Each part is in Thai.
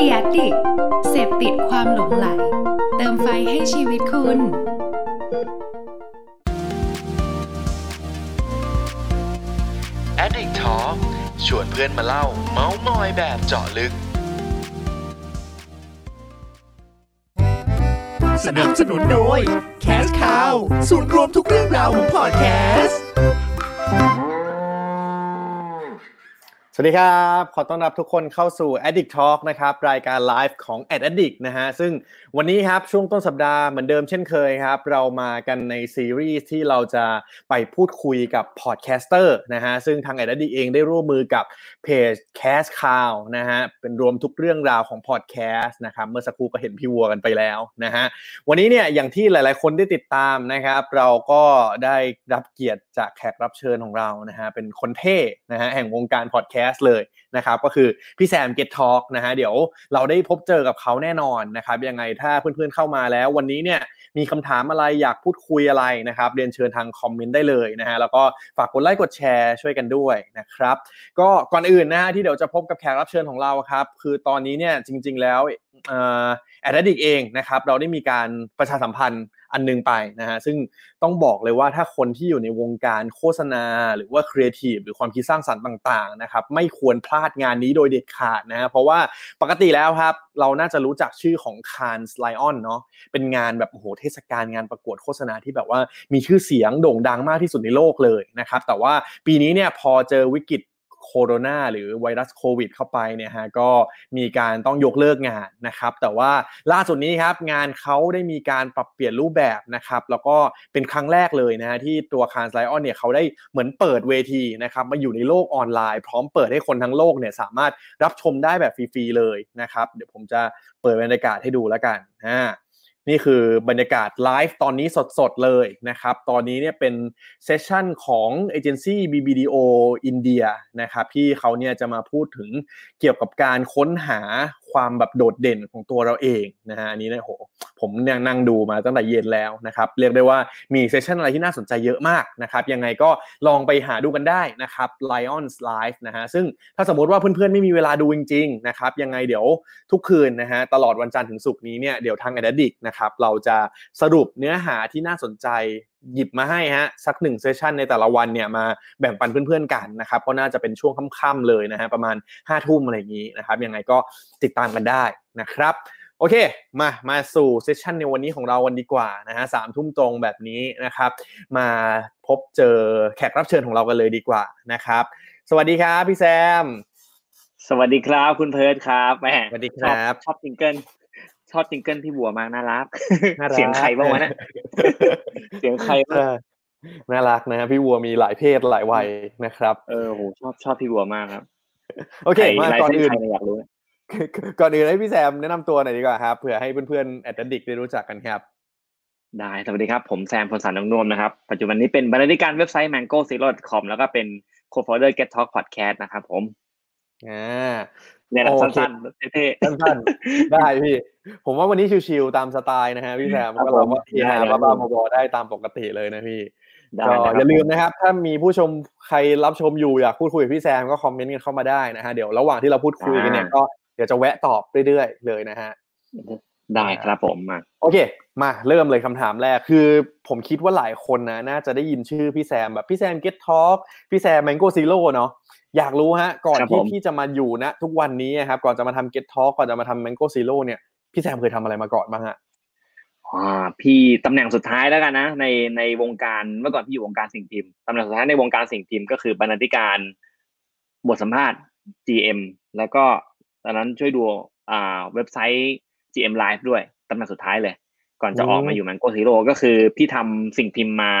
ดียดิเสพติดความหลงไหล เติมไฟให้ชีวิตคุณ Addict Talk ชวนเพื่อนมาเล่า เมาส์มอยแบบเจาะลึก สนับสนุนโดย Cash Cow ศูนย์รวมทุกเรื่องราวของพอดแคสต์ส วัสดีครับ ขอต้อนรับทุกคนเข้าสู่ Addict Talk นะครับ รายการไลฟ์ของ Ad Addict นะฮะ ซึ่งวันนี้ครับ ช่วงต้นสัปดาห์เหมือนเดิมเช่นเคยครับ เรามากันในซีรีส์ที่เราจะไปพูดคุยกับ podcaster นะฮะ ซึ่งทาง Ad Addict เองได้ร่วมมือกับเพจ Cast Cow นะฮะ เป็นรวมทุกเรื่องราวของพอดแคสต์นะครับ เมื่อสักครู่ก็เห็นพี่วัวกันไปแล้วนะฮะ วันนี้เนี่ย อย่างที่หลาย ๆ คนได้ติดตามนะครับ เราก็ได้รับเกียรติจากแขกรับเชิญของเรา นะฮะ เป็นคนเท่ นะฮะ แห่งวงการพอดแคสต์เลยนะครับก็คือพี่แซม Get Talk นะฮะเดี๋ยวเราได้พบเจอกับเขาแน่นอนนะครับยังไงถ้าเพื่อนๆเข้ามาแล้ว วันนี้เนี่ยมีคำถามอะไรอยากพูดคุยอะไรนะครับเรียนเชิญทางคอมเมนต์ได้เลยนะฮะแล้วก็ฝากกดไลค์กดแชร์ช่วยกันด้วยนะครับ ก็ก่อนอื่นนะฮะที่เดี๋ยวจะพบกับแขกรับเชิญของเราครับ คือตอนนี้เนี่ยจริง ๆ แล้วเอ่อ Addict เองนะครับเราได้มีการประชาสัมพันธ์อันนึงไปนะฮะซึ่งต้องบอกเลยว่าถ้าคนที่อยู่ในวงการโฆษณา หรือว่าครีเอทีฟหรือความคิดสร้างสรรค์ต่างๆนะครับไม่ควรพลาดงานนี้โดยเด็ดขาดนะเพราะว่าปกติแล้วครับ เราน่าจะรู้จักชื่อของคานสไลออนเนาะเป็นงานแบบโอ้โหเทศกาลงานประกวดโฆษณาที่แบบว่ามีชื่อเสียงโด่งดังมากที่สุดในโลกเลยนะครับแต่ว่าปีนี้เนี่ยพอเจอวิกฤต โคโรนาหรือไวรัสโควิดเข้าไปเนี่ยฮะก็มีการต้องยกเลิกงานนะครับแต่ว่าล่าสุดนี้ครับงานเขาได้มีการปรับเปลี่ยนรูปแบบนะครับแล้วก็เป็นครั้งแรกเลยนะฮะที่ตัวคานไลออนเนี่ยเขาได้เหมือนเปิดเวทีนะครับมาอยู่ในโลกออนไลน์ พร้อมเปิดให้คนทั้งโลกเนี่ยสามารถรับชมได้แบบฟรีๆเลยนะครับเดี๋ยวผมจะเปิดบรรยากาศให้ดูแล้วกันอ่า นี่คือบรรยากาศไลฟ์ตอนนี้สดๆเลยนะครับ ตอนนี้เนี่ยเป็นเซสชันของเอเจนซี่ BBDO อินเดียนะครับที่เขาเนี่ยจะมาพูดถึงเกี่ยวกับการค้นหา ความแบบโดดเด่นของตัวเราเองนะฮะอันนี้เนี่ยโหผมยังนั่งดูมาตั้งแต่เย็นแล้วนะครับเรียกได้ว่ามีเซสชันอะไรที่น่าสนใจเยอะมากนะครับยังไงก็ลองไปหาดูกันได้นะครับ Lions Live นะฮะซึ่งถ้าสมมติว่าเพื่อนๆ ไม่มีเวลาดูจริงๆนะครับยังไงเดี๋ยวทุกคืนนะฮะตลอดวันจันทร์ถึงศุกร์นี้เนี่ยเดี๋ยวทาง a d d i c t นะครับเราจะสรุปเนื้อหาที่น่าสนใจ หยิบมาให้ฮะสักหนึ่ง session ในแต่ละวันเนี่ยมาแบ่งปันเพื่อนๆกันนะครับก็น่าจะเป็นช่วงค่ำๆเลยนะฮะประมาณ5้าทุ่มอะไรอย่างนี้นะครับยังไงก็ติดตามกันได้นะครับโอเค มา มาสู่ session ในวันนี้ของเราวันดีกว่านะฮะสามทุ่มตรงแบบนี้นะครับ มาพบเจอแขกรับเชิญของเรากันเลยดีกว่านะครับ สวัสดีครับพี่แซม สวัสดีครับคุณเพิร์ดครับแหมสวัสดีครับชอบชอบ jingle ชอบ jingle พี่วัวมากน่ารักน่ารักเสียงใครบ้างวะเนี่ยเสียงใครบ้างเออน่ารักนะฮะพี่วัวมีหลายเพศหลายวัยนะครับ เออโหชอบชอบพี่วัวมากครับ โอเคใครมาลายก่อนเส้นอื่นใครเนี่ยอยากรู้ก่อนอื่นให้พี่แซมแนะนำตัวหน่อยดีกว่าครับเผื่อให้เพื่อนๆ Addict ได้รู้จักกันครับได้สวัสดีครับ ผมแซมพลสันนกน่วมนะครับ ปัจจุบันนี้เป็นบรรณาธิการเว็บไซต์ mango zero com แล้วก็เป็น co-founder get talk podcast นะครับผมอ่า เนี่ยแหละโอเคสั้นๆเท่สั้นๆได้พี่ ผมว่าวันนี้ชิวๆตามสไตล์นะฮะพี่แซมครับก็เราก็ผมเฮฮาได้เลยบ้าๆบอๆได้ตามปกติเลยนะพี่ๆได้ก็นะครับอย่าลืมนะครับ ถ้ามีผู้ชมใครรับชมอยู่อยากพูดคุยกับพี่แซมก็คอมเมนต์กันเข้ามาได้นะฮะเดี๋ยวระหว่างที่เราพูดคุยกันเนี่ยก็เดี๋ยวจะแวะตอบเรื่อยๆเลยนะฮะได้ครับผมมาโอเค มาเริ่มเลยคำถามแรกคือผมคิดว่าหลายคนนะ น่าจะได้ยินชื่อพี่แซมแบบพี่แซม Get Talk พี่แซม Mango Zero เนาะ อยากรู้ฮะ ก่อนครับที่ผมพี่จะมาอยู่นะ ทุกวันนี้ครับ ก่อนจะมาทำ Get Talk ก่อนจะมาทำ Mango Zero เนี่ย พี่แซมเคยทำอะไรมาก่อนบ้างฮะอ่าพี่ตำแหน่งสุดท้ายแล้วกันนะ ในในวงการเมื่อก่อนพี่อยู่วงการสิ่งพิมพ์ตำแหน่งสุดท้ายในวงการสิ่งพิมพ์ก็คือบรรณาธิการบทสัมภาษณ์ GM แล้วก็ตอนนั้นช่วยดูอ่าเว็บไซต์ GM Live ด้วยตำแหน่งสุดท้ายเลย ก่อนจะออกมาอยู่ Mango Zero ก็คือพี่ทำสิ่งพิมพ์มา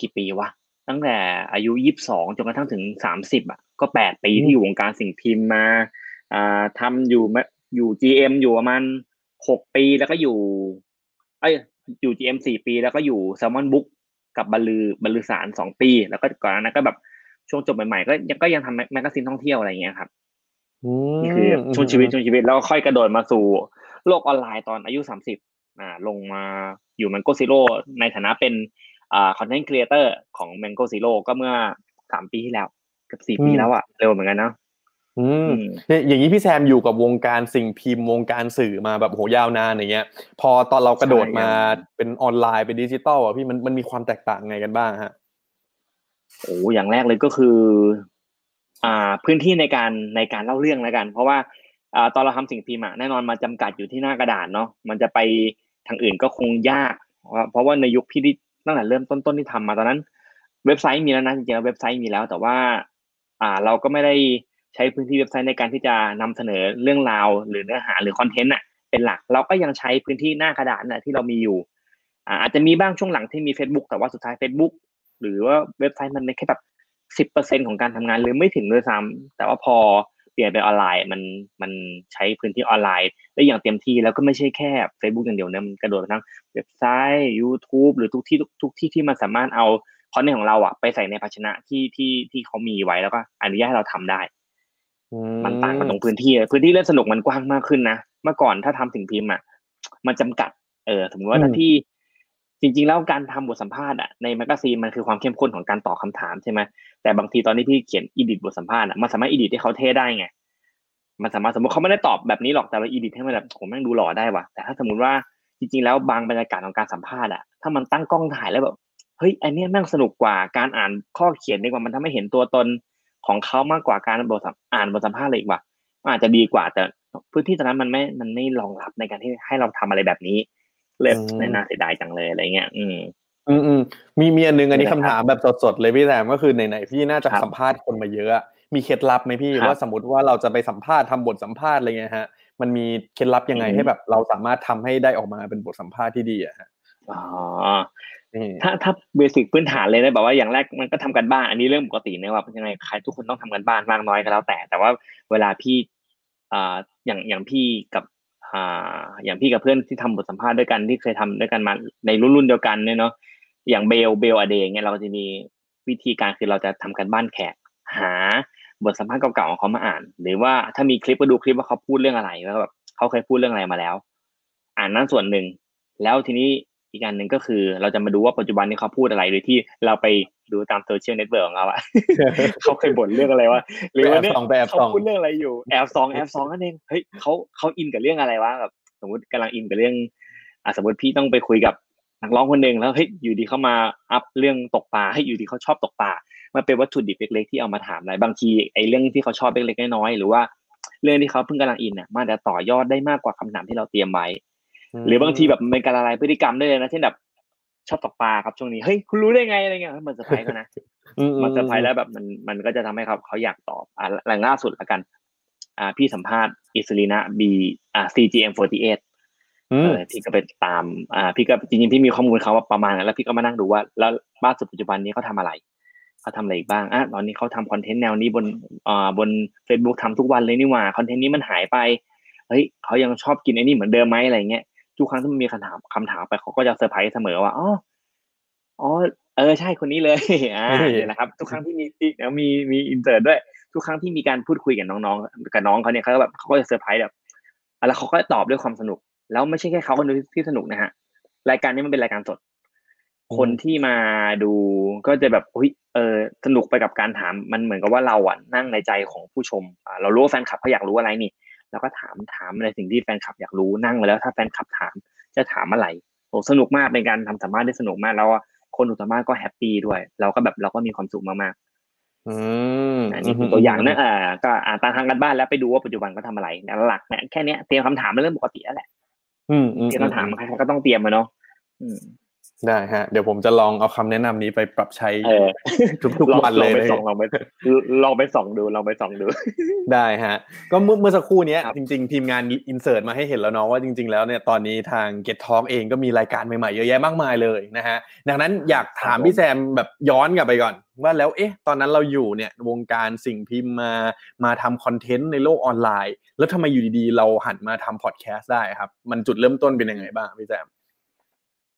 กี่ปีวะ ตั้งแต่อายุยี่สิบสองจนกระทั่งถึงสามสิบอะก็แปดปีที่อยู่วงการสิ่งพิมพ์มาอ่าทำอยู่มาอยู่ GM อยู่ประมาณหกปีแล้วก็อยู่ เอ้ยอยู่ GM สี่ปี แล้วก็อยู่ Salmon Book กับบรรลือบรรลือสาส์นสองปี แล้วก็ก่อนหน้านั้นก็แบบช่วงจบใหม่ๆก็ยังก็ยังทำแมกกาซีนท่องเที่ยวอะไรอย่างเงี้ยครับอืมนี่คือช่วงชีวิตช่วงชีวิตแล้วก็ค่อยกระโดดมาสู่ โลกออนไลน์ตอนอายุสามสิบอ่า ลงมาอยู่ Mango Zero ในฐานะเป็น อ่า content creator ของ Mango Zero ก็เมื่อสามปีที่แล้วกับสี่ปีแล้วอะเร็วเหมือนกันเนาะอืมเนี่ยอย่างนี้พี่แซมอยู่กับวงการสิ่งพิมพ์วงการสื่อมาแบบโหยาวนานอย่างเงี้ย พอตอนเรากระโดดมาเป็นออนไลน์เป็นดิจิตอลอะพี่มันมันมีความแตกต่างไงกันบ้างฮะโอ้อย่างแรกเลยก็คือ อ่าพื้นที่ในการในการเล่าเรื่องแล้วกัน เพราะว่าอ่าตอนเราทำสิ่งพิมพ์อะแน่นอนมาจำกัดอยู่ที่หน้ากระดาษเนาะมันจะไปทางอื่นก็คงยาก เพราะว่าในยุคพี่ที่ ตั้งแต่เริ่มต้นๆที่ทำมาตอนนั้น เว็บไซต์มีแล้วนะจริงๆเว็บไซต์มีแล้ว แต่ว่า อ่าเราก็ไม่ได้ใช้พื้นที่เว็บไซต์ในการที่จะนำเสนอเรื่องราวหรือเนื้อหาหรือคอนเทนต์อะเป็นหลัก เราก็ยังใช้พื้นที่หน้ากระดาษน่ะที่เรามีอยู่อ่าอาจจะมีบ้างช่วงหลังที่มี Facebook แต่ว่าสุดท้าย Facebook หรือว่าเว็บไซต์มันแค่แบบสิบเปอร์เซ็นของการทำงานหรือไม่ถึงด้วยซ้ำแต่ว่าพอ เปลี่ยนเป็นออนไลน์มันมันใช้พื้นที่ออนไลน์ได้อย่างเต็มที่แล้วก็ไม่ใช่แค่ Facebook อย่างเดียวนะมันกระโดดไปทั้งเว็บไซต์ YouTube หรือทุกที่ทุกทุกที่ที่มันสามารถเอาคอนเทนต์ของเราอะไปใส่ในภาชนะที่ที่ที่เขามีไว้แล้วก็อนุญาตให้เราทำได้มันต่างกันตรงพื้นที่พื้นที่เล่นสนุกมันกว้างมากขึ้นนะเมื่อก่อนถ้าทำสิ่งพิมพ์อะมันจำกัดเออสมมติว่าถ้าที่ จริงๆแล้วการทำบทสัมภาษณ์อะในแมกกาซีนมันคือความเข้มข้นของการตอบคำถามใช่ไหมแต่บางทีตอนนี้พี่เขียน edit บทสัมภาษณ์อะมันสามารถ edit ให้เขาเท่ได้ไงมันสามารถสมมติเขาไม่ได้ตอบแบบนี้หรอกแต่เรา edit ให้มันแบบผมแม่งดูหล่อได้ว่ะแต่ถ้าสมมติว่าจริงๆแล้วบางบรรยากาศของการสัมภาษณ์อะถ้ามันตั้งกล้องถ่ายแล้วแบบเฮ้ยอันนี้แม่งสนุกกว่าการอ่านข้อเขียนดีกว่ามันทำให้เห็นตัวตนของเขามากกว่าการบทอ่านบทสัมภาษณ์เลยอีกว่าอาจจะดีกว่าแต่พื้นที่ตอนนั้นมันไม่มันไม่รองรับในการที่ให้เราทำอะไรแบบนี้ เลยน่าเสียดายจังเลยอะไรเงี้ยอืมอืมอืมมีมีอันนึงอันนี้คำถามแบบสดๆเลยพี่แซมก็คือไหนๆพี่น่าจะสัมภาษณ์คนมาเยอะมีเคล็ดลับไหมพี่ว่าสมมติว่าเราจะไปสัมภาษณ์ทำบทสัมภาษณ์อะไรเงี้ยฮะ มันมีเคล็ดลับยังไงให้แบบเราสามารถทำให้ได้ออกมาเป็นบทสัมภาษณ์ที่ดีอะฮะอ๋อถ้าถ้าเบสิกพื้นฐานเลยนะแบบว่าอย่างแรกมันก็ทำกันบ้านอันนี้เรื่องปกตินะว่ายังไงใครทุกคนต้องทำกันบ้านมากน้อยก็แล้วแต่ แต่ว่าเวลาพี่อ่าอย่างอย่างพี่กับ อย่างพี่กับเพื่อนที่ทำบทสัมภาษณ์ด้วยกันที่เคยทำด้วยกันมาในรุ่นรุ่นเดียวกันเนี่ยเนาะอย่างเบลเบลอเดงเนี่ยเราจะมีวิธีการคือเราจะทำการบ้านแขกหาบทสัมภาษณ์เก่าๆของเขามาอ่าน หรือว่าถ้ามีคลิปก็ดูคลิปว่าเขาพูดเรื่องอะไรแล้วแบบเขาเคยพูดเรื่องอะไรมาแล้ว อ่านนั่นส่วนหนึ่ง แล้วทีนี้อีกอันหนึ่งก็คือ เราจะมาดูว่าปัจจุบันนี้เขาพูดอะไรโดยที่เราไป ดูตามโซเชียลเน็ตเวิร์กของเขาอะเขาเคยบ่นเรื่องอะไรวะหรือว่าเนี่ยเขาพูดเรื่องอะไรอยู่แอบซองแอบซองนั่นเองเฮ้ยเขาเขาอินกับเรื่องอะไรวะแบบสมมติกำลังอินกับเรื่องอะสมมติพี่ต้องไปคุยกับนักร้องคนหนึ่งแล้วเฮ้ยอยู่ดีเข้ามาอัพเรื่องตกปลาให้อยู่ดีเขาชอบตกปลามันเป็นวัตถุดิบเล็กๆที่เอามาถามอะไรบางทีไอ้เรื่องที่เขาชอบเล็กๆน้อยๆหรือว่าเรื่องที่เขาเพิ่งกำลังอินเนี่ยมันจะต่อยอดได้มากกว่าคำถามที่เราเตรียมไว้หรือบางทีแบบเป็นการละลายพฤติกรรมได้เลยนะเช่นแบบ ชอบตกปลาครับช่วงนี้เฮ้ยคุณรู้ได้ไงอะไรเงี้ยมันเซอร์ไพรส์นะมันเซอร์ไพรส์แล้วแบบมันมันก็จะทำให้เขาเขาอยากตอบอ่าหลังล่าสุดละกัน อ่า พี่สัมภาษณ์อิซึรินะบีอ่า CGM48 เออพี่ก็ไปตาม อ่า พี่ก็จริงๆพี่มีข้อมูลเขาว่าประมาณนั้นแล้วพี่ก็มานั่งดูว่า แล้วล่าสุดปัจจุบันนี้เขาทำอะไรเขาทำอะไรอีกบ้างอะตอนนี้เขาทำคอนเทนต์แนวนี้บนอ่าบน Facebook ทำทุกวันเลยนี่หว่าคอนเทนต์นี้มันหายไปเฮ้ยเขายังชอบกินไอ้นี่เหมือนเดิมไหมอะไรเงี้ย ทุกครั้งที่มันมีคำถามคำถามไปเขาก็จะเซอร์ไพรส์เสมอว่าอ๋ออ๋อเออใช่คนนี้เลยอ่าเนี่ยนะครับ ทุกครั้งที่มีแล้วมีมีอินเตอร์ด้วย ทุกครั้งที่มีการพูดคุยกับน้องๆกับน้องเขาเนี่ยเขาก็แบบเขาก็จะเซอร์ไพรส์แบบแล้วเขาก็ตอบด้วยความสนุก แล้วไม่ใช่แค่เขาคนเดียวที่สนุกนะฮะรายการนี้มันเป็นรายการสด คนที่มาดูก็จะแบบอุ้ยเออสนุกไปกับการถามมันเหมือนกับว่าเราอะนั่งในใจของผู้ชมอ่าเรารู้ว่าแฟนคลับเขาอยากรู้อะไรนี่ แล้วก็ถามถามในสิ่งที่แฟนคลับอยากรู้นั่งมาแล้วถ้าแฟนคลับถามจะถามอะไรโอ้สนุกมากเป็นการทำสามารถได้สนุกมากแล้วคนอุตมะก็แฮปปี้ด้วย เราก็แบบเราก็มีความสุขมากๆอืมนี่คือตัวอย่างนะอ่าก็อ่าตามทางกันบ้านแล้วไปดูว่าปัจจุบันก็ทำอะไรหลักเนี่ยแค่นี้เตรียมคำถามเป็นเรื่องปกติแล้วแหละเตรียมคำถามใครก็ต้องเตรียมมาเนาะ ได้ฮะ เดี๋ยวผมจะลองเอาคำแนะนำนี้ไปปรับใช้ทุกๆวันเลยลองไปส่องลองไปลองไปส่องดูลองไปส่องดู ได้ฮะ ก็เมื่อเมื่อสักครู่นี้จริง ๆ ทีมงาน insert มาให้เห็นแล้วเนาะว่าจริง ๆ แล้วเนี่ยตอนนี้ทาง Get Talk เองก็มีรายการใหม่ๆเยอะแยะมากมายเลยนะฮะ ดังนั้นอยากถามพี่แซมแบบย้อนกลับไปก่อน ว่าแล้วเอ๊ะ ตอนนั้นเราอยู่เนี่ยวงการสิ่งพิมพ์มามาทำคอนเทนต์ในโลกออนไลน์ แล้วทำไมอยู่ดีๆ เราหันมาทำพอดแคสต์ได้ครับ มันจุดเริ่มต้นเป็นยังไงบ้างพี่แซม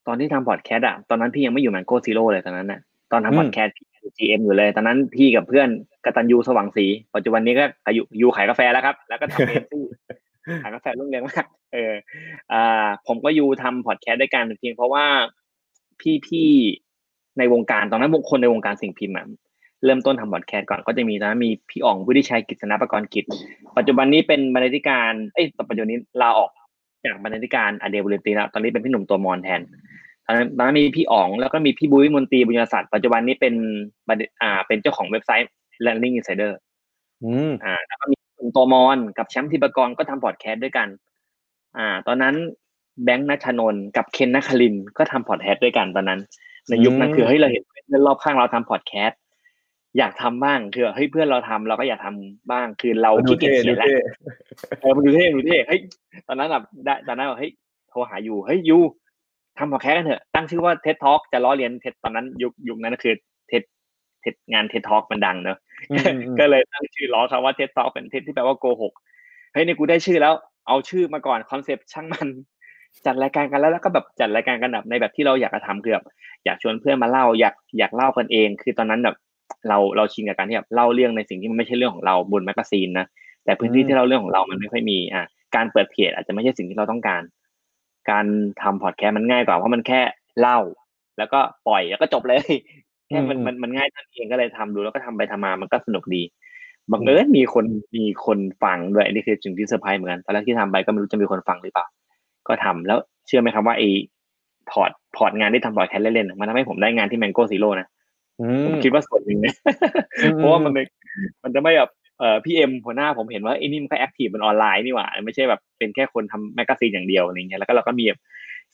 ตอนที่ทำพอดแคสต์อะตอนนั้นพี่ยังไม่อยู่ Mango Zero เลยตอนนั้นน่ะตอนทำพอดแคสต์พี่อยู่ GM อยู่เลย ตอนนั้นพี่กับเพื่อนกตันยูสว่างสีปัจจุบันนี้ก็อยู่อยู่ขายกาแฟแล้วครับ แล้วก็ทำเอซี่ขายกาแฟรุ่งเรืองมากเอออ่าผมก็อยู่ทำพอดแคสต์ด้วยกันเพียงเพราะว่าพี่พี่ในวงการตอนนั้นวงคนในวงการสิ่งพิมพ์เริ่มต้นทำพอดแคสต์ก่อนก็จะมีตอนนั้นมีพี่อ๋องวุฒิชัยกิจนาประกรณ์กิจ ปัจจุบันนี้เป็นบรรณาธิการเอ้ยปัจจุบันนี้ลาออกจากบรรณาธิการ a day BULLETIN แล้วตอนนี้เป็นพี่หนุ่มตัวมอนแทน ตอนนั้นตอนนั้นมีพี่อ๋องแล้วก็มีพี่บุ้ยมนตรีบุญญาศาสตร์ปัจจุบันนี้เป็นบัณฑิตอ่า เป็นเจ้าของเว็บไซต์ Learning Insider อืมอ่า แล้วก็มีหนุ่มตัวมอนกับแชมป์ทิปกรก็ทำพอดแคสต์ด้วยกัน อ่า ตอนนั้นแบงค์ณัฐชนนกับเคนนครินทร์ก็ทำพอดแคสต์ด้วยกันตอนนั้น ในยุคนั้นคือเฮ้ยเราเห็นเพื่อนรอบข้างเราทำพอดแคสต์อยากทำบ้างคือเฮ้ยเพื่อนเราทำเราก็อยากทำบ้างคือเราดูขี้เกียจเท่เขีดูยนแล้วเท่เออมันดูเท่ดูเท่เฮ้ยตอนนั้นแบบได้ตอนนั้นแบบเฮ้ยโทรหายูเฮ้ยยู ทำพอดแคสต์กันเถอะตั้งชื่อว่าเท็ดทอ k จะล้อเลียนเท็ดตอนนั้นยุคยุคนั้นคือเท็ดเท็ดงานเท็ดทอ k มันดังเนอะอืมอืมก็เลยตั้งชื่อล้อคำว่าเท็ดทอ k เป็นเท็ดที่แปลว่าโกหกเฮ้ยนี่กูได้ชื่อแล้วเอาชื่อมาก่อนคอนเซปต์ช่างมันจัดรายการกันแล้วแล้วก็แบบจัดรายการกันแบบในแบบที่เราอยากจะทำคือแบบอยากชวนเพื่อนมาเล่าอยากอยากเล่ากันเอง คือตอนนั้นแบบเราเราชินกับการที่แบบเล่าเรื่องในสิ่งที่มันไม่ใช่เรื่องของเราบนแมกกาซีนนะแต่พื้นที่ที่เราเรื่องของเรามันไม่ค่อยมีอะการเปิดเพจอาจจะไม่ใช่สิ่งที่เราต้องการ การทำพอดแคสต์มันง่ายกว่าเพราะมันแค่เล่า แล้วก็ปล่อยแล้วก็จบเลยแค่มันอืมมันมันง่ายเท่านั้นเองก็เลยทำดูแล้วก็ทำไปทำมามันก็สนุกดีบังเอิญมีคนมีคนฟังด้วยอันนี่คือสิ่งที่เซอร์ไพรส์เหมือนกันตอนแรกที่ทำไปก็ไม่รู้จะมีคนฟังหรือเปล่าก็ทำแล้วเชื่อไหมครับว่าไอ้พอร์ตพอร์ตงานที่ทำพอดแคสต์เล่นๆน่ะมันทำให้ผมได้งานที่ Mango Zero นะอืมผมคิดว่าส่วนหนึ่งนะอืมเพราะว่ามันเป็นมันจะไม่แบบ เอ่อพี่เอ็มหัวหน้าผมเห็นว่าไอ้นี่มันก็ active มันออนไลน์นี่หว่า ไม่ใช่แบบเป็นแค่คนทำแมกกาซีนอย่างเดียวอะไรเงี้ยแล้วก็เราก็มีแบบ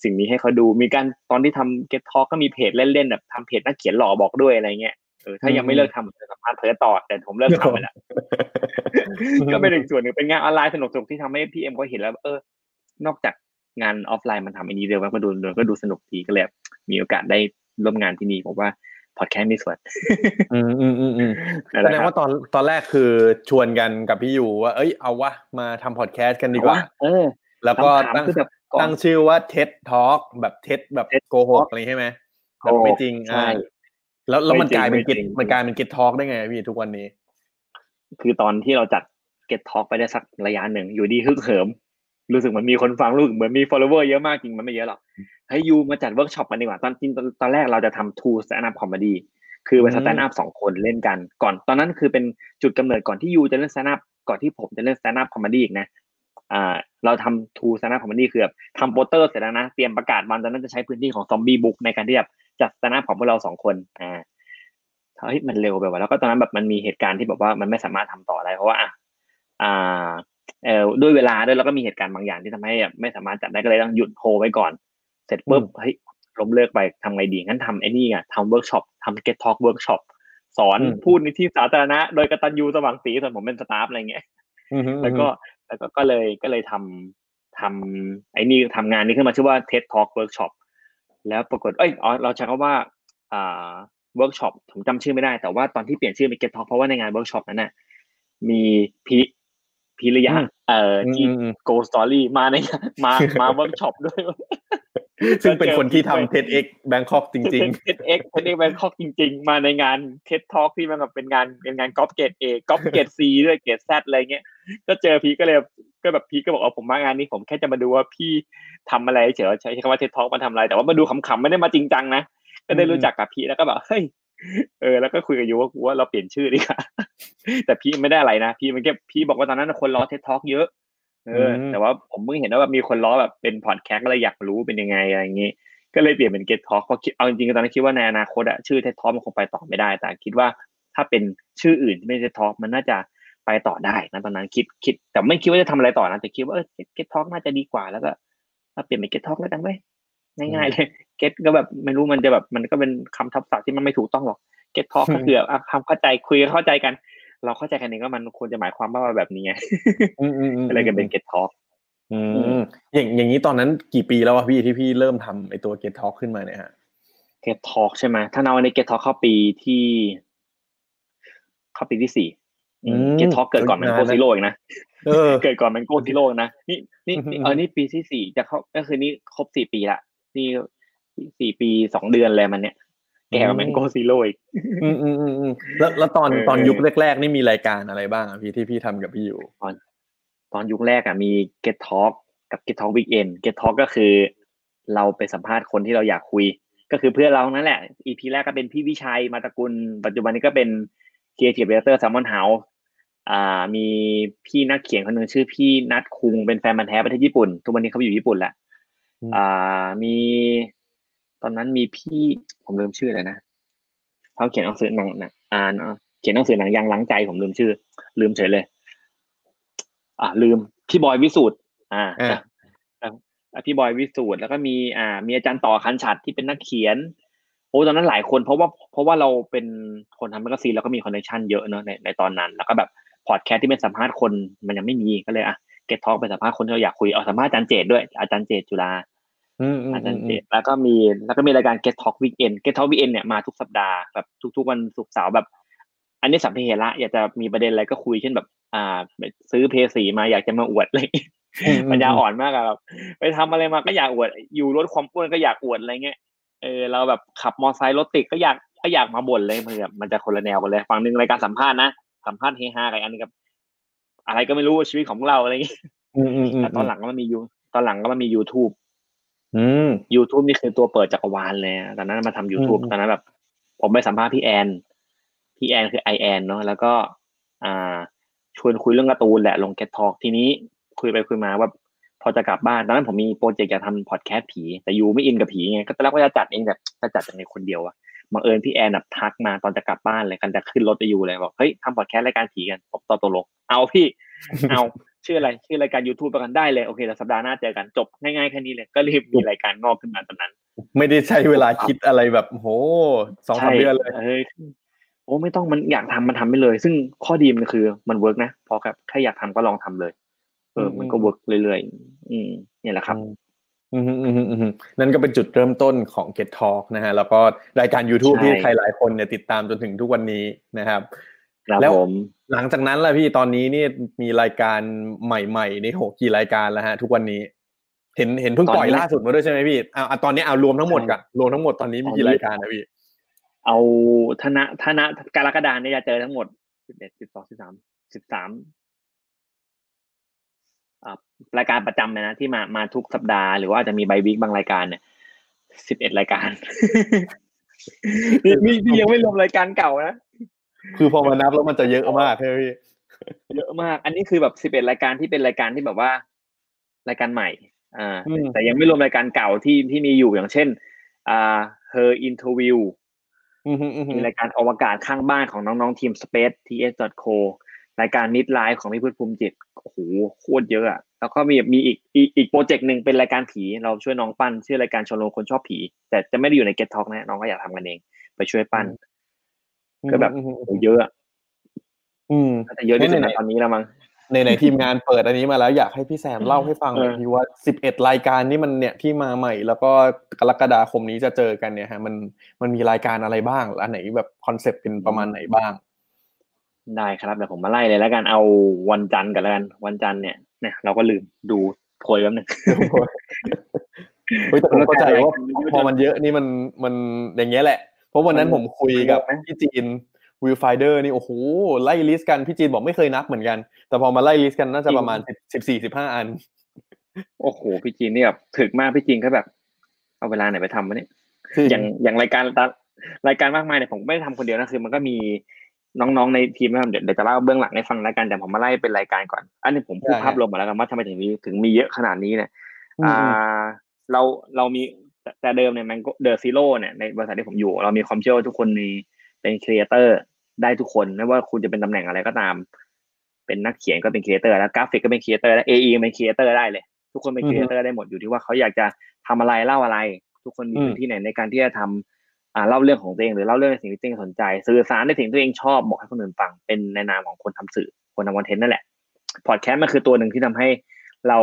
สิ่งนี้ให้เขาดูมีการตอนที่ทำ Get Talk ก็มีเพจเล่นๆแบบทำเพจนักเขียนหล่อบอกด้วยอะไรเงี้ยเออถ้ายังไม่เลิกทำผมจะสัมภาษณ์เพิร์ทต่อ แต่ผมเลิกทำไปแล้วก็เป็นอีกส่วนหนึ่งเป็นงานออนไลน์สนุกๆที่ทำให้พี่เอ็มก็เห็นแล้ว เออ นอกจากงานออฟไลน์มันทำอันนี้เดียวมันก็ดูก็ดูสนุกดีก็เลยแบบมีโอกาสได้ร่วมงานที่นี่ผมว่า พอดแคสต์มีส่วนอืมอืมอืมอืมนั่นแสแหดละงครับว่าตอนตอนแรกคือชวนกันกับพี่อยู่ว่า เอ้ยเอาวะมาทำพอดแคสต์กันดีกว่า เออ แล้วก็คำถามตั้งคือแบบก่อนตั้งชื่อว่าเท็ดทอ k แบบเท็ดแบบ TED โกหกอะไรใช่ไหมแบบไม่จริงใช่อ่าแล้วแล้วมันไม่จริงกลายเป็นไม่จริกิจงมันกลายเป็นกิจทอ k ได้ไงพี่ทุกวันนี้ คือตอนที่เราจัด Get Talk ไปได้สักระยะหนึ่งอยู่ดีฮึกเหิม รู้สึกเหมือนมีคนฟังรู้สึกเหมือนมี follower เยอะมากจริงมันไม่เยอะหรอกให้ยูมาจัดเวิร์กช็อปกันดีกว่าตอนจริงตอนตอนแรกเราจะทำ two stand up comedy คือเป็นอืม stand up สองคนเล่นกันก่อน ตอนนั้นคือเป็นจุดกำเนิดก่อนที่ยูจะเล่น stand up ก่อนที่ผมจะเล่น stand up comedy อีกนะอ่าเราทำ two stand up comedy คือแบบทำโปสเตอร์เสร็จแล้วนะเตรียมประกาศวันตอนนั้นจะใช้พื้นที่ของ Zombie Books ในการที่แบบจัด stand up ของพวกเราสองคนอ่าเฮ้ยมันเร็วไปว่ะแล้วก็ตอนนั้นแบบมันมีเหตุการณ์ที่แบบว่ามันไม่สามารถทำต่อได้เพราะว่าอะอ่า เอ่อด้วยเวลาด้วยแล้วก็มีเหตุการณ์บางอย่างที่ทำให้แบบไม่สามารถจัดได้ก็เลยต้องหยุดโฮไว้ก่อน เสร็จปุ๊บเฮ้ยล้มเลิกไปทำไงดีงั้นทำไอ้นี่ไงทำเวิร์กช็อปทำ get talk เวิร์กช็อปสอนอืมพูดในที่สาธารณะ โดยกตัญญูสว่างศรีส่วนผมเป็น staff อะไรเงี้ยอืมอืมแล้วก็แล้วก็ก็เลยก็เลยทำทำไอ้นี่ทำงานนี้ขึ้นมาชื่อว่า TED Talk Workshop แล้วปรากฏเอ้ยอ๋อเราใช้คำว่าอ่าเวิร์กช็อปผมจำชื่อไม่ได้แต่ว่าตอนที่เปลี่ยนชื่อเป็น Get Talk เพราะว่าในงานเวิร์กช็อปนั้นน่ะมีพี พิริยะเอ่ออืมที่อืมอืม Glow Story มาในมามาเวิร์กช็อปด้วย ซึ่งเป็นคนที่ทำ TEDxBangkok จริง TEDx TEDxBangkok จริง ๆ มาในงานเท็ดทอ k ที่มันแบบเป็นงานเป็นงานก๊อปเกรดเอก๊อปเกรดซีด้วยเกรดแซดอะไรเงี้ยก็เจอพีก็เลยก็แบบพีก็บอกว่าผมมางานนี้ผมแค่จะมาดูว่าพี่ทำอะไรเฉยๆใช้คำว่าเท็ดทอ k มาทำอะไรแต่ว่ามาดูขำๆไม่ได้มาจริงจังนะก็ได้รู้จักกับพีแล้วก็แบบเฮ้ย เออแล้วก็คุยกับยูว่ากูว่าเราเปลี่ยนชื่อดีกว่าแต่พี่ไม่ได้อะไรนะพี่มันแค่พี่บอกว่าตอนนั้นคนล้อเท็ดทอ k เยอะเอออืมแต่ว่าผมเพิ่งเห็นว่าแบบมีคนล้อแบบเป็นพอดแคสต์ก็เลยอยากรู้เป็นยังไงอะไรอย่างงี้ก็เลยเปลี่ยนเป็น Get Talk เพราะคิดเอาจริงๆตอนนั้นคิดว่าในอนาคตอะชื่อ TED Talk มันคงไปต่อไม่ได้ แต่คิดว่าถ้าเป็นชื่ออื่นที่ไม่ใช่ TED Talk มันน่าจะไปต่อได้นะตอนนั้นคิดคิดแต่ไม่คิดว่าจะทำอะไรต่อนะแต่คิดว่าเออ Get Talk น่าจะดีกว่าแล้วก็ถ้าเปลี่ยนเป็น Get Talk แล้วกันเว้ย ง่ายๆเลย Get ก็แบบไม่รู้มันจะแบบ มันก็เป็นคำทับศัพท์ที่มันไม่ถูกต้องหรอก Get Talk ก็คือแบบอะความเข้าใจคุยเข้าใจกัน เราเข้าใจกันเองว่ามันควรจะหมายความว่าแบบนี้ไงๆอืมอืมอืมก็เลยกันเป็น Get Talk อืมอย่างอย่างนี้ตอนนั้นกี่ปีแล้วอะพี่ที่พี่เริ่มทำไอตัวเกตทอ k ขึ้นมาเนี่ยฮะ Get Talk ใช่ไหมถ้านับวันนี้ Get Talk เข้าปีที่ เข้าปีที่สี่อืม Get Talk เกิดก่อน Mango Zero อีกนะเออเกิดก่อน Mango Zero นะนี่นี่อืมนี่เออนี่ปีที่สี่จะเข้าก็คือนี่ครบสี่ปีละ นี่สี่ปีสองเดือนเลยมันเนี่ยแก่กว่าแมนโกซิโร่อีกอืมอืมอืมอืมแล้วแล้วตอนเออตอนยุคแรกๆนี่มีรายการอะไรบ้างอะพี่ที่พี่ทำกับพี่อยู่ตอนยุคแรกอะมี Get Talk กับ Get Talk Weekend Get Talk ก็คือ เราไปสัมภาษณ์คนที่เราอยากคุย ก็คือเพื่อนเรานั่นแหละ EP แรกก็เป็นพี่วิชัยมาตระกุล ปัจจุบันนี้ก็เป็น Creative Director Salmon House อ่ามีพี่นักเขียนคนหนึ่งชื่อพี่นัทคุงเป็นแฟนมันธุ์แท้ประเทศญี่ปุ่น ทุกวันนี้เขาไปอยู่ญี่ปุ่นแล้ว อ่ามีตอนนั้นมีพี่ผมลืมชื่อเลยนะเขาเขียนหนังสือหนังนะอ่านเขียนหนังสือหนังยางล้างใจผมลืมชื่อ ลืมเฉยเลย อ่าลืมพี่บอยวิสูตรอ่าอ่าอะพี่บอยวิสูตรแล้วก็มีอ่า มีอาจารย์ต่อคันฉัดที่เป็นนักเขียนโอ้ตอนนั้นหลายคนเพราะว่าเพราะว่าเราเป็นคนทำแมกกาซีนแล้วก็มี connection เยอะเนอะในในตอนนั้น แล้วก็แบบพอดแคสต์ที่เป็นสัมภาษณ์คนมันยังไม่มีก็เลยอะ Get Talk ไปสัมภาษณ์คนที่เราอยากคุยเอาสัมภาษณ์อาจารย์เจตด้วยอาจารย์เจตจุฬาอืมอืมอาจารย์อืเจมตแล้วก็มีแล้วก็มีรายการ Get Talk Weekend Get Talk Weekend เนี่ยมาทุกสัปดาห์แบบทุก ๆ วันศุกร์เสาร์แบบ อันนี้สัมเพเหระอยากจะมีประเด็นอะไรก็คุยเช่นแบบ อ่า ซื้อเพลย์สี่มาอยากจะมาอวดอะไรอย่างเงี้ยอืมปัญญาอ่อนมากอะแบบไปทำอะไรมาก็อยากอวด อยู่ลดความอ้วนก็อยากอวดอะไรเงี้ยเออเราแบบขับมอไซค์รถติดก็อยากก็อยากมาบ่นเลยมันแบบมันจะคนละแนวกันเลย ฝั่งหนึ่งรายการสัมภาษณ์นะสัมภาษณ์เฮฮากับอันนึงกับ อะไรก็ไม่รู้ชีวิตของเราอะไรเงี้ยอืมอืมอืมแต่ตอนหลังก็มันมียูตอนหลังก็มันมี YouTube อืม YouTube นี่คือตัวเปิดจักรวาลเลยอะตอนนั้นมาทำ YouTube อืมตอนนั้นแบบ ผมไปสัมภาษณ์พี่แอน พี่แอนคือไอแอนเนาะแล้วก็ อ่า ชวนคุยเรื่องการ์ตูนแหละลง Get Talk ทีนี้คุยไปคุยมาว่าพอจะกลับบ้านตอนนั้นผมมีโปรเจกต์อยากทำพอดแคสต์ผี แต่ยูไม่อินกับผีไงก็ตอนแรกว่าจะจัดเองแต่จะจัดยังไงคนเดียวอะ บังเอิญพี่แอนแบบทักมาตอนจะกลับบ้านเลยกันจะขึ้นรถไปอยู่เลยบอกเฮ้ยทำพอดแคสต์รายการผีกันผมตอบตกลง เอาพี่ เอาชื่ออะไรชื่อรายการ YouTube ประกันได้เลยโอเคแต่สัปดาห์หน้าเจอกันจบง่ายๆแค่นี้เลยก็รีบมีรายการงอกขึ้นมาตอนนั้น ไม่ได้ใช้เวลาคิดอะไรแบบโหสองสามเดือนเลยเฮ้ยโอ้ไม่ต้องมันอยากทำมันทำไปเลย ซึ่งข้อดีมันคือมันเวิร์กนะพอครับแค่อยากทำก็ลองทำเลย เออ มันก็เวิร์กเรื่อยๆอืมเนี่ยแหละครับ อืมอืมอืมอืมอืมนั่นก็เป็นจุดเริ่มต้นของ Get Talk นะฮะ แล้วก็รายการ YouTube ใช่ที่ใครหลายคนเนี่ยติดตามจนถึงทุกวันนี้นะครับครับแล้วผมหลังจากนั้นล่ะพี่ตอนนี้นี่มีรายการใหม่ๆนี่โหกี่รายการแล้วฮะ ทุกวันนี้ เห็นเห็นเพิ่งปล่อยล่าสุดมาด้วยใช่ไหมพี่เอาเอาตอนนี้เอารวมทั้งหมดกันรวมทั้งหมดตอนนี้มีกี่รายการนะพี่เอาธนะธนะกรกฎาเนี่ยจะเจอทั้งหมดสิบเอ็ดสิบสองสิบสามสิบสามอ่า รายการประจำเลยนะที่มามาทุกสัปดาห์หรือว่าอาจจะมีไบวิกบางรายการเนี่ยสิบเอ็ดรายการนี่นี่นี่ยังไม่รวมรายการเก่านะคือพอมานับแล้วมันจะเยอะมากใช่ไหมพี่เยอะมาก อันนี้คือแบบสิบเอ็ดรายการที่เป็นรายการที่แบบว่า รายการใหม่ อ่าอืมแต่ยังไม่รวมรายการเก่าที่ที่มีอยู่อย่างเช่น อ่า Her Interview อืมอืมอืมมีรายการอวกาศข้างบ้านของน้องๆทีม Space ts.co รายการ Mid Life ของพี่พุทธภูมิจิต โอ้โหโคตรเยอะอะแล้วก็มีมีอีกอีกอีกโปรเจกต์หนึ่งเป็นรายการผี เราช่วยน้องปั้นชื่อรายการชมรมคนชอบผี แต่จะไม่ได้อยู่ใน Get Talk นะน้องก็อยากทำกันเอง ไปช่วยปั้น ก็แบบอืมอืมโอ้โหเยอะอะอืมน่าจะเยอะที่สุดไหนในๆตอนนี้แล้วมั้งในในทีมงานเปิดอันนี้มาแล้วอยากให้พี่แซมเล่าให้ฟังหน่อยเออพี่ว่าสิบเอ็ดรายการนี่มันเนี่ยที่มาใหม่ แล้วก็กรกฎาคมนี้จะเจอกันเนี่ยฮะ มันมันมีรายการอะไรบ้างอันไหนแบบคอนเซปต์เป็นประมาณไหนบ้าง ได้ครับเดี๋ยวผมมาไล่เลยแล้วกันเอาวันจันทร์กันแล้วกันวันจันทร์เนี่ยเนี่ยเราก็ลืมดูโพยแป๊บนึงเฮ้ยแต่ผมเข้าใจว่าพอมันเยอะนี่มันมันอย่างเงี้ยแหละ เพราะวันนั้นผมคุยกับพี่จีนวิวไฟน์เดอร์นี่โอ้โหไล่ list กันพี่จีนบอกไม่เคยนับเหมือนกัน แต่พอมาไล่ list กันน่าจะประมาณสิบสี่สิบห้าอัน โอ้โหพี่จีนเนี่ยแบบถึกมากพี่จีนก็แบบ เอาเวลาไหนไปทำวะเนี่ยคืออย่างอย่างรายการตารายการมากมายเนี่ยผมไม่ได้ทำคนเดียวนะคือ มันก็มี น้องๆในทีมนะครับเดี๋ยวเดี๋ยวจะเล่าเบื้องหลังให้ฟังแล้วกันแต่ผมมาไล่เป็นรายการก่อน อันนี้ผมพูดภาพรวมมาแล้วกันว่าทำไมถึงมีถึงมีเยอะขนาดนี้เนี่ยอ่าเราเรามีแต่แต่เดิมเนี่ยมัน The Zero เนี่ยในบริษัทที่ผมอยู่ เรามีความเชื่อว่าทุกคนมีเป็นครีเอเตอร์ได้ทุกคนไม่ว่าคุณจะเป็นตำแหน่งอะไรก็ตาม เป็นนักเขียนก็เป็นครีเอเตอร์แล้วกราฟิกก็เป็นครีเอเตอร์แล้ว AE เป็นครีเอเตอร์ได้เลย ทุกคนเป็นครีเอเตอร์ได้หมดอยู่ที่ว่าเขาอยากจะทำอะไรเล่าอะไร ทุกคนมีพื้นที่ไหนในการที่จะทำ อ่าเล่าเรื่องของตัวเองหรือเล่าเรื่องในสิ่งที่ตัวเองสนใจ สื่อสารในสิ่งที่ตัวเองชอบบอกให้คนอื่นฟังเป็นในนามของคนทำสื่อคนทำคอนเทนต์นั่นแหละพอดแคสต์มันคือตัวหนึ่งที่ทำให้เรา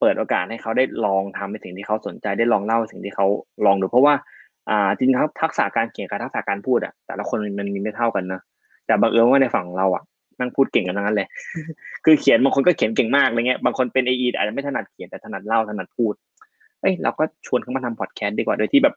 เปิดโอกาสให้เขาได้ลองทำในสิ่งที่เขาสนใจได้ลองเล่าสิ่งที่เขาลองดูเพราะว่าอ่าจริงๆทักษะการเขียนกับทักษะการพูดอะแต่ละคนมันมีไม่เท่ากันนะแต่บังเอิญว่าในฝั่งเราอะนั่งพูดเก่งกันทั้งนั้นเลย คือเขียนบางคนก็เขียนเก่งมากอะไรเงี้ย บางคนเป็นเอไออาจจะไม่ถนัดเขียนแต่ถนัดเล่าถนัดพูด เอ้ยเราก็ชวนเขามาทำพอดแคสต์ดีกว่า โดยที่แบบ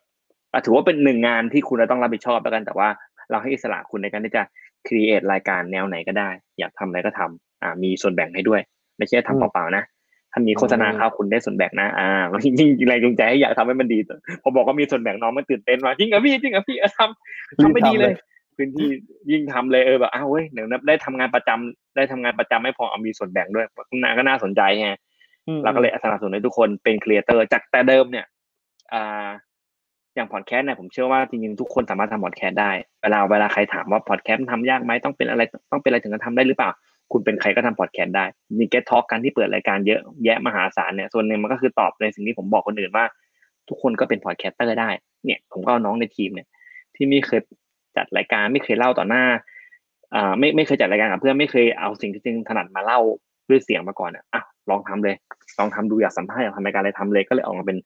ถือว่าเป็นหนึ่งงานที่คุณจะต้องรับผิดชอบแล้วกัน แต่ว่าเราให้อิสระคุณในการที่จะครีเอทรายการแนวไหนก็ได้ อยากทำอะไรก็ทำอ่ามีส่วนแบ่งให้ด้วย ไม่ใช่ทำเปล่าๆนะทถ้ามีโฆษณาเข้าคุณได้ส่วนแบ่งนะอ่าจริงๆแรงจูงใจให้อยากทำให้มันดีพอบอกว่ามีส่วนแบ่งน้องมันตื่นเต้นมาจริงเหรอพี่จริงเหรอพี่เออทำทำไม่ดีเลยพื้นที่ยิ่งทำเลยเออแบบอ้าวเว้ยเดี๋ยวได้ทำงานประจำได้ทำงานประจำไม่พอเอามีส่วนแบ่งด้วยน่าก็น่าสนใจไงอืมเราก็เลยสนับสนุนให้ทุกคนเป็นครีเอเตอร์จากแต่เดิมเนี่ยอ่า อย่างพอดแคสต์เนี่ยผมเชื่อว่าจริงๆทุกคนสามารถทำพอดแคสต์ได้เวลาเวลาใครถามว่าพอดแคสต์ทำยากไหมต้องเป็นอะไรต้องเป็นอะไรถึงจะทำได้หรือเปล่า คุณเป็นใครก็ทำพอดแคสต์ได้มี Get Talk กันที่เปิดรายการเยอะแยะมหาศาลเนี่ยส่วนหนึ่งมันก็คือตอบในสิ่งที่ผมบอกคนอื่นว่า ทุกคนก็เป็น podcaster ได้เนี่ยผมก็เอาน้องในทีมเนี่ยที่ไม่เคยจัดรายการไม่เคยเล่าต่อหน้าอ่าไม่ไม่เคยจัดรายการกับเพื่อนไม่เคยเอาสิ่งที่จริงถนัดมาเล่าด้วยเสียงมาก่อนอะอะลองทำเลย ลองทำดูอยากสัมภาษณ์อยากทำรายการอะไรทำเลยก็เลยออกมาเป็น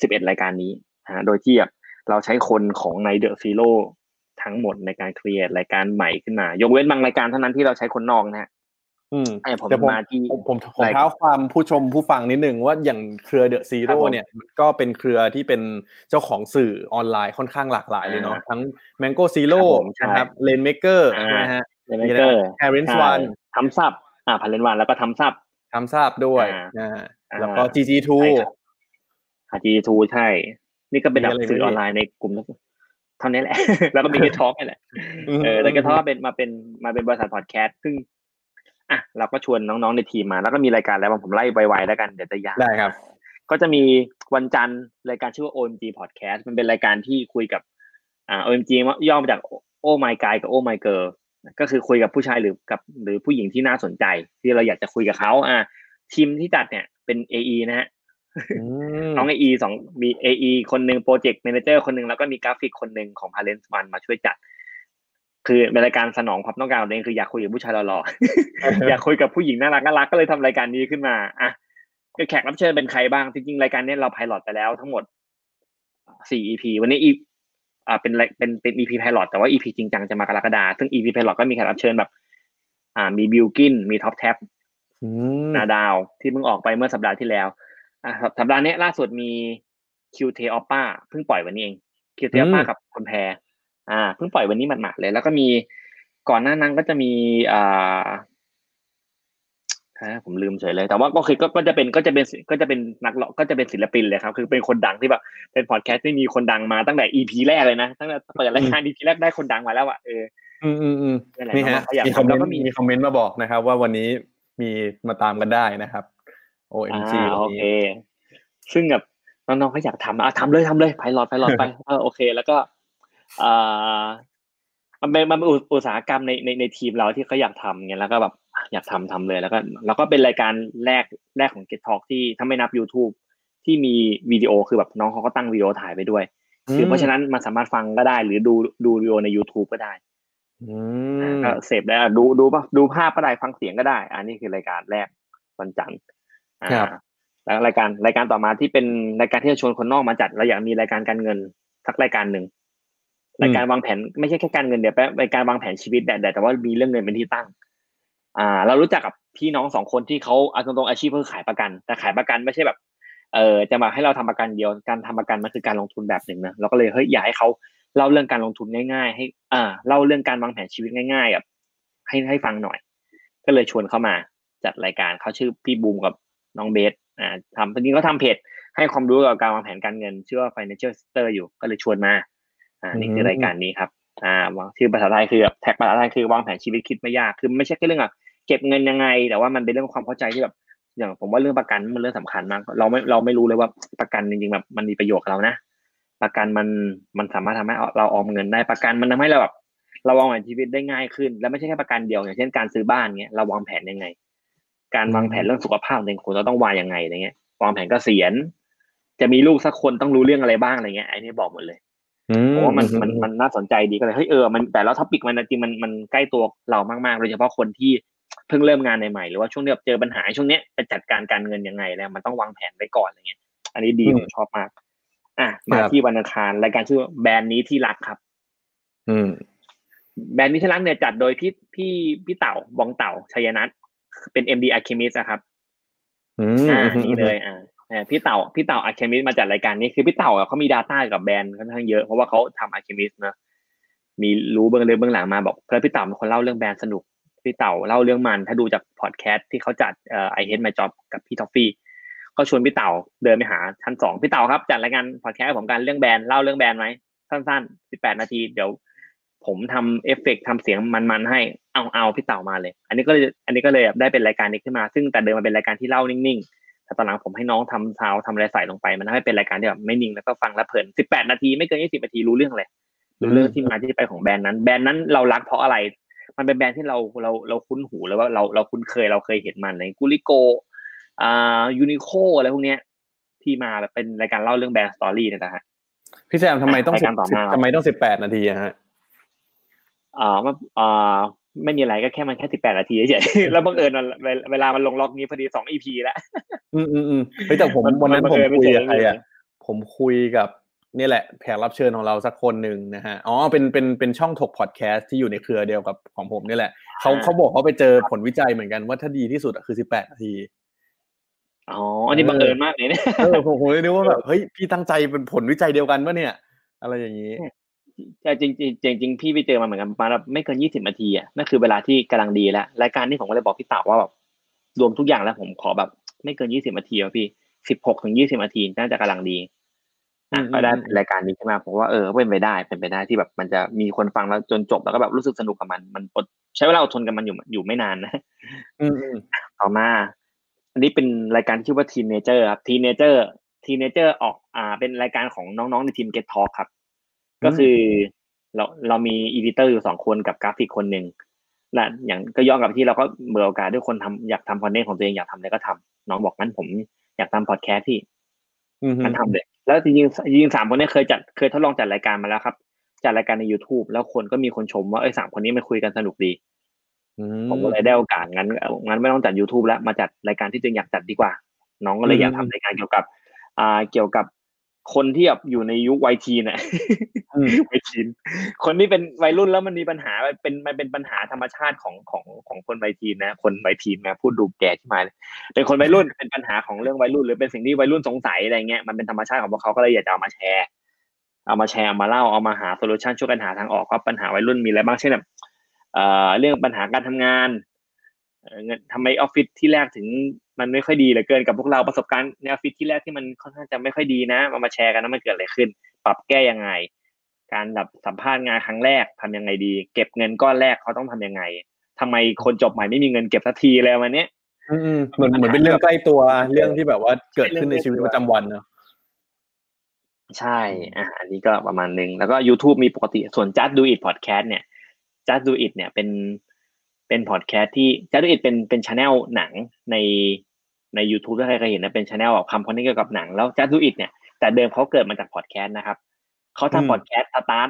สิบเอ็ดรายการนี้ ฮะโดยที่แบบเราใช้คนของใน The Zeroทั้งหมดในการเคลียร์รายการใหม่ขึ้นมา ยกเว้นบางรายการเท่านั้นที่เราใช้คนนอกนะฮะอืมไอ้ผมแต่ผมมาที่ผมผมผมรายเท้าความผู้ชมผู้ฟังนิดนึงว่าอย่างเครือเดอะซีครัโร่บผมเนี่ยมันก็เป็นเครือที่เป็นเจ้าของสื่อออนไลน์ค่อนข้างหลากหลายเลยเนาะอ่าทั้ง Mango Zero ครับผมใช่นะครับเลนเมเกอร์อ่าใช่ไหมฮะเลนเกอร์แฮร์รินส์วันทำซับอ่าพันเลนวันแล้วก็ทำซับทำทราบด้วยอ่านะฮะอ่าแล้วก็ GG2 ใช่ครับอาจีทูใช่ นี่ก็เป็นแบบมีอะไรสื่อไหมออนไลน์ในกลุ่มเท่านี้แหละ แล้วก็มีเกทท็อกนี่แหละเออแต่ก็เพราะว่าเป็นมาเป็นมาเป็นบริษัทพอดแคสต์ซึ่งอะเราก็ชวนน้องๆในทีมมา แล้วก็มีรายการแล้วผมไล่ไวๆแล้วกันเดี๋ยวจะยาวได้ครับ ก็จะมีวันจันทร์รายการชื่อว่า OMG Podcast มันเป็นรายการที่คุยกับอ่า OMG ย่อมาจาก Oh My Guy กับ Oh My Girl ก็คือคุยกับผู้ชายหรือกับหรือผู้หญิงที่น่าสนใจ ที่เราอยากจะคุยกับเขาอ่าทีมที่จัดเนี่ยเป็น AE นะฮะอืม น้อง AE สองมี AE คนหนึ่ง project manager คนหนึ่งแล้วก็มีกราฟิกคนหนึ่งของ Parents One มาช่วยจัด คือเป็นรายการสนองความต้องการของตัวเองคืออยากคุยกับผู้ชายหล่อๆอยากคุยกับผู้หญิงน่ารักน่ารักก็เลยทำรายการนี้ขึ้นมาอะก็แขกรับเชิญเป็นใครบ้างจริงๆรายการนี้เรา pilot ไปแล้วทั้งหมดสี่ EP วันนี้อีอ่าเป็นรายเป็นเป็น EP pilot แต่ว่า EP จริงจังจะมากรกฎาซึ่ง EP ไพลอตก็มีแขกรับเชิญแบบ อ่า มีบิลกินมีท็อปแท็บอืมนาดาวที่เพิ่งออกไปเมื่อสัปดาห์ที่แล้ว อะครับสัปดาห์นี้ล่าสุดมีคิวเทโอปป้าเพิ่งปล่อยวันนี้เองคิวเทโอปป้ากับคนแพรอ่าเพิ่งปล่อยวันนี้หมาดๆเลย แล้วก็มีก่อนหน้านั้นก็จะมีอ่าฮะผมลืมเฉยเลย แต่ว่าก็คือก็ก็จะเป็นก็จะเป็นก็จะเป็นนักร้องก็จะเป็นศิลปินเลยครับ คือเป็นคนดังที่แบบเป็นพอดแคสต์ที่มีคนดังมาตั้งแต่ EP แรกเลยนะตั้งแต่เปิดรายการ EP แรกได้คนดังมาแล้วอะเอออืมอืมอืมนั่นแหละนี่ฮะน้องๆเขาอยากมีคอมทำเมแล้นวก็ต์มีมีคอมเมนต์มาบอกนะครับ ว่าวันนี้มีมาตามกันได้นะครับ OMG อ่าวันโอนี้เค ซึ่งแบบน้องๆเขาอยากทำอะทำเลยทำเลยไพลอตไพลอตไปเออโอเค แล้วก็อ่ามันเป็นมันเป็นอุอุตสาหกรรมในในในทีมเราที่เขาอยากทำเงี้ยแล้วก็แบบอะอยากทำทำเลยแล้วก็แล้วก็เป็นรายการแรกแรกของ Get Talk ที่ถ้าไม่นับ YouTube ที่มีวิดีโอคือแบบน้องเขาก็ตั้งวิดีโอถ่ายไปด้วยคือเพราะฉะนั้นมันสามารถฟังก็ได้หรือดูดูวิดีโอใน YouTube ก็ได้อืมก็เสพได้อะดูดูปะดูภาพก็ได้ฟังเสียงก็ได้ อันนี้คือรายการแรกวันจันทร์อ่า ครับแล้วรายการรายการต่อมาที่เป็นรายการที่จะชวนคนนอกมาจัดเราอยากมีรายการการเงินสักรายการหนึ่งรายการวางแผนไม่ใช่แค่การเงินเดี๋ยวแป๊บรายการวางแผนชีวิตแต่แต่ว่ามีเรื่องเงินเป็นที่ตั้ง อ่า เรารู้จักกับพี่น้องสองคนที่เขาเอาตรงๆอาชีพเพื่อขายประกัน แต่ขายประกันไม่ใช่แบบ เออจะมาให้เราทำประกันเดียวการทำประกันมันคือการลงทุนแบบหนึ่งนะเราก็เลยเฮ้ยอยากให้เขาเล่าเรื่องการลงทุนง่าย ๆ ให้ อ่าเล่าเรื่องการวางแผนชีวิตง่ายๆแบบให้ให้ฟังหน่อย ก็เลยชวนเข้ามาจัดรายการเขาชื่อพี่บูมกับ น้องเบสอ่าทำจริงๆเขาทำเพจให้ความรู้เกี่ยวกับการวางแผนการเงิน ชื่อว่า financial sister อยู่ก็เลยชวนมา อ่านี่คือรายการนี้ครับอ่าวางชื่อภาษาไทยคือแบบแท็กภาษาไทยคือวางแผนชีวิตคิดไม่ยากคือไม่ใช่แค่เรื่องอะเก็บเงินยังไง แต่ว่ามันเป็นเรื่องความเข้าใจที่แบบอย่างผมว่าเรื่องประกันมันเรื่องสำคัญมาก เราไม่เราไม่รู้เลยว่าประกันจริงๆแบบมันมีประโยชน์กับเรานะ ประกันมันมันสามารถทำให้เราออมเงินได้ประกันมันทำให้เราแบบเราวางแผนชีวิตได้ง่ายขึ้น แล้วไม่ใช่แค่ประกันเดียวอย่างเช่นการซื้อบ้านเงี้ยเราวางแผนยังไง การวางแผนเรื่องสุขภาพเนี่ยคุณเราต้องวางยังไงอะไรเงี้ยวางแผนเกษียณจะมีลูกสักคนต้องรู้เรื่องอะไรบ้างอะไรเงี้ยไอ้นี่บอกหมดเลยอืมผมว่ามันมันมันน่าสนใจดีก็เลยเฮ้ยเออมันแต่แล้วท็อปิกมันจริงมันมันใกล้ตัวเรามากๆโดยเฉพาะคนที่เพิ่งเริ่มงานใหม่ๆหรือว่าช่วงที่แบบเจอปัญหาช่วงเนี้ยจะจัดการการเงินยังไงแล้วมันต้องวางแผนไว้ก่อนอะไรเงี้ย อันนี้ดีผมชอบมาก อะมาที่วันอังคารรายการชื่อแบรนด์นี้ที่รักครับ อืมแบรนด์นี้ที่รักเนี่ยจัดโดยพี่พี่พี่เต่าบองเต่าชัยนัท เป็น MD a r c h e m i s t นะครับอืมอ่านี่เลย อ่าเอ่อพี่เต่าพี่เต่า Archemist มาจัดรายการนี้คือพี่เต่าอะเขามี Data กับแบรนด์ค่อนข้างเยอะเพราะว่าเขาทำ Archemist นะมีรู้เบื้องลึกเบื้องหลังมาบอกเพื่อพี่เต่าเป็นคนเล่าเรื่องแบรนด์สนุก พี่เต่าเล่าเรื่องมัน ถ้าดูจากพอดแคสต์ที่เขาจัดเอ่อ I Hate My Job กับพี่ทอฟฟี่ก็ชวนพี่เต่าเดินไปหาชั้นสองพี่เต่าครับจัดรายการพอดแคสต์ผมกันเรื่องแบรนด์เล่าเรื่องแบรนด์ไหมสั้นๆสิบแปดนาทีเดี๋ยว ผมทำเอฟเฟกต์ทำเสียงมันๆให้เอาเอาพี่เต่ามาเลย อันนี้ก็เลยอันนี้ก็เลยได้เป็นรายการนี้ขึ้นมา ซึ่งแต่เดิมมันเป็นรายการที่เล่านิ่งๆแต่ตอนหลังผมให้น้องทำซาวทำอะไรใส่ลงไปมันทำให้เป็นรายการที่แบบไม่นิ่งแล้วก็ฟังแล้วเพลินสิบแปดนาทีไม่เกินยี่สิบนาทีรู้เรื่องเลยรู้เรื่องที่มาที่ไปของแบรนด์นั้นแบรนด์นั้นเรารักเพราะอะไร มันเป็นแบรนด์ที่เราเราเราคุ้นหูแล้วว่าเราเราคุ้นเคยเราเคยเห็นมันในกุลิโกอ่ายูนิโคอะไรพวกเนี้ย ที่มาแบบเป็นรายการเล่าเรื่องแบรนด์สตอรี่เนี่ยนะฮะพี่แซมทำไมต้องรายสิการบต่อมาทำไมต้องสิบแปดนาทีอะฮะ อ่ามันอ่าไม่มีอะไรก็แค่มันแค่สิบแปดนาทีเฉยๆแล้วบังเอิญมันเวลเวลามันลงล็อกนี้พอดีสองอีพีแล้วอืมอืมอืมเฮ้ยแต่ผมมันวันนั้นมันผมบังเอิญคุยไม่กับเจอใครเลอะยผมคุยกับนี่แหละแขกรับเชิญของเราสักคนหนึ่งนะฮะอ๋อเป็นเป็นเป็นช่องถกพอดแคสต์ที่อยู่ในเครือเดียวกับของผมนี่แหละเขาเขาบอกเขาไปเจอผลวิจัยเหมือนกันว่าถ้าดีที่สุดอะคือสิบแปดนาทีอ๋ออันนี้บังเอิญมากเลยเนี่ยเออผมผมเลยนึกว่าแบบเฮ้ยพี่ตั้งใจเป็นผลวิจัยเดียวกันปะเนี่ย อะไรอย่างนี้ แต่จริงๆจริงๆจริงๆพี่ไปเจอมาเหมือนกันประมาณแบบไม่เกินยี่สิบนาทีอะนั่นคือเวลาที่กำลังดีแล้วรายการที่ผมก็เลยบอกพี่เต่าว่าแบบรวมทุกอย่างแล้วผมขอแบบ ไม่เกินยี่สิบนาทีอะพี่สิบหกถึงยี่สิบนาทีน่าจะกำลังดีอะอืมก็ได้อืมเป็นรายการนี้ขึ้นมาผมว่าเออเป็นไปได้เป็นไปได้ที่แบบมันจะมีคนฟังแล้วจนจบแล้วก็แบบรู้สึกสนุกกับมัน มันอดใช้เวลาอดทนกับมันอยู่อยู่ไม่นานนะอืมอืมต่อมา อันนี้เป็นรายการที่ชื่อว่า Teenager ครับ Teenager Teenager ออกอ่าเป็นรายการของน้องๆในทีม Get Talk ครับ ก็คือเราเรามี editor อยู่สองคนกับกราฟิกคนหนึ่งและอย่างก็ย้อนกลับที่เราก็เบื่อโอกาสด้วยคนทำอยากทำคอนเทนต์ของตัวเองอยากทำอะไรก็ทำน้องบอกงั้นผมอยากทำพอดแคสต์ที่อืมมันทำเลย แล้วจริงๆจริงๆสามคนเนี้เคยจัดเคยทดลองจัดรายการมาแล้วครับ จัดรายการใน youtube แล้วคนก็มีคนชมว่าเอ้ยสามคนนี้มาคุยกันสนุกดีอืผมก็เลยได้โอกาสงั้นงั้นไม่ต้องจัด YouTube แล้วมาจัดรายการที่ตัวเองอยากจัดดีกว่า น้องก็เลยอยากทำรายการเกี่ยวกับ อ่าเกี่ยวกับ คนที่แบบอยู่ในยุควัยทีนน่ะอืมวัย teen คนที่เป็นวัยรุ่นแล้วมันมีปัญหามันเป็นมันเป็นปัญหาธรรมชาติของของของคนวัย teen นะ คนวัย teen นะพูดดูแก่ที่มาเลยเป็นคนวัยรุ่นเป็นปัญหาของเรื่องวัยรุ่น หรือเป็นสิ่งที่วัยรุ่นสงสัยอะไรเงี้ยมันเป็นธรรมชาติของพวกเขาก็เลยอยากจะเอามาแชร์ เอามาแชร์เอามาเล่าเอามาหา solution ช่วยกันหาทางออกว่าปัญหาวัยรุ่นมีอะไรบ้างเช่นแบบเอ่อเรื่องปัญหาการทำงาน เอ่อเงินทำไมออฟฟิศที่แรกถึงมันไม่ค่อยดีเหลือเกินกับพวกเราประสบการณ์ในออฟฟิศที่แรกที่มันค่อนข้างจะไม่ค่อยดีนะมามาแชร์กันนะมันเกิดอะไรขึ้น ปรับแก้ยังไง การแบบสัมภาษณ์งานครั้งแรกทำยังไงดี เก็บเงินก้อนแรกเขาต้องทำยังไงทำไมคนจบใหม่ไม่มีเงินเก็บสักทีเลยวันเนี้ยอืมอืมเหมือนเหมือนเป็นเรื่องใกล้ตัวเรื่องที่แบบว่าเกิดขึ้นในชีวิตประจำวันเนอะใช่อ่าอันนี้ก็ประมาณหนึ่งแล้วก็ YouTube มีปกติส่วน Just Do It Podcast เนี่ย Just Do It เนี่ยเป็น เป็นพอดแคสต์ที่ Just Do It เป็นเป็นช anel หนังในใน YouTube ถ้าใครเคยเห็นนะเป็นช anel แบบคำคอนเทนต์เกี่ยวกับหนังแล้ว Just Do It เนี่ยแต่เดิมเขาเกิดมาจากพอดแคสต์นะครับเขาทำพอดแคสต์สตาร์ท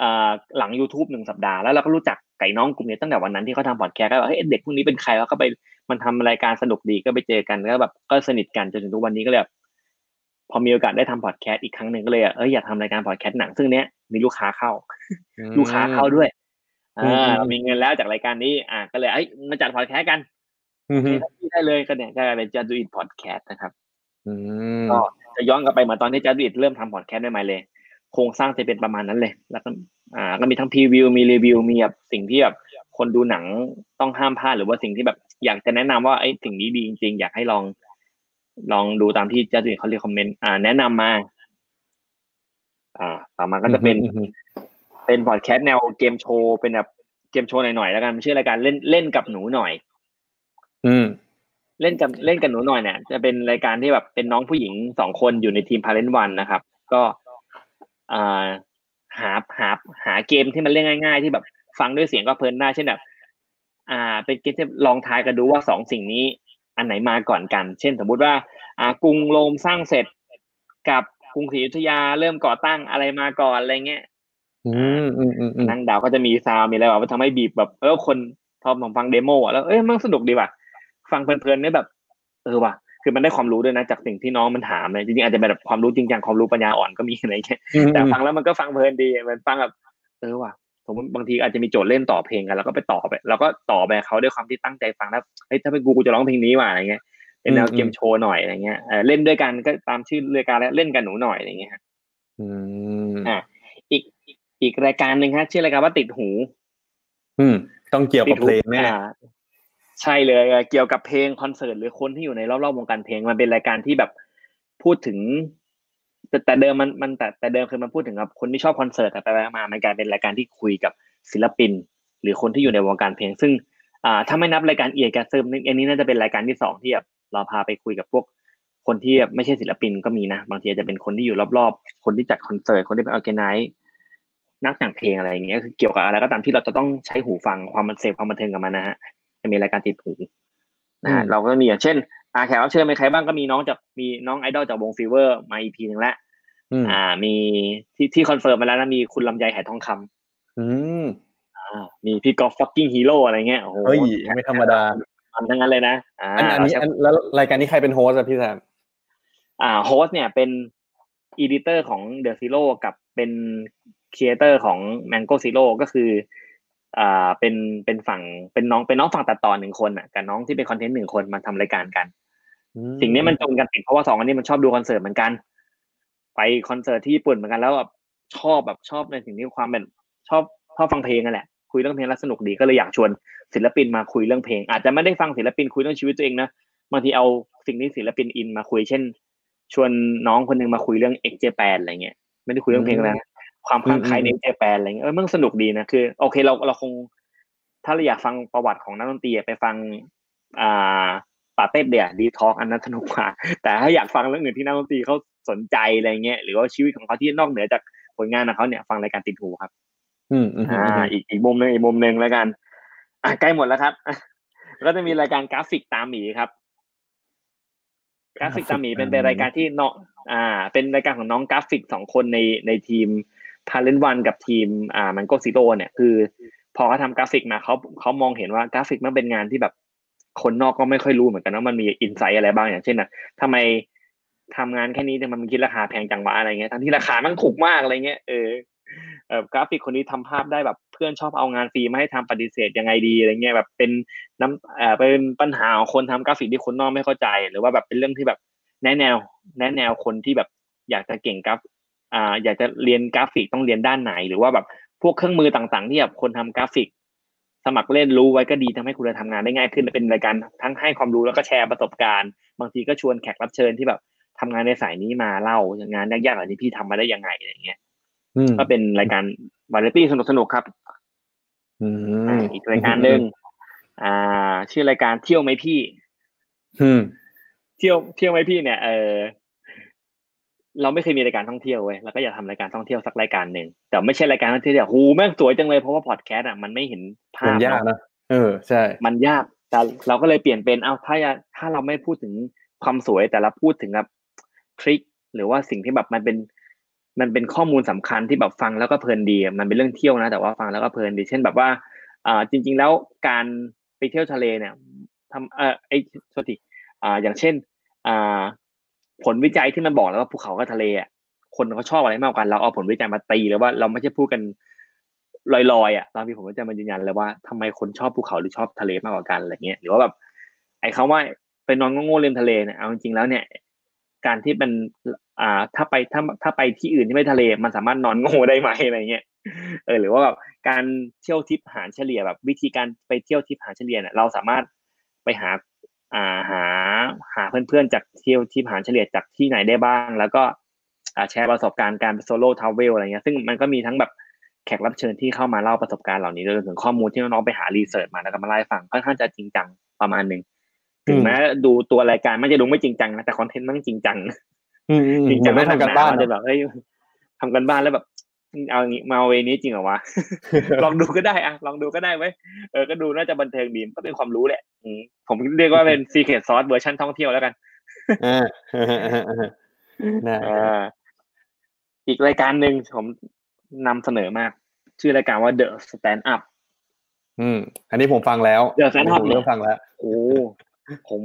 อ่าหลัง YouTube หนึ่งสัปดาห์แล้วเราก็รู้จักแก๊งน้องกลุ่มนี้ตั้งแต่วันนั้นที่เขาทำพอดแคสต์ก็แบบเฮ้ยเด็กพวกนี้เป็นใครแล้วก็ไปมันทำรายการสนุกดีก็ไปเจอกันแล้วแบบก็สนิทกันจนถึงทุกวันนี้ก็เลยแบบพอมีโอกาสได้ทำพอดแคสต์อีกครั้งหนึ่งก็เลยเอออยากทำรายการพอดแคสต์หนังซึ่งเนี้ยมีลูกค้าเข้า ลูกค้าเข้าด้วย อืมอ่าอืมมีเงินแล้วจากรายการนี้ อ่าก็เลยเอ้ยมาจัดพอดแคสต์กันอืมอืมที่ได้เลยก็เนี่ยก็กลายเป็น JUST ดูอินพอดแคสต์นะครับอืมก็จะย้อนกลับไปเหมือนตอนที่ JUST ดูอินเริ่มทำพอดแคสต์ใหม่ๆเลย โครงสร้างจะเป็นประมาณนั้นเลย แล้วก็อ่าก็มีทั้ง preview มีรีวิวมีแบบสิ่งที่แบบคนดูหนังต้องห้ามพลาดหรือว่าสิ่งที่แบบอยากจะแนะนำว่าเอ้ยสิ่งนี้ดีจริง ๆ อยากให้ลอง ลองดูตามที่ JUST ดูอินเขา recommend อ่า แนะนำมา อ่า ต่อมาก็จะเป็นอืมอืม เป็นพอดแคสต์แนวเกมโชว์เป็นแบบเกมโชว์หน่อยๆแล้วกันชื่อรายการเล่นเล่นกับหนูหน่อย อืม เล่นกับเล่นกับหนูหน่อยเนี่ยจะเป็นรายการที่แบบเป็นน้องผู้หญิงสองคนอยู่ในทีมพาเลนวันนะครับ ก็อ่าหาหาหาเกมที่มันเล่นง่าย ๆ ที่แบบฟังด้วยเสียงก็เพลินได้เช่นแบบ อ่า เป็นเกมที่ลองทายกันดูว่าสองสิ่งนี้ อันไหนมาก่อนกัน เช่น สมมุติว่า อ่ากรุงโรมสร้างเสร็จกับกรุงศรีอยุธยาเริ่มก่อตั้งอะไรมาก่อนอะไรเงี้ยอืมอืมอืมอืม นั่งเดาวก็จะมี sound มีอะไรแบบว่าทำให้บีบแบบเออคนพอผมฟัง demo อะแล้วเอ้ยมันสนุกดีว่ะฟังเพลินๆเนี่ยแบบ เออว่ะคือมันได้ความรู้ด้วยนะจากสิ่งที่น้องมันถามเลยจริงๆอาจจะเป็นแบบความรู้จริงจังความรู้ปัญญาอ่อนก็มีอะไรเงี้ยอืมแต่ฟังแล้วมันก็ฟังเพลินดีมันฟังแบบเออว่ะสมมติบางทีอาจจะมีโจทย์เล่นต่อเพลงกันแล้วก็ไปต่อไปแล้วก็ต่อไปเขาด้วยความที่ตั้งใจฟังแล้วเฮ้ยถ้าเป็นกูกูจะร้องเพลงนี้ว่ะอะไรเงี้ยเป็นแนวเกมโชว์หน่อยอะไรเงี้ยเออเล่นด้วยกันก็ตามชื่อรายการแล้วเล่นกันหนูหน่อยอะไรเงี้ยฮะอืมอะอีก อีกอีกรายการหนึ่งฮะชื่อรายการว่าติดหู อืม ต้องเกี่ยวกับเพลงแน่อ่าใช่เลยเกี่ยวกับเพลงคอนเสิร์ตหรือคนที่อยู่ในรอบๆวงการเพลงมันเป็นรายการที่แบบพูดถึง แต่แต่เดิมมันมันแต่แต่เดิมคือมันพูดถึงกับคนที่ชอบคอนเสิร์ตแต่ไปมามันกลายเป็นรายการที่คุยกับศิลปิน หรือคนที่อยู่ในวงการเพลง ซึ่งอ่าถ้าไม่นับรายการเอียแกซึมอันนี้น่าจะเป็นรายการที่สองที่แบบเราพาไปคุยกับพวกคนที่แบบไม่ใช่ศิลปินก็มีนะ บางทีจะเป็นคนที่อยู่รอบๆ คนที่จัดคอนเสิร์ตคนที่เป็น organize นักแต่งเพลงอะไรอย่างเงี้ยคือเกี่ยวกับอะไรก็ตามที่เราจะต้องใช้หูฟังความมันเสพความบันเทิงกับมันนะฮะจะมีรายการติดหูนะฮะเราก็มีอย่างเช่นอาแขกรับเชิญเป็นใครบ้างก็มีน้องจากมีน้องไอดอลจากวง FEVER มา EP หนึ่งแล้วอืมอ่า มีที่ที่ confirm มาแล้วนะมีคุณลำไยไหทองคำอืมอ่ามีพี่กอล์ฟ Fucking Hero อะไรเงี้ยโอ้โหเฮ้ยไม่ธรรมดามันทั้งนั้นเลยนะอ่าอันอันนี้เราใช้อันแล้วรายการนี้ใครเป็น host อะพี่แซมอ่า host เนี่ยเป็น editor ของ The Zero กับเป็น creator ของ Mango Zero ก็คืออ่าเป็นเป็นฝั่งเป็นน้องเป็นน้องฝั่งตัดต่อหนึ่งคนอะกับน้องที่เป็น content หนึ่งคนมาทำรายการกันอืสิ่งนี้มันจูนกันติดเพราะว่าสองอันนี้มันชอบดูคอนเสิร์ตเหมือนกัน ไปคอนเสิร์ตที่ญี่ปุ่นเหมือนกันแล้วแบบชอบแบบชอบในสิ่งที่ความเป็นชอบชอบฟังเพลงนั่นแหละคุยเรื่องเพลงแล้วสนุกดีก็เลยอยากชวนศิลปินมาคุยเรื่องเพลง อาจจะไม่ได้ฟังศิลปินคุยเรื่องชีวิตตัวเองนะบางทีเอาสิ่งที่ศิลปินอินมาคุยเช่น ชวนน้องคนหนึงมาคุยเรื่องเอ็กเจแปนอะไรเงี้ยไม่ได้คุยเรื่องเพลงแล้วนะ ความคลั่งไคล้ในเอ็กเจแปนอะไรเงี้ยเออมันสนุกดีนะคือ โอเคเราเราคง ถ้าเราอยากฟังประวัติของนักดนตรีอะไปฟัง อ่าปาเต้เดียดีทอกอันนั้นสนุกกว่าแต่ถ้าอยากฟังเรื่องอื่นที่นักดนตรีเขาสนใจอะไรเงี้ยหรือว่าชีวิตของเขาที่นอกเหนือจากผลงานของเขาเนี่ย ฟังรายการติดหูครับ อืมอืมอือ่ามอีกอีกมุมหนึ่งอีกมุมหนึ่งแล้วกันอะใกล้หมดแล้วครับก็จะมีรายการกราฟิกตามหมีครับ กราฟิกตามหมีเป็นเป็นรายการที่เนาะอ่า เป็นรายการของน้องกราฟิกสองคนในในทีม Parents One กับทีมอ่ามันโกซิโ o เนี่ยคือ พอเขาทำกราฟิกมาเขาเขามองเห็นว่ากราฟิกมันเป็นงานที่แบบคนนอกก็ไม่ค่อยรู้เหมือนกันว่ามันมี insight อะไรบ้างอย่างเช่นอะทำไมทำงานแค่นี้แต่มันคิดราคาแพงจังวะอะไรเงี้ยทั้งที่ราคามันถูกมากอะไรเงี้ยเออเออกราฟิกคนนี้ทำภาพได้แบบเพื่อนชอบเอางานฟรีมาให้ทำปฏิเสธยังไงดีอะไรเงี้ยแบบเป็นน้ำเอ่อเป็นปัญหาของคนทำกราฟิกที่คนนอกไม่เข้าใจ หรือว่าแบบเป็นเรื่องที่แบบแนะแนว แนะแนวคนที่แบบอยากจะเก่งกราฟ อ่าอยากจะเรียนกราฟิกต้องเรียนด้านไหน หรือว่าแบบพวกเครื่องมือต่างๆ ที่แบบคนทำกราฟิก สมัครเล่นรู้ไว้ก็ดีทำให้คุณจะทำงานได้ง่ายขึ้นเป็นรายการทั้งให้ความรู้แล้วก็แชร์ประสบการณ์ บางทีก็ชวนแขกรับเชิญที่แบบทำงานในสายนี้มาเล่างานยากๆเหล่านี้พี่ทำมาได้ยังไงอะไรเงี้ยอืมก็เป็นรายการวาไรตี้สนุกๆครับอือ่ามอีกรายการหนึ่งอ่า ชื่อรายการเที่ยวไหมพี่อืมเที่ยวเที่ยวไหมพี่เนี่ยเออ เราไม่เคยมีรายการท่องเที่ยวเว้ยแล้วก็อยากทำรายการท่องเที่ยวสักรายการหนึ่งแต่ไม่ใช่รายการท่องเที่ยวแบบหูแม่งสวยจังเลยเพราะว่าพอดแคสต์อะมันไม่เห็นภามันพยากเนอะนะเออใช่ มันยากแต่เราก็เลยเปลี่ยนเป็นเอาถ้าอยากถ้าเราไม่พูดถึงความสวยแต่เราพูดถึงแบบทริคหรือว่าสิ่งที่แบบมันเป็น มันเป็นข้อมูลสำคัญที่แบบฟังแล้วก็เพลินดีอะมันเป็นเรื่องเที่ยวนะ แต่ว่าฟังแล้วก็เพลินดี เช่นแบบว่าอ่าจริง ๆ แล้วการไปเที่ยวทะเลเนี่ยทำเออไอ้โทษทีอ่าอย่างเช่นอ่า ผลวิจัยที่มันบอกแล้วว่าภูเขากับทะเลอะคนเขาชอบอะไรมากกว่ากันเราเอาผลวิจัยมาตีเลยว่าเราไม่ใช่พูดกันลอยๆอะเรามีผลวิจัยมายืนยันเลยว่าทำไมคนชอบภูเขาหรือชอบทะเลมากกว่ากันอะไรเงี้ยหรือว่าแบบไอ้คำว่าไปนอนโง่ๆริมทะเลเนี่ยเอาจริงๆแล้วเนี่ย การที่เป็นอ่าถ้าไปถ้าถ้าไปที่อื่นที่ไม่ทะเล มันสามารถนอนโง่ได้ไหมอะไรเงี้ยเออหรือว่าแบบการเที่ยวทริปหารเฉลี่ยแบบ วิธีการไปเที่ยวทริปหารเฉลี่ยเนี่ยเราสามารถไปหา อ่าหาหาเพื่อนๆจากเที่ยวที่หารเฉลี่ยจากที่ไหนได้บ้าง แล้วก็อ่าแชร์ประสบการณ์การ solo travel อะไรเงี้ยซึ่งมันก็มีทั้งแบบแขกรับเชิญที่เข้ามาเล่าประสบการณ์เหล่านี้รวมถึงข้อมูลที่น้องๆไปหา research มาแล้วก็มาเล่าให้ฟังค่อนข้างจะจริงจังประมาณหนึ่งถึงแม้ดูตัวรายการมันจะดูไม่จริงจังนะแต่ content มันจริงจังอืมอืมจริงเหจัมืงอนไม่ทำกันบ้านมัจะแบบเฮ้ยทำกันบ้านแล้วแบบ เอาอย่างงี้มาเอาเวนี้จริงเหรอวะลองดูก็ได้อะลองดูก็ได้เว้ยเออก็ดูน่าจะบันเทิงดีก็เป็นความรู้แหละอืมผมเรียกว่าเป็น Secret Sauce เวอร์ชันท่องเที่ยวแล้วกันอ่านะอ่าอีกรายการหนึ่งผมนำเสนอมาก ชื่อรายการว่า The Stand Up อืม อันนี้ผมฟังแล้วเดี๋ยวแฟนคลับผมเริ่มฟังแล้ว โอ้ผม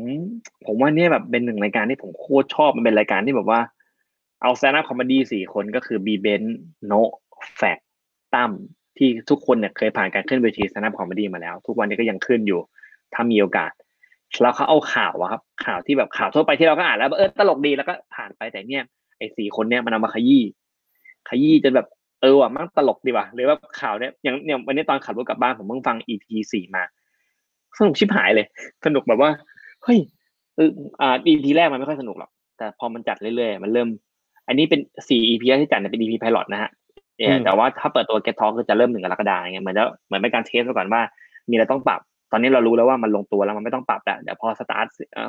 ผมว่าเนี่ยแบบเป็นหนึ่งรายการที่ผมโคตรชอบมันเป็นรายการที่แบบว่าเอา stand comedy สี่คนก็คือบีเบนโน แฟกตั้มที่ทุกคนเนี่ยเคยผ่านการขึ้นเวที stand comedy มาแล้ว ทุกวันนี้ก็ยังขึ้นอยู่ถ้ามีโอกาสแล้วเขาเอาข่าวอะครับ ข่าวที่แบบข่าวทั่วไปที่เราก็อ่านแล้วเออตลกดีแล้วก็ผ่านไปแต่เนี่ยไอ้สี่คนเนี่ยมันเอามาขยี้ขยี้จนแบบเออว่ะมันตลกดีว่ะหรือว่าข่าวเนี่ยอย่างอย่างวันนี้ตอนขับรถกลับบ้านผมเพิ่งฟัง EP สี่มาสนุกชิบหายเลย สนุกแบบว่าเฮ้ยเอออ่า EP แรกมันไม่ค่อยสนุกหรอกแต่พอมันจัดเรื่อยๆมันเริ่ม อันนี้เป็นสี่ EP แรกที่จัดเนี่ยเป็น EP pilot นะฮะ เออแต่ว่าถ้าเปิดตัว Get Talk ก็จะเริ่มหนึ่งกรกฎาคมเงี้ยเหมือนจะเหมือนเป็นการเทสไปก่อนว่า มีอะไรต้องปรับ ตอนนี้เรารู้แล้วว่ามันลงตัวแล้วมันไม่ต้องปรับแล้วเดี๋ยวพอสตาร์ท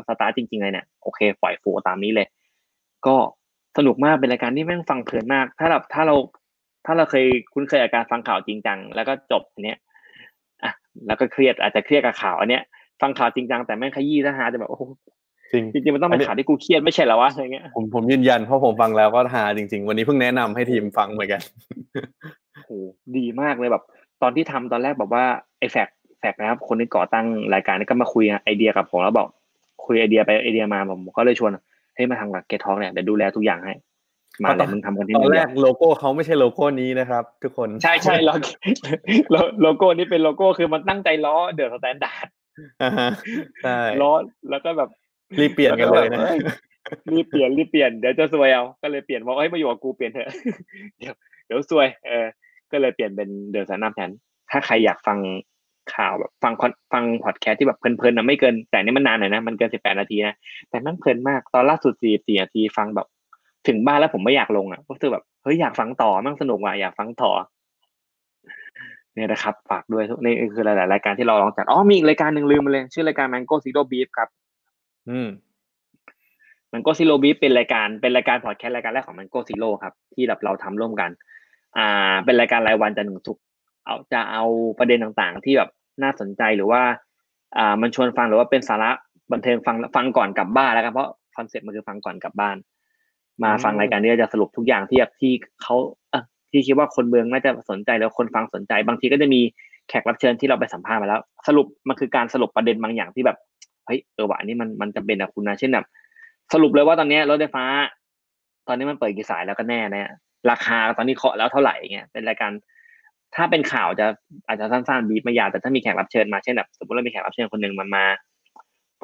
สตาร์ทจริงๆเลยเนี่ยโอเคปล่อย flow ตามนี้เลย ก็สนุกมากเป็นรายการที่แม่งฟังเพลินมาก ถ้าเราถ้าเราถ้าเราเคยคุ้นเคยกับการฟังข่าวจริงจังแล้วก็จบอันเนี้ยอะแล้วก็เครียดอาจจะเครียดกับข่าวอันเนี้ยฟังข่าวจริงจังแต่แม่งขยี้ซะฮาจะแบบโอ้โห จริงจริงๆมันต้องเป็นข่าวที่กูเครียดไม่ใช่เหรอวะอะไรเงี้ยผมผมยืนยันเพราะผมฟังแล้วก็ฮาจริง ๆ วันนี้เพิ่งแนะนำให้ทีมฟังเหมือนกันโอ้โหดีมากเลยแบบ ตอนที่ทำตอนแรกแบบว่าไอ้แฟกแฟกนะครับ คนที่ก่อตั้งรายการนี้ก็มาคุยไอเดียกับผมแล้วบอก คุยไอเดียไปไอเดียมาผมก็เลยชวนให้มาทำกับ Get Talks เนี่ยเดี๋ยวดูแลทุกอย่างให้มาเลยมึงทำ content ตอนแรกลโก้เขาไม่ใช่โลโก้นี้นะครับ ทุกคนใช่ใช่โลโก้โลโก้นี้เป็นโลโก้คือมันตั้งใจล้อ The Standardอ่าฮะใช่ล้อแล้วก็แบบ รีบเปลี่ยนกันเลยนะอ้รีบเปลี่ยนรีบเปลี่ยนเดี๋ยวจะซวยเอาก็เลยเปลี่ยนบอกเฮ้ยมาอยู่กับกูเปลี่ยนเถอะเดี๋ยวเดี๋ยวซวย เออ ก็เลยเปลี่ยนเป็น The Standard แทนถ้าใครอยากฟังข่าวแบบฟังคอนฟังพอดแคสต์ที่แบบเพลินๆนะไม่เกิน แต่นี่มันนานหน่อยนะมันเกินสิบแปดนาทีนะแต่มันเพลินมากตอนล่าสุดสี่สี่นาทีฟังแบบ ถึงบ้านแล้วผมไม่อยากลงอะก็คือแบบเฮ้ยอยากฟังต่อมั่งสนุกว่ะอยากฟังต่อ เนี่ยนะครับฝากด้วยนี่คือหลายๆรายการที่เราลองจัดอ๋อมีอีกรายการหนึ่งลืมไปเลย ชื่อรายการ Mango Zero Beef ครับ อืม Mango Zero Beef เป็นรายการเป็นรายการพอดแคสต์รายการแรกของ Mango Zero ครับ ที่แบบเราทำร่วมกัน อ่า เป็นรายการรายวันจันทร์ถึงศุกเอาจะเอาประเด็นต่างๆ ที่แบบน่าสนใจหรือว่า อ่า มันชวนฟังหรือว่าเป็นสาระบันเทิงฟังฟังก่อนกลับบ้านแล้วกันเพราะคอนเซ็ปต์มันคือฟังก่อนกลับบ้าน มาฟังรายการนี้จะสรุปทุกอย่างที่แบบที่เขาที่คิดว่าคนเมืองน่าจะสนใจแล้วคนฟังสนใจ บางทีก็จะมีแขกรับเชิญที่เราไปสัมภาษณ์มาแล้ว สรุปมันคือการสรุปประเด็นบางอย่างที่แบบ เฮ้ยเออว่ะอันนี้มันมันจำเป็นอะคุณนะเช่นแบบสรุปเลยว่าตอนนี้รถไฟฟ้า ตอนนี้มันเปิดกี่สายแล้วก็แน่เนี่ยราคาตอนนี้เคาะแล้วเท่าไหร่เงี้ยเป็นรายการถ้าเป็นข่าวจะอาจจะสั้นๆบีบไม่ยาวแต่ถ้ามีแขกรับเชิญมาเช่นแบบสมมติเรามีแขกรับเชิญคนหนึ่งมันมา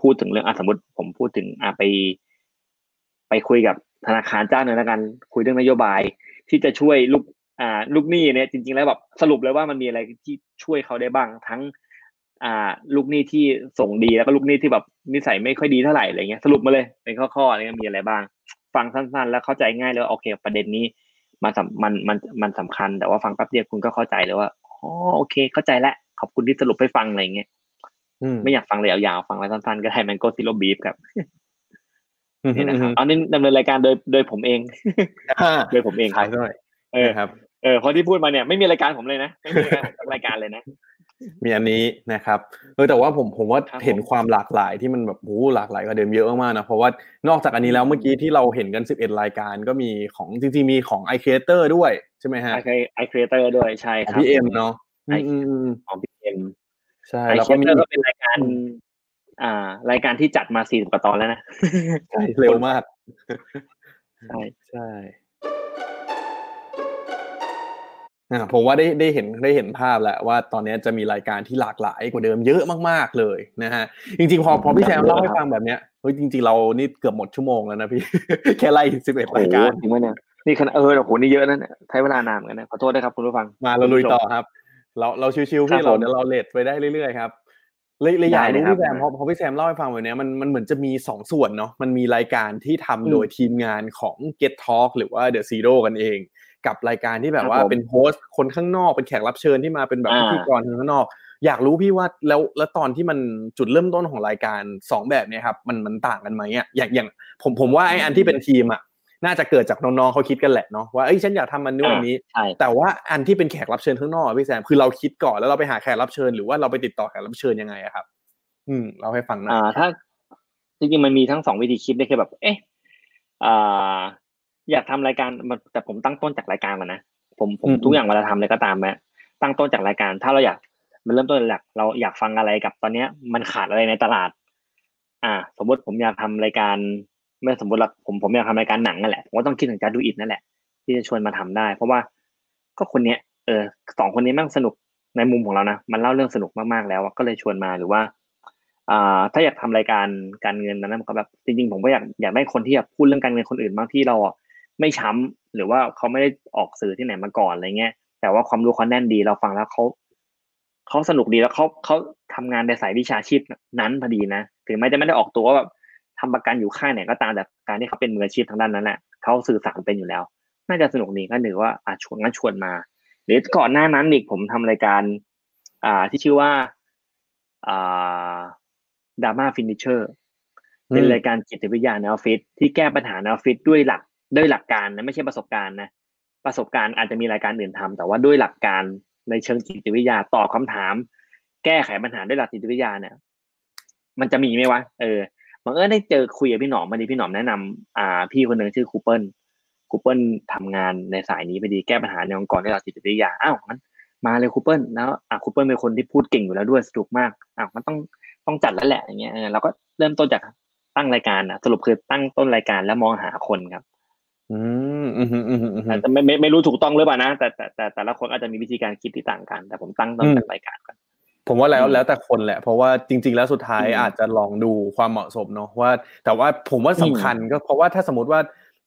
พูดถึงเรื่องอะสมมติผมพูดถึงอะไป ไปคุยกับธนาคารเจ้าหนึ่งแล้วกันคุยเรื่องนโยบาย ที่จะช่วยลูกอ่าลูกหนี้เนี่ยจริง ๆ แล้วแบบสรุปเลยว่ามันมีอะไรที่ช่วยเขาได้บ้าง ทั้ง อ่า ลูกหนี้ที่ส่งดีแล้วก็ลูกหนี้ที่แบบนิสัยไม่ค่อยดีเท่าไหร่อะไรเงี้ยสรุปมาเลยเป็นข้อๆอะไรเงี้ยมีอะไรบ้าง ฟังสั้นๆ แล้วเข้าใจง่ายเลยว่าโอเค ประเด็นนี้มันสำมันมันมันสำคัญ แต่ว่าฟังแป๊บเดียวคุณก็เข้าใจเลยว่าอ๋อโอเค เข้าใจแล้วขอบคุณที่สรุปให้ฟังอะไรเงี้ยอืมไม่อยากฟังเลยยาวๆฟังไว้สั้นๆก็ได้มันก็ซิโลบีฟครับอืมนี่นะครับอันนี้ดำเนินรายการโดยโดยผมเองอ่าโดยผมเองคขารัยบหน่อยเออนะครับเออพอที่พูดมาเนี่ยไม่มีรายการผมเลยนะไม่มีรายการผมสักรายการเลยนะ มีอันนี้นะครับเออแต่ว่าผมผมว่าครับผมเห็นความหลากหลายที่มันแบบโอ้โหหลากหลายกว่าเดิมเยอะมากๆนะเพราะว่านอกจากอันนี้แล้วเมื่อกี้ที่เราเห็นกัน 11 รายการก็มีของจริงๆมีของ iCreator ด้วยใช่ไหมฮะ iCreator ด้วยใช่ของครับพี่เอ็มเนาะไออืมอืมอืมของพี่เอ็มใช่ไอแล้วคก็รีเอมีเตอร์ก็เป็นรายการ อ่า รายการที่จัดมาสี่สิบกว่าตอนแล้วนะใช่เร็วมากใช่ใช่ อ่าผมว่าได้ได้เห็นได้เห็นภาพแล้วว่าตอนนี้จะมีรายการที่หลากหลายกว่าเดิมเยอะมากๆเลยนะฮะจริง ๆ พอพอพี่แซมเล่าให้ฟังแบบเนี้ยเฮ้ยจริง ๆ เรานี่เกือบหมดชั่วโมงแล้วนะพี่ แค่ไล่สิบเอ็ดโอ้รายโหการจริงไหมเนี่ยนี่ขนาดเออโอ้โหนี่เยอะนะเนี่ยใช้เวลานานเหมือนกันนะขอโทษด้วยครับคุณผู้ฟังมาเราลุยต่อครับ เราเราชิวๆครัพี่บเราผมเดี๋ยวเราเลทไปได้เรื่อยๆครับเลยเลยอยากได้รู้เลยครับพี่แซมเพราะเพราะพี่แซมเล่าให้ฟังแบบเนี้ยมันมันเหมือนจะมีสองส่วนเนาะมันมีรายการที่ทำอืมโดยทีมงานของ Get Talk หรือว่า The Zero กันเอง กับรายการที่แบบว่าครับผมเป็นโฮสต์คนข้างนอกเป็นแขกรับเชิญที่มาเป็นแบบอ่าพิธีกรคนข้างนอก อยากรู้พี่ว่าแล้วแล้วตอนที่มันจุดเริ่มต้นของรายการสองแบบเนี้ยครับมันมันต่างกันไหมอะอย่างอย่างผมผมว่าไอ้อันที่เป็นทีมอะน่าจะเกิดจากน้องๆเขาคิดกันแหละเนาะว่าเอ้ยฉันอยากทำมันนู่นอันนี้ใช่แต่ว่าอันที่เป็นแขกรับเชิญข้างนอกอะพี่แซมคือเราคิดก่อนแล้วเราไปหาแขกรับเชิญหรือว่าเราไปติดต่อแขกรับเชิญยังไงอะครับ อืม เราให้ฟังหนะอ่าถ้าจริงๆมันมีทั้งสองวิธีคิดได้คือแบบ เอ๊ะอ่า อยากทำรายการมันแต่ผมตั้งต้นจากรายการก่อนนะผมผมทุกอย่างเวลาทำอะไรก็ตามแม้ตั้งต้นจากรายการ ถ้าเราอยากมันเริ่มต้นจากเราอยากฟังอะไรกับตอนเนี้ย มันขาดอะไรในตลาด อ่า สมมติผมอยากทำรายการไม่สมมติละผมผมอยากทำรายการหนังนั่นแหละผมก็ต้องคิดถึงการดูอิดนั่นแหละ ที่จะชวนมาทำได้ เพราะว่าก็คนเนี้ยเออสองคนนี้มั่งสนุกในมุมของเรานะมันเล่าเรื่องสนุกมากๆแล้วอะก็เลยชวนมาหรือว่าอ่าถ้าอยากทำรายการการเงินนั้นก็แบบจริงๆผมก็อยากอยากได้คนที่อยากพูดเรื่องการเงินคนอื่นบางที่เราอะ ไม่ช้ำหรือว่าเขาไม่ได้ออกสื่อที่ไหนมาก่อนอะไรเงี้ย แต่ว่าความรู้เขาแน่นดีเราฟังแล้วเขาเขาสนุกดีแล้วเขาเขาทำงานในสายวิชาชีพนั้นพอดีนะถึงแม้จะไม่ได้ออกตัวว่าแบบทำประกันอยู่ค่ายไหนก็ตามแต่การที่เขาเป็นมืออาชีพทางด้านนั้นแหละเขาสื่อสารเป็นอยู่แล้ว น่าจะสนุกดีก็หรือว่าอาชวนงั้นชวนมาหรือก่อนหน้านั้นอีกผมทำรายการ อ่าที่ชื่อว่าอ่า Drama Finisher เป็นรายการจิตวิทยาในออฟฟิศที่แก้ปัญหาในออฟฟิศด้วยหลัก ด้วยหลักการนะไม่ใช่ประสบการณ์นะประสบการณ์อาจจะมีรายการอื่นทำแต่ว่าด้วยหลักการในเชิงจิตวิทยาตอบคำถาม แก้ไขปัญหาด้วยหลักจิตวิทยาเนี่ย มันจะมีไหมวะเออบังเอิญได้เจอคุยกับพี่หนอมมาดีพี่หนอมแนะนำอ่า พี่คนหนึ่งชื่อครูเปิ้ลครูเปิ้ลทำงานในสายนี้พอดีแก้ปัญหาในองค์กรด้วยหลักจิตวิทยาอ้าวงั้นมาเลยครูเปิ้ลแล้วอะครูเปิ้ลเป็นคนที่พูดเก่งอยู่แล้วด้วยสนุกมากอ้าวมันต้องต้องจัดแล้วแหละอย่างเงี้ยเราก็เริ่มต้นจากตั้งรายการอะสรุปคือตั้งต้นรายการแล้วมองหาคนครับ อืมอืมอืมอืมอืมแต่ไม่ไม่ไม่รู้ถูกต้องหรือเปล่านะแต่แต่แต่แต่ละคนอาจจะมีวิธีการคิดที่ต่างกัน แต่ผมตั้งต้นจากรายการก่อนผมว่าแล้วอืมแล้วแต่คนแหละ เพราะว่าจริง ๆ แล้วสุดท้ายอืมอาจจะลองดูความเหมาะสมเนาะว่า แต่ว่าผมว่าสำคัญก็เพราะว่าถ้าสมมติว่า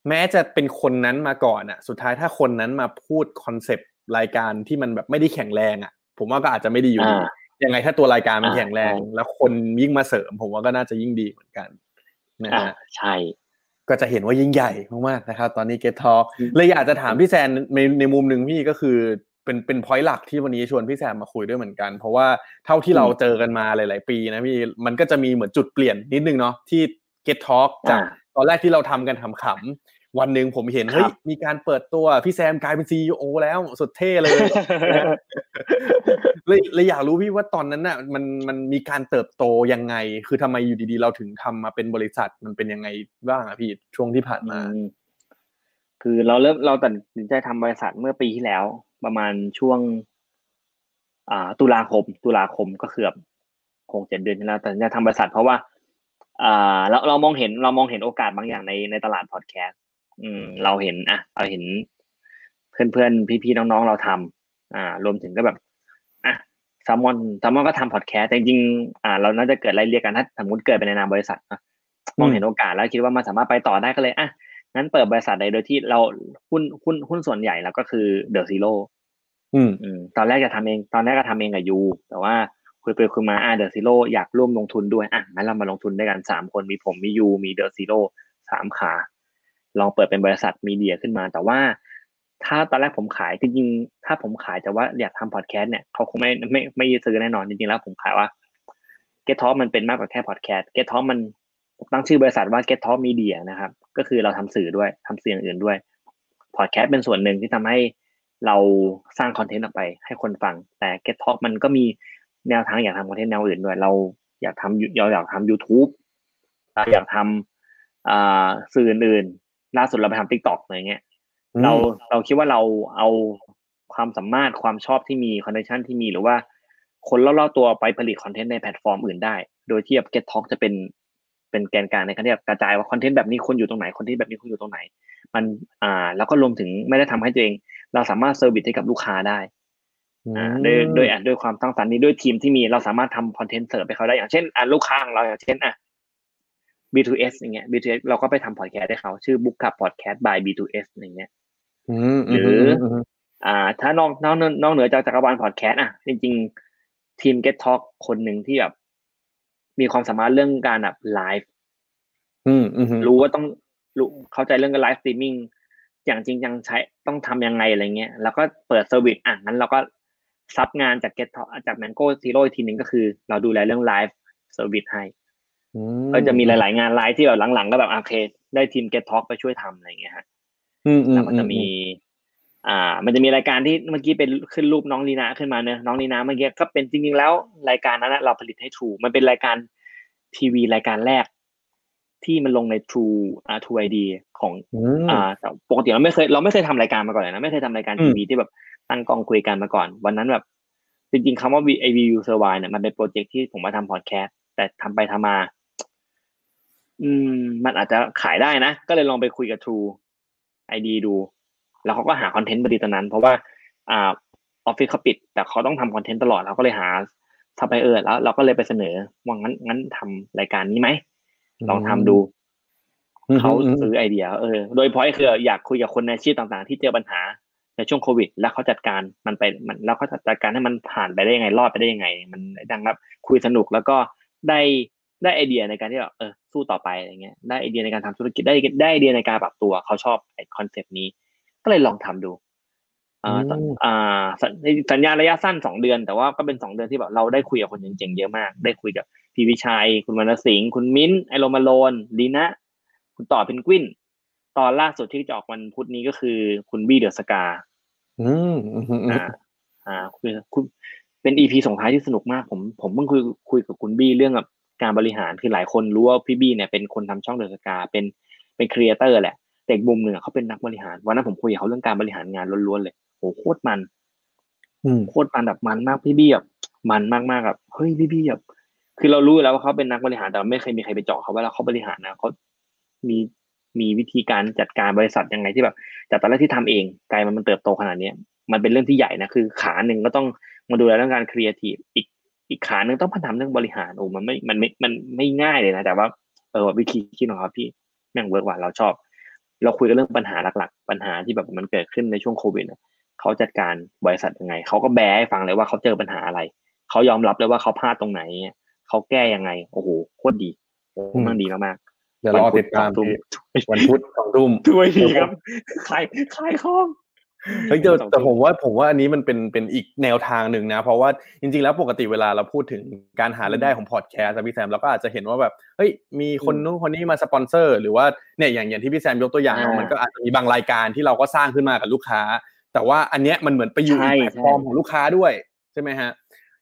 แม้จะเป็นคนนั้นมาก่อนอะสุดท้ายถ้าคนนั้นมาพูดคอนเซปต์รายการที่มันแบบไม่ได้แข็งแรงอะผมว่าก็อาจจะไม่ดีอยู่ดีอ่ายังไงถ้าตัวรายการมันอ่าแข็งแรงใช่แล้วคนยิ่งมาเสริม ผมว่าก็น่าจะยิ่งดีเหมือนกันนะอ่าฮะใช่ ก็จะเห็นว่ายิ่งใหญ่มากๆนะครับ ตอนนี้ Get Talk อืมเลยอยากจะถามพี่แซมในในมุมหนึ่งพี่ก็คือเป็นเป็น point หลักที่วันนี้ชวนพี่แซมมาคุยด้วยเหมือนกัน เพราะว่าเท่าที่เราเจอกันมาหลาย ๆ ปีนะพี่มันก็จะมีเหมือนจุดเปลี่ยนนิดนึงเนาะที่ Get Talk จากอ่าตอนแรกที่เราทำกันขำๆ วันหนึ่งผมเห็นครับเฮ้ยมีการเปิดตัวพี่แซมกลายเป็นซีอแล้วสุดเท่เลยเลยเลยอยากรู้พี่ว่าตอนนั้นน่ะมันมันมีการเติบโตยังไง คือทำไมอยู่ดีๆ เราถึงทำมาเป็นบริษัทมันเป็นยังไงบ้างอะพี่ช่วงที่ผ่านมาอืมคือเราเริ่มเราตัดสินใจทำบริษัทเมื่อปีที่แล้ว ประมาณช่วง อ่า ตุลาคม ตุลาคมก็คือแบบคงเจ็ดเดือนที่แล้วตัดสินใจทำบริษัทเพราะว่าอ่าเราเรามองเห็นเรามองเห็นโอกาสบางอย่างในในตลาดพอดแคสต์ อืมเราเห็นอะเราเห็นเพื่อนเพื่อนพี่พี่ๆน้องๆเราทำอ่ารวมถึงก็แบบอะแซมมอนแซมมอนก็ทำพอดแคสต์แต่จริงๆอ่า เราน่าจะเกิดไล่เรียกกันถ้าสมมติเกิดเป็นในนามบริษัทนะมองเห็นโอกาสแล้วคิดว่ามันสามารถไปต่อได้ก็เลยอะงั้นเปิดบริษัทใดโดยที่เราหุ้นหุ้นหุ้นส่วนใหญ่แล้วก็คือ The Zero อืมอืมตอนแรกจะทำเอง ตอนแรกก็ทำเองกับยูแต่ว่าคุยไปคุยมาอ่า The Zero อยากร่วมลงทุนด้วยอะงั้นเรามาลงทุนด้วยกันสามคนมีผมมียูมี The Zero สามขา ลองเปิดเป็นบริษัท media ขึ้นมา แต่ว่า ถ้าตอนแรกผมขายจริงๆถ้าผมขายแต่ว่าอยากทำพอดแคสต์เนี่ยเขาคงไม่ไม่ไม่ซื้อแน่นอนจริงๆแล้วผมขายว่า Get Talk มันเป็นมากกว่าแค่พอดแคสต์ Get Talk มันตั้งชื่อบริษัทว่า Get Talk Media นะครับ ก็คือเราทำสื่อด้วยทำสื่ออย่างอื่นด้วยพอดแคสต์เป็นส่วนหนึ่งที่ทำให้เราสร้างคอนเทนต์ออกไปให้คนฟัง แต่ Get Talk มันก็มีแนวทางอยากทำคอนเทนต์แนวอื่นด้วย เราอยากทำเราอยากทำ YouTube เราอยากทำอ่าสื่ออื่น ล่าสุดเราไปทำ TikTok อะไรเงี้ยเราเราคิดว่าเราเอาความสามารถความชอบที่มีคอนเนคชันที่มีหรือว่า คนรอบๆตัวไปผลิตคอนเทนต์ในแพลตฟอร์มอื่นได้ โดยที่แบบ Get Talk จะเป็นเป็นแกนกลางในการที่แบบกระจายว่าคอนเทนต์แบบนี้คนอยู่ตรงไหนคอนเทนต์แบบนี้คนอยู่ตรงไหน มันอ่า แล้วก็รวมถึงไม่ได้ทำให้ตัวเอง เราสามารถ service ให้กับลูกค้าได้อ่าด้วยด้วยอะด้วยความสร้างสรรค์นี้ด้วยทีมที่มีเราสามารถทำคอนเทนต์เสิร์ฟให้เขาได้อย่างเช่นอะลูกค้าของเราอย่างเช่นอะ B2S อย่างเงี้ย B2S เราก็ไปทำพอดแคสต์ให้เขาชื่อ Book Club Podcast by B2S อย่างเงี้ยมหรือ อ่า ถ้านอกนอกนอกเหนือจากจักรวาลพอดแคสต์อะ จริงๆ ทีม Get Talk คนหนึ่งที่แบบมีความสามารถเรื่องการแบบไลฟ์อืมอืมอืมรู้ว่าต้องรู้เข้าใจเรื่องการ live streaming อย่างจริงจังใช้ต้องทำยังไงอะไรเงี้ย แล้วก็เปิด service อะงั้นเราก็ sub งานจาก Get Talk จาก Mango Zero อีกทีหนึ่งก็คือ เราดูแลเรื่อง live service ให้อื ก็จะมีหลาย ๆ งานไลฟ์ที่แบบหลัง ๆ ก็แบบโอเค ได้ทีม Get Talk ไปช่วยทำอะไรเงี้ยฮะอืมอืมแล้วมันจะมี อ่า มันจะมีรายการที่เมื่อกี้เป็นขึ้นรูปน้องลีนาขึ้นมาเนอะน้องลีนาเมื่อกี้ก็เป็นจริง ๆ แล้วรายการนั้นนะเราผลิตให้ True มันเป็นรายการทีวีรายการแรก ที่มันลงใน True อ่า True ID ของอืมอ่าแต่ปกติเราไม่เคย เราไม่เคยทำรายการมาก่อนเลยนะไม่เคยทำรายการอืมทีวีที่แบบตั้งกล้องคุยกันมาก่อน วันนั้นแบบจริงๆคำว่า V- AVU Survive เนี่ยมันเป็นโปรเจกต์ที่ผมมาทำพอดแคสต์แต่ทำไปทำมา อืม มันอาจจะขายได้นะ ก็เลยลองไปคุยกับ True ID ดู แล้วเขาก็หาคอนเทนต์พอดีตอนนั้น เพราะว่าอ่าออฟฟิศเขาปิด แต่เขาต้องทำคอนเทนต์ตลอดเราก็เลยหาซัพพลายเออร์แล้วเราก็เลยไปเสนอว่างั้นงั้นทำรายการนี้ไหมลองทำดูเขาซื้อไอเดียเออ โดยพอยคืออยากคุยกับคนในอาชีพต่างๆ ที่เจอปัญหาในช่วงโควิด แล้วเขาจัดการมันไปมันแล้วเขาจัดการให้มันผ่านไปได้ยังไงรอดไปได้ยังไง มันดังครับ คุยสนุกแล้วก็ได้ ได้ไอเดียในการที่แบบเออสู้ต่อไปอะไรเงี้ยได้ไอเดียในการทำธุรกิจได้ได้ไอเดียในการปรับตัวเขาชอบไอคอนเซปต์นี้ ก็เลยลองทำดูอ่าตอนอ่าสัญสัญญาระยะสั้นสองเดือน แต่ว่าก็เป็นสองเดือนที่แบบเราได้คุยกับคนเจ๋งๆเยอะมาก ได้คุยกับพี่วิชัย คุณวรรณสิงห์คุณมิ้นท์ I Roam Alone นะคุณต่อเพนกวิน ตอนล่าสุดที่จะออกวันพุธนี้ก็คือ คุณบี้ The Ska อืมอืมอืมอ่าอ่าคุณคุณเป็น EP ส่งท้ายที่สนุกมากผม ผมเพิ่งคุยคุยกับคุณบี้เรื่องกับ การบริหารคือหลายคนรู้ว่าพี่บี้เนี่ยเป็นคนทำช่อง The Ska เป็นเป็น creator แหละแต่อีกมุมหนึ่งอะเขาเป็นนักบริหารวันนั้นผมคุยกับเขาเรื่องการบริหารงานล้วนๆเลยโหโคตรมัน อืมโคตรมันแบบมันมากพี่บี้แบบมันมากมากๆแบบเฮ้ยพี่บี้แบบคือเรารู้อยู่แล้วว่าเขาเป็นนักบริหารแต่ไม่เคยมีใครไปเจาะเขาว่าแล้วเขาบริหารนะเขามีมีวิธีการจัดการบริษัทยังไงที่แบบจากตอนแรกที่ทำเองกลายมันมันเติบโตขนาดเนี้ยมันเป็นเรื่องที่ใหญ่นะคือ ขาหนึ่งก็ต้องมาดูแลเรื่องการครีเอทีฟอีก อีกขาหนึ่งต้องมาทำเรื่องบริหารโอ้มันไม่มันไม่มันไม่ง่ายเลยนะแต่ว่าเออวิธีคิดของเขาพี่แม่ง work ว่าเราชอบ เราคุยกันเรื่องปัญหาหลักๆ ปัญหาที่แบบมันเกิดขึ้นในช่วงโควิดอะเขาจัดการบริษัทยังไงเขาก็แบร์ให้ฟังเลยว่าเขาเจอปัญหาอะไรเขายอมรับเลยว่าเขาพลาดตรงไหนเขาแก้ยังไง โอ้โหโคตรดีโอ้โหมันดีมากเดี๋ยวรอติดตามวันพุธพี่วันพุธสองทุ่มๆช่วยทีครับขายขายของเฮ้ย แต่แต่ผมว่าผมว่าอันนี้มันเป็นเป็นอีกแนวทางหนึ่งนะ เพราะว่าจริงๆแล้วปกติเวลาเราพูดถึงการหารายได้ของพอดแคสต์อะพี่แซมเราก็อาจจะเห็นว่าแบบเฮ้ยมีคนนู้นคนนี้มาสปอนเซอร์ หรือว่าเนี่ยอย่างอย่างที่พี่แซมยกตัวอย่างเนอะอ่ามัมันก็อาจจะมีบางรายการที่เราก็สร้างขึ้นมากับลูกค้า แต่ว่าอันเนี้ยมันเหมือนไปอยู่ใช่ในแพลตฟอร์มของลูกค้าด้วยใช่ไหมฮะ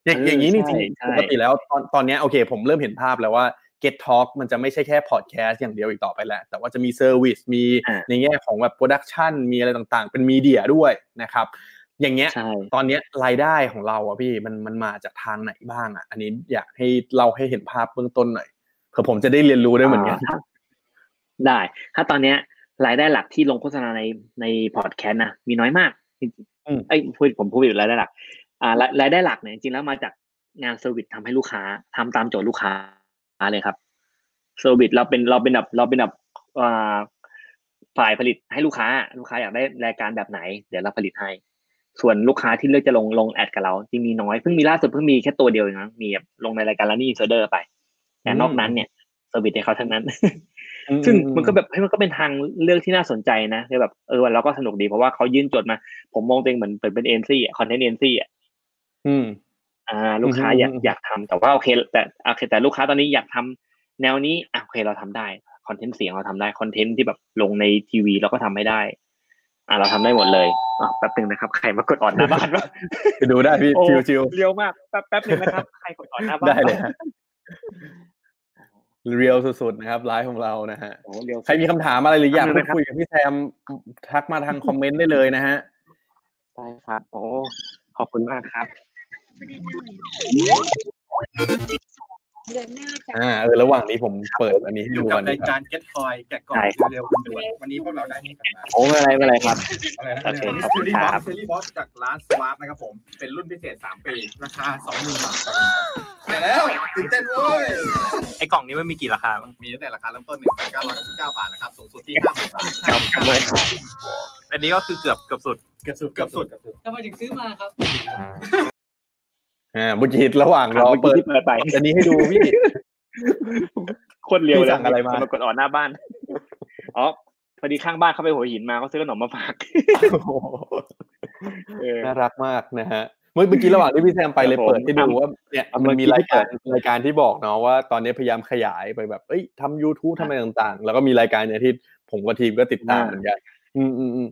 อย่างเอออย่างนี้จใช่ริงใช่ๆปกติแล้วตอนตอนเนี้ยโอเค ผมเริ่มเห็นภาพแล้วว่า Get Talk มันจะไม่ใช่แค่พอดแคสต์อย่างเดียวอีกต่อไปแล้ว แต่ว่าจะมี service มีอ่าในแง่ของแบบ production มีอะไรต่างๆ เป็น media ด้วยนะครับอย่างเงี้ยใช่ตอนเนี้ยรายได้ของเราอะพี่มันมันมาจากทางไหนบ้างอะอันนี้อยากให้เราให้เห็นภาพเบื้องต้นหน่อยเผื่อผมจะได้เรียนรู้ได้เหมือนกันาได้ถ้าตอนเนี้ยรายได้หลักที่ลงโฆษณาในในพอดแคสต์นะมีน้อยมากอืมไอ้ยพูดผมพูดอยู่รายได้หลักอ่ารายรายได้หลักเนี่ยจริงๆแล้วมาจากงาน service ทำให้ลูกค้าทำตามโจทย์ลูกค้า เลยครับ service เราเป็นเราเป็นแบบเราเป็นแบบอ่าฝ่ายผลิตให้ลูกค้า ลูกค้าอยากได้รายการแบบไหน เดี๋ยวเราผลิตให้ ส่วนลูกค้าที่เลือกจะลงลง ad กับเราจริงมีน้อยเพิ่งมีล่าสุดเพิ่งมีแค่ตัวเดียวเองนะมีแบบลงในรายการลันนี่เซอร์เดอร์ไปแต่นอกนั้นเนี่ย service ให้เขาทั้งนั้นอืมซึ่งอืมันก็แบบเฮ้ยมันก็เป็นทางเลือกที่น่าสนใจนะคือแบบเออเราก็สนุกดีเพราะว่าเขายื่นโจทย์มา ผมมองตัวเองเหมือนเป็นเป็น agency content agency อะ อืมอ่าลูกค้าอืมอยากอืมอยากทำแต่ว่าโอเคแต่โอเคแต่ลูกค้าตอนนี้อยากทำแนวนี้อะโอเคเราทำได้คอนเทนต์เสียงเราทำได้คอนเทนต์ที่แบบลงในทีวีเราก็ทำไม่ได้ อ่าเราทำได้หมดเลยอะแป๊บนึงนะครับใครมากดออดหน้าบ้านวะไปดูได้พี่โอ้ชิวชิว real มากแป๊บแป๊บนึงนะครับใครกดออดหน้าบ้านได้เลยฮะเรียวสุดๆนะครับไลฟ์ของเรานะฮะโอ้เรียวใครมีคำถามอะไรหรืออยากอันพูนั้ดนนะครับคุยกับพี่แซมทักมาทางคอมเมนต์ได้เลยนะฮะได้ครับโอ้ขอบคุณมากครับ อ่าเออระหว่างนี้ผมเปิดอันนี้ให้อดูยู่ก่กัอบนดีรายกว่าการ Get Toy แกะกล่องใช่ครับเร็วคุณด่วนวันนี้พวกเราได้นี่กันมา โอ้ไม่เป็นไรไม่เป็นไรครับ อะไรนะโอเคนี่ขอบคุณซีรีส์คบ็รัอบกซีรีส์บ็อกจากร้านสวาร์ปนะครับผม เป็นรุ่นพิเศษ 3 ปี ราคา 20,000 บาทต่อหนึ่งกล่องไปแล้วตื่นเต้นเว้ย ไอ้กล่องนี้มันมีกี่ราคาบ้างมีตั้งแต่ราคาเริ่มต้น 1,999 บาทนะครับ สูงสุดที่ 50,000 บาทครับทำไมอันนี้ก็คือเกือบเกือบสุดเกือบสุด เกือบสุดเกือบสุด ทำไมถึงซื้อมาครับ อ่าเมื่อกี้ระหว่างรอเมื่อกี้เปิดที่เปิดไปอันนี้ให้ดูพี่โคนเรียวพี่เลยสั่งอะไรมาคนกดออดหน้าบ้านอ๋อพอดีข้างบ้านเขาไปหัวหินมาเขาซื้อขนมมาฝากโอ้โหเออน่ารักมากนะฮะเมื่อเมื่อกี้ระหว่างที่พี่แซมไปเลยครับผมเปิดให้ดูว่าเนี่ยเอามันมีเมื่อกี้รายการที่เปิดรายการที่บอกเนาะว่าตอนนี้พยายามขยายไปแบบเอ้ยทำ YouTube ทำอะไรต่างๆ แล้วก็มีรายการเนี่ยที่ผมกับทีมก็ติดตามเหมือนกันอืมอืมอืม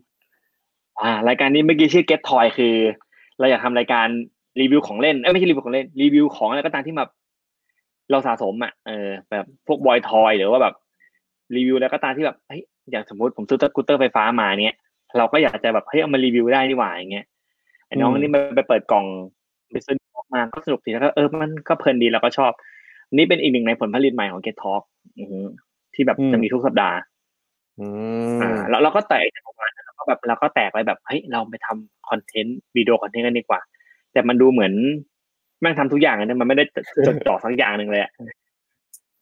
อ่ารายการนี้เมื่อกี้ชื่อ Get Toy คือ เราอยากทำรายการ รีวิวของเล่นเอ้ยไม่ใช่รีวิวของเล่นรีวิวของอะไรก็ตามที่แบบเราสะสมอะเออแบบพวกบอยทอยหรือว่าแบบรีวิวแล้วก็ตามที่แบบเฮ้ยอย่างสมมติผมซื้อสกูตเตอร์ไฟฟ้ามาเนี้ยเราก็อยากจะแบบเฮ้ยเอามารีวิวได้นี่หว่าอย่างเงี้ยไอ้น้องนี่มันไปเปิดกล่องไปซื้อมาก็สนุกดีแล้วก็เออมันก็เพลินดีแล้วก็ชอบ นี่เป็นอีกหนึ่งในผลผลิตใหม่ของ Get Talk อือหือที่แบบจะมีทุกสัปดาห์อือ่ามแล้วเราก็แตกออกมาแล้วก็แบบเราก็แตกไปแบบเฮ้ยเราไปทำคอนเทนต์วิดีโอคอนเทนต์กันดีกว่า แต่มันดูเหมือนแม่งทำทุกอย่างเลยนะมันไม่ได้จดจ่อสักอย่างหนึ่งเลยอะ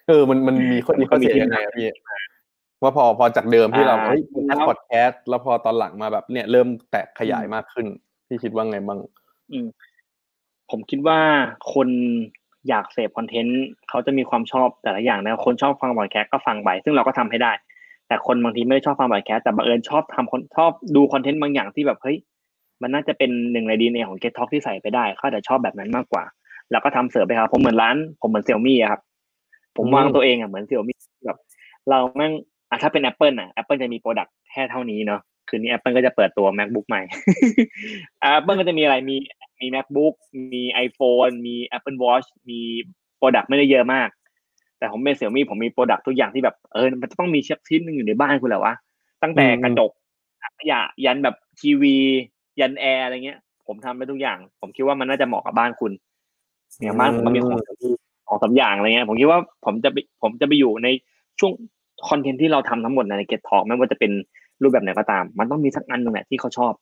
เออมันมันมีข้อดีข้อเสียยังไงอะพี่ว่าพอพอจากเดิมที่เราอ่าเฮ้ยเป็นนักแล้วพอดแคสต์แล้วพอตอนหลังมาแบบเนี่ยเริ่มแตกขยายมากขึ้นพี่คิดว่าไงบ้างอืมผมคิดว่าคนอยากเสพคอนเทนต์เขาจะมีความชอบแต่ละอย่างนะคนชอบฟังบอดแคสต์ก็ฟังไปซึ่งเราก็ทำให้ได้ แต่คนบางทีไม่ได้ชอบฟังบอดแคสต์แต่บังเอิญชอบทำคนชอบดูคอนเทนต์บางอย่างที่แบบเฮ้ย มันน่าจะเป็นหนึ่งในดีเนของ Get Talk ที่ใส่ไปได้เขาอาจจะชอบแบบนั้นมากกว่า แล้วก็ทำเสริมไปครับผมเหมือนร้าน ผมเหมือน Xiaomi ครับ ผมวางตัวเองอะเหมือน Xiaomi แบบเราแม่งอะถ้าเป็น Apple อะ Apple จะมี product แค่เท่านี้เนาะคืนนี้ Apple ก็จะเปิดตัว MacBook ใหม่ Apple ก็จะมีอะไรมีมี MacBook มี iPhone มี Apple Watch มี product ไม่ได้เยอะมาก แต่ผมเป็น Xiaomi ผมมี product ทุกอย่างที่แบบเออมันจะต้องมีสักชิ้นหนึ่งอยู่ในบ้านคุณแหละวะตั้งแต่อืมกระจกถังขยะยันแบบทีวี ยันแอร์อะไรเงี้ย ผมทำได้ทุกอย่าง ผมคิดว่ามันน่าจะเหมาะกับบ้านคุณอย่างบ้านผมก็มีของของสามอย่างอะไรเงี้ย ผมคิดว่าผมจะไปผมจะไปอยู่ในช่วงคอนเทนต์ที่เราทำทั้งหมดในเก็ตทอ k ไม่ว่าจะเป็นรูปแบบไหนก็ตาม มันต้องมีสักอันหนึ่งแหละที่เขาชอบ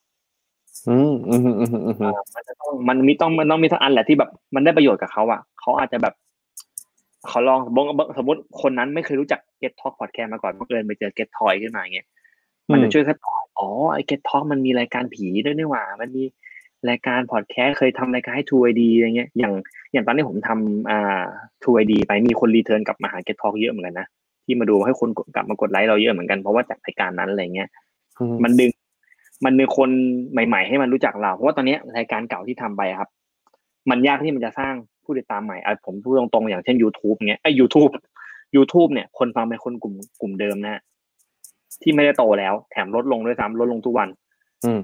อืมอืมอืมอืมอืมอ่ามันจะต้องมันมีต้องมันต้องมีสักอันแหละที่แบบ มันได้ประโยชน์กับเขาอะเขาอาจจะแบบเขาลองสมมติสมมติคนนั้นไม่เคยรู้จัก Get Talk Podcast มาก่อนบังเอิญไปเจอ Get Toy ขึ้นมาอย่างเงี้ยมันจะช่วยคัดต่อ อ๋อไอ้ Get Talk มันมีรายการผีด้วยนี่หว่า มันมีรายการพอดแคสต์เคยทำรายการให้ True ID อะไรเงี้ยอย่างอย่างตอนนี้ผมทำอ่า True ID ไปมีคนรีเทิร์นกลับมาหา Get Talk เยอะเหมือนกันนะที่มาดูให้คนกลับมากดไลค์เราเยอะเหมือนกันเพราะว่าจากรายการนั้นอะไรเงี้ยอืมมันดึงมันดึงคนใหม่ ๆ ให้มันรู้จักเรา เพราะว่าตอนเนี้ยรายการเก่าที่ทำไปอะครับ มันยากที่มันจะสร้างผู้ติดตามใหม่อะผมพูดตรงๆอย่างเช่น YouTube เงี้ยไอ้ YouTube YouTube เนี่ยคนฟังเป็นคนกลุ่มกลุ่มเดิมนะฮะ ที่ไม่ได้โตแล้ว แถมลดลงด้วยซ้ำลดลงทุกวัน อืม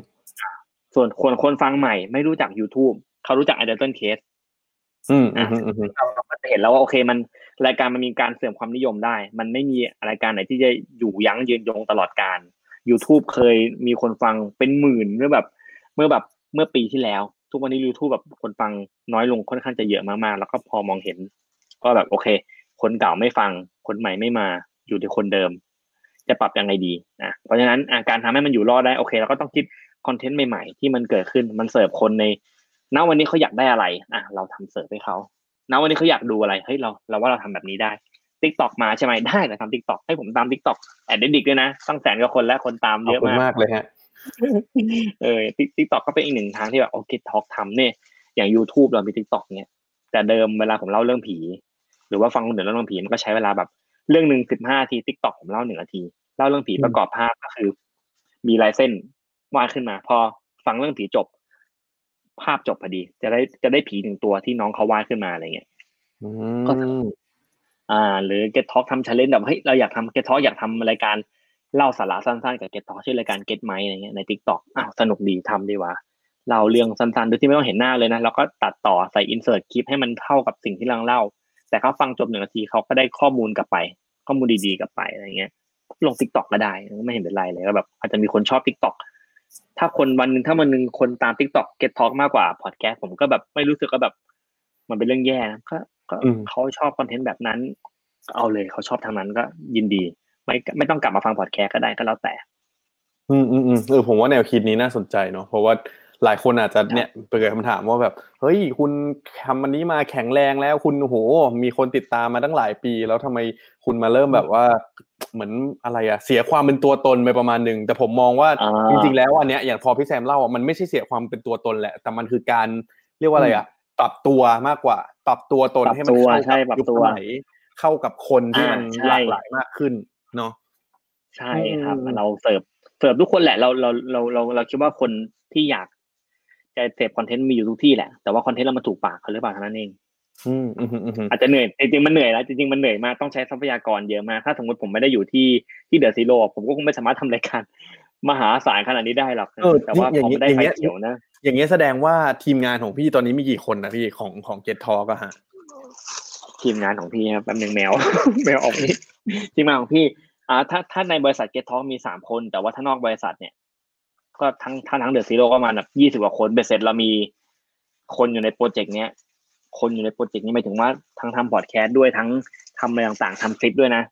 ส่วนคนคนฟังใหม่ไม่รู้จัก YouTube เขารู้จัก i d e l t o n Case อืมอืมอืมอืมเราเราก็จะเห็นแล้วว่าโอเคมันรายการมันมีการเสื่อมความนิยมได้ มันไม่มีรายการไหนที่จะอยู่ยั้งยืนยงตลอดการ YouTube เคยมีคนฟังเป็นหมื่นเมื่อแบบ เมื่อแบบเมื่อปีที่แล้ว ทุกวันนี้ YouTube แบบคนฟังน้อยลงค่อนข้างจะเยอะมากๆ แล้วก็พอมองเห็น ก็แบบโอเค คนเก่าไม่ฟัง คนใหม่ไม่มาอยู่ที่คนเดิม จะปรับยังไงดีนะเพราะฉะนั้นอะการทำให้มันอยู่รอดได้โอเคเราก็ต้องคิดคอนเทนต์ใหม่ๆที่มันเกิดขึ้นมันเสิร์ฟคนในณวันนี้เขาอยากได้อะไรอะเราทำเสิร์ฟให้เขาณวันนี้เขาอยากดูอะไรเฮ้ยเราเราว่าเราทำแบบนี้ได้ TikTok มาใช่ไหมได้แต่ทำ TikTok ให้ผมตาม TikTok แอดดิกด้วยนะตั้งแสนกว่าคนแล้วคนตามขอบเยอะคุณมากมากเลยฮะเออ TikTok ก็เป็นอีกหนึ่งทางที่แบบ Get Talk ทำเนี่ยอย่าง YouTube เรามี TikTok เนี่ยแต่เดิมเวลาผมเล่าเรื่องผี หรือว่าฟังคนอื่นเล่าเรื่องผีมันก็ใช้เวลาแบบเรื่องหนึ่งสิบห้าที TikTok ผมเล่าหนึ่งนาที เล่าเรื่องผีอืมประกอบภาพก็คือ มีลายเส้นวาดขึ้นมา พอฟังเรื่องผีจบ ภาพจบพอดี จะได้จะได้ผีหนึ่งตัวที่น้องเขาวาดขึ้นมาอะไรเงี้ยอืก็มอ่า หรือ Get Talk ทำ challenge แบบเฮ้ยเราอยากทำ Get Talk อยากทำรายการเล่าสาระสั้นๆกับ Get Talk ชื่อรายการ Get ไหมอะไรเงี้ยใน TikTok อ้าวสนุกดีทำดีวะเราเรื่องสั้นๆโดยที่ไม่ต้องเห็นหน้าเลยนะเราก็ตัดต่อใส่ insert คลิปให้มันเข้ากับสิ่งที่เราเล่า แต่เขาฟังจบหนึ่งนาทีเขาก็ได้ข้อมูลกลับไป ข้อมูลดีๆกลับไปอะไรเงี้ย ลง TikTok ก็ได้ไม่เห็นเป็นไรเลยแล้วแบบ อาจจะมีคนชอบ TikTok ถ้าคนวันหนึงถ้ามันหนึงคนตาม TikTok Get Talk มากกว่า Podcast ผมก็แบบไม่รู้สึกก็แบบ มันเป็นเรื่องแย่นะก็ก็อืมเขาชอบคอนเทนต์แบบนั้นก็เอาเลยเขาชอบทางนั้นก็ยินดี ไม่ไม่ต้องกลับมาฟังพอดแคสต์ก็ได้ก็แล้วแต่ อืมอืมอืมเออผมว่าแนวคิดนี้น่าสนใจเนาะเพราะว่า หลายคนอาจจะเนี่ยเกิดคำถามว่าแบบเฮ้ยคุณทำอันนี้มาแข็งแรงแล้วคุณโอ้โหมีคนติดตามมาตั้งหลายปี แล้วทำไมคุณมาเริ่มแบบว่าเหมือนอะไรอะเสียความเป็นตัวตนไปประมาณหนึ่งแต่ผมมองว่าอ่าจริงๆแล้วอันเนี้ยอย่างพอพี่แซมเล่าอะมันไม่ใช่เสียความเป็นตัวตนแหละ แต่มันคือการเรียกว่าอะไรอะปรับตัวมากกว่า ปรับตัวตนปรับให้มันตัวเข้าใช่กับปรับยุคตัสวมัยเข้ากับคนที่มันอ่าใช่หลากหลายมากขึ้นเนาะใช่ครับอืมเราเสิร์ฟเสิร์ฟทุกคนแหละเราเราเราเราเราคิดว่าคนที่อยาก จะเสพคอนเทนต์มีอยู่ทุกที่แหละ แต่ว่าคอนเทนต์เรามาถูกปากเขาหรือเปล่าเท่านั้นเองอืมอืมอืมอืมอาจจะเหนื่อยจริงๆมันเหนื่อยแล้วจริงๆมันเหนื่อยมากต้องใช้ทรัพยากรเยอะมากถ้าสมมติผมไม่ได้อยู่ที่ที่ The Zero ผมก็คงไม่สามารถทำรายการมหาศาลขนาดนี้ได้หรอกเออแต่ว่าอย่างพอนี้มันได้อย่างไฟเงี้ยเขียวนะ อย่างเงี้ยแสดงว่าทีมงานของพี่ตอนนี้มีกี่คนนะพี่ของของ Get Talk ก็ฮะทีมงานของพี่ครับแป๊บหนึงแมวแมวออกนี่ทีมงานของพี่อ่าถ้าถ้าในบริษัท Get Talk มีสามคน แต่ว่าถ้านอกบริษัทเนี่ย ก็ทั้งทั้งทั้ง The Zero ก็ประมาณแบบยี่สิบกว่าคนเบ็ดเสร็จเรามีคนอยู่ในโปรเจกต์เนี้ย คนอยู่ในโปรเจกต์นี้หมายถึงว่าทั้งทำพอดแคสต์ด้วยทั้งทำอะไรต่างๆทำคลิปด้วยนะ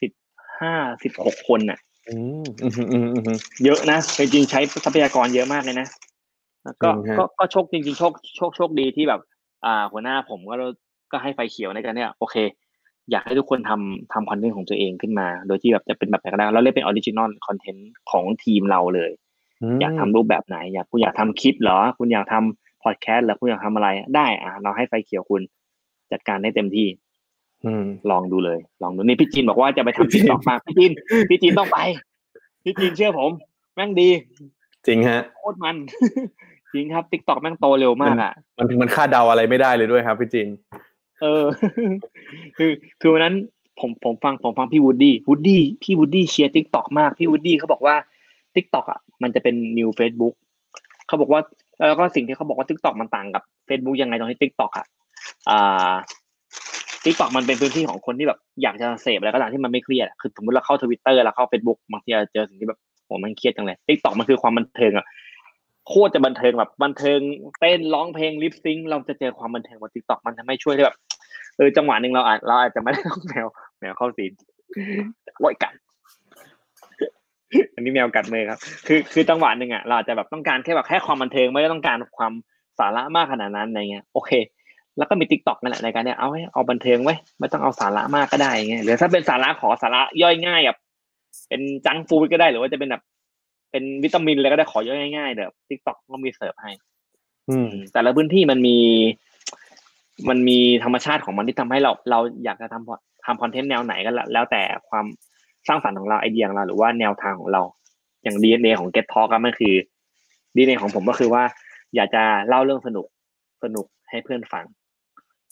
สิบห้าสิบหกคนน่ะอืมอืมอืมอืมอืมเยอะนะจริงๆใช้ทรัพยากรเยอะมากเลยนะแล้วก็จริงฮะก็ก็โชคจริงๆโชคโชคโชคดีที่แบบ อ่า หัวหน้าผมก็ก็ให้ไฟเขียวในการเนี่ยโอเค อยากให้ทุกคนทำทำคอนเทนต์ของตัวเองขึ้นมา โดยที่แบบจะเป็นแบบไหนก็ได้เราเรียกเป็น original content ของทีมเราเลย อยากทำรูปแบบไหน อยากคุณอยากทำคลิปเหรอ คุณอยากทำพอดแคสต์เหรอคุณอยากทำอะไร ได้อะเราให้ไฟเขียวคุณจัดการได้เต็มที่ อืมลองดูเลย ลองดูนี่พี่จีนบอกว่าจะไปทำ TikTok มาพี่จีนพี่จีนต้องไปพี่จีนเชื่อผม แม่งดี จริงฮะโคตรมันจริงครับ TikTok แม่งโตเร็วมากอะมันมันคาดเดาอะไรไม่ได้เลยด้วยครับพี่จิน เออ คือคือวันนั้นผมผมฟังผมฟังพี่วูดดี้วูดดี้พี่วูดดี้เชียร์ TikTok มากพี่วูดดี้เขาบอกว่า TikTok อะมันจะเป็น new Facebook เขาบอกว่าแล้วก็สิ่งที่เขาบอกว่า TikTok มันต่างกับ Facebook ยังไงตรงที่ TikTok อะอ่า TikTok มันเป็นพื้นที่ของคนที่แบบอยากจะเสพอะไรก็ตามที่มันไม่เครียดคือสมมติเราเข้าทวิตเตอร์เราเข้าเฟซบุ๊กบางทีเราเจอสิ่งที่แบบโหมันเครียดจังเลย TikTok มันคือความบันเทิงอะ โคตรจะบันเทิงแบบบันเทิงเต้นร้องเพลง lip sync เราจะเจอความบันเทิงบน TikTok มันทำให้ช่วยได้แบบเออจังหวะหนึ่งเราอาจเราอาจจะไม่ได้ต้องแมวแมวเข้า scene โอยกัดอันนี้แมวกัดมือครับ คือคือจังหวะหนึ่งอะเราอาจจะแบบต้องการแค่แบบแค่ความบันเทิงไม่ได้ต้องการความสาระมากขนาดนั้นอะไรเงี้ยโอเค แล้วก็มี TikTok นั่นแหละในการเนี่ยเอาให้เอาบันเทิงไว้ไม่ต้องเอาสาระมากก็ได้เงี้ยหรือถ้าเป็นสาระขอสาระย่อยง่ายแบบเป็น junk food ก็ได้หรือว่าจะเป็นแบบ เป็นวิตามินอะไรก็ได้ขอย่อยง่ายๆเดี๋ยว TikTok ก็มีเสิร์ฟให้ อืม แต่ละพื้นที่มันมี มันมีธรรมชาติของมันที่ทำให้เรา เราอยากจะทำทำคอนเทนต์แนวไหนก็แล้วแล้วแต่ความสร้างสรรค์ของเราไอเดียของเราหรือว่าแนวทางของเรา อย่าง DNA ของ Get Talk ก็มันคือ DNA ของผมก็คือว่า อยากจะเล่าเรื่องสนุกสนุกให้เพื่อนฟัง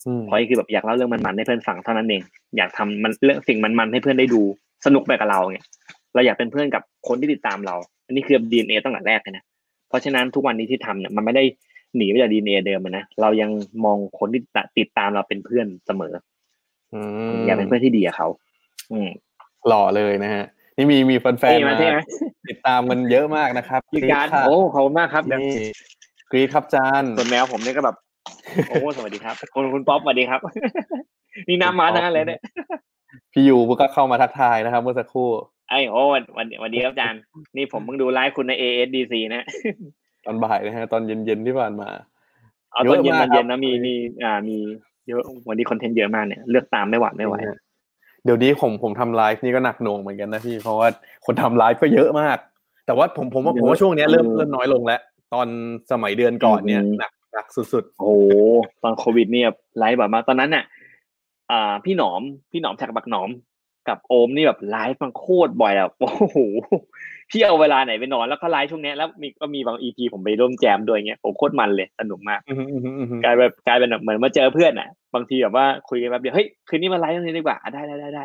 อืมเพราะคือแบบอยากเล่าเรื่องมันๆให้เพื่อนฟังเท่านั้นเอง อยากทำมันเรื่องสิ่งมันๆให้เพื่อนได้ดูสนุกไปกับเราเนี่ยเราอยากเป็นเพื่อนกับคนที่ติดตามเรา อันนี้คือ DNA ตั้งแต่แรกเลยนะเพราะฉะนั้นทุกวันนี้ที่ทำเนี่ยมันไม่ได้หนีไปจาก DNA เดิมอะนะเรายังมองคนที่ติดตามเราเป็นเพื่อนเสมออืมอยากเป็นเพื่อนที่ดีกับเขา อืมหล่อเลยนะฮะ นี่มีมีแฟนเท่ไหๆมมาเท่ไหมติดตามมันเยอะมากนะครับพี่การกรี๊ดค่ะโอ้ขอบคุณมากครับนี่กรีดครับจานส่วนแมวผมเนี่ยก็แบบโอ้สวัสดีครับคุณคุณป๊อปสวัสดีครับ นี่น้ำมาทั้งนั้นเลยเนี่ยพี่ยูก็เข้ามาทักทายนะครับ เมื่อสักครู่ ไอ้โอ้วันวันวันดีครับอาจารย์นี่ผมเพิ่งดูไลฟ์คุณใน ASDC นะตอนบ่ายนะฮะตอนเย็นๆที่ผ่านมาเอาตอนเย็นเยตอะอมากนเย็นครันะบมีมีอ่ามีเยอะวันนี้คอนเทนต์เยอะมากเนี่ยเลือกตามไม่หวาดไม่ไหวนะฮะเดี๋ยวนี้ผมผมทำไลฟ์นี่ก็หนักหน่วงเหมือนกันนะพี่เพราะว่าคนทำไลฟ์ก็เยอะมาก แต่ว่าผมผมว่าผมว่าช่วงเนี้ยเริ่มเริ่มน้อยลงแล้ว ตอนสมัยเดือนก่อนเนี่ยหนักหนักสุดโอ้โหตอนโควิดเนี่ยไลฟ์แบบมาตอนนั้นเนี่ยอ่าพี่หนอมพี่หนอมแท็กบักหนอม กับโอมนี่แบบไลฟ์มันโคตรบ่อยแบบโอ้โหพี่เอาเวลาไหนไปนอนแล้วก็ไลฟ์ช่วงเนี้ยแล้วมีก็มีบาง EP ผมไปร่วมแจมด้วยเงี้ยผมโคตรมันเลยสนุกมากๆอือหืออือหืออือหือกลายแบบกลายเป็นแบบเหมือนมาเจอเพื่อนอะ บางทีแบบว่าคุยกันแบบเดียวเฮ้ยคืนนี้มาไลฟ์ตรงนี้ดีกว่าอะได้ได้ได้ได้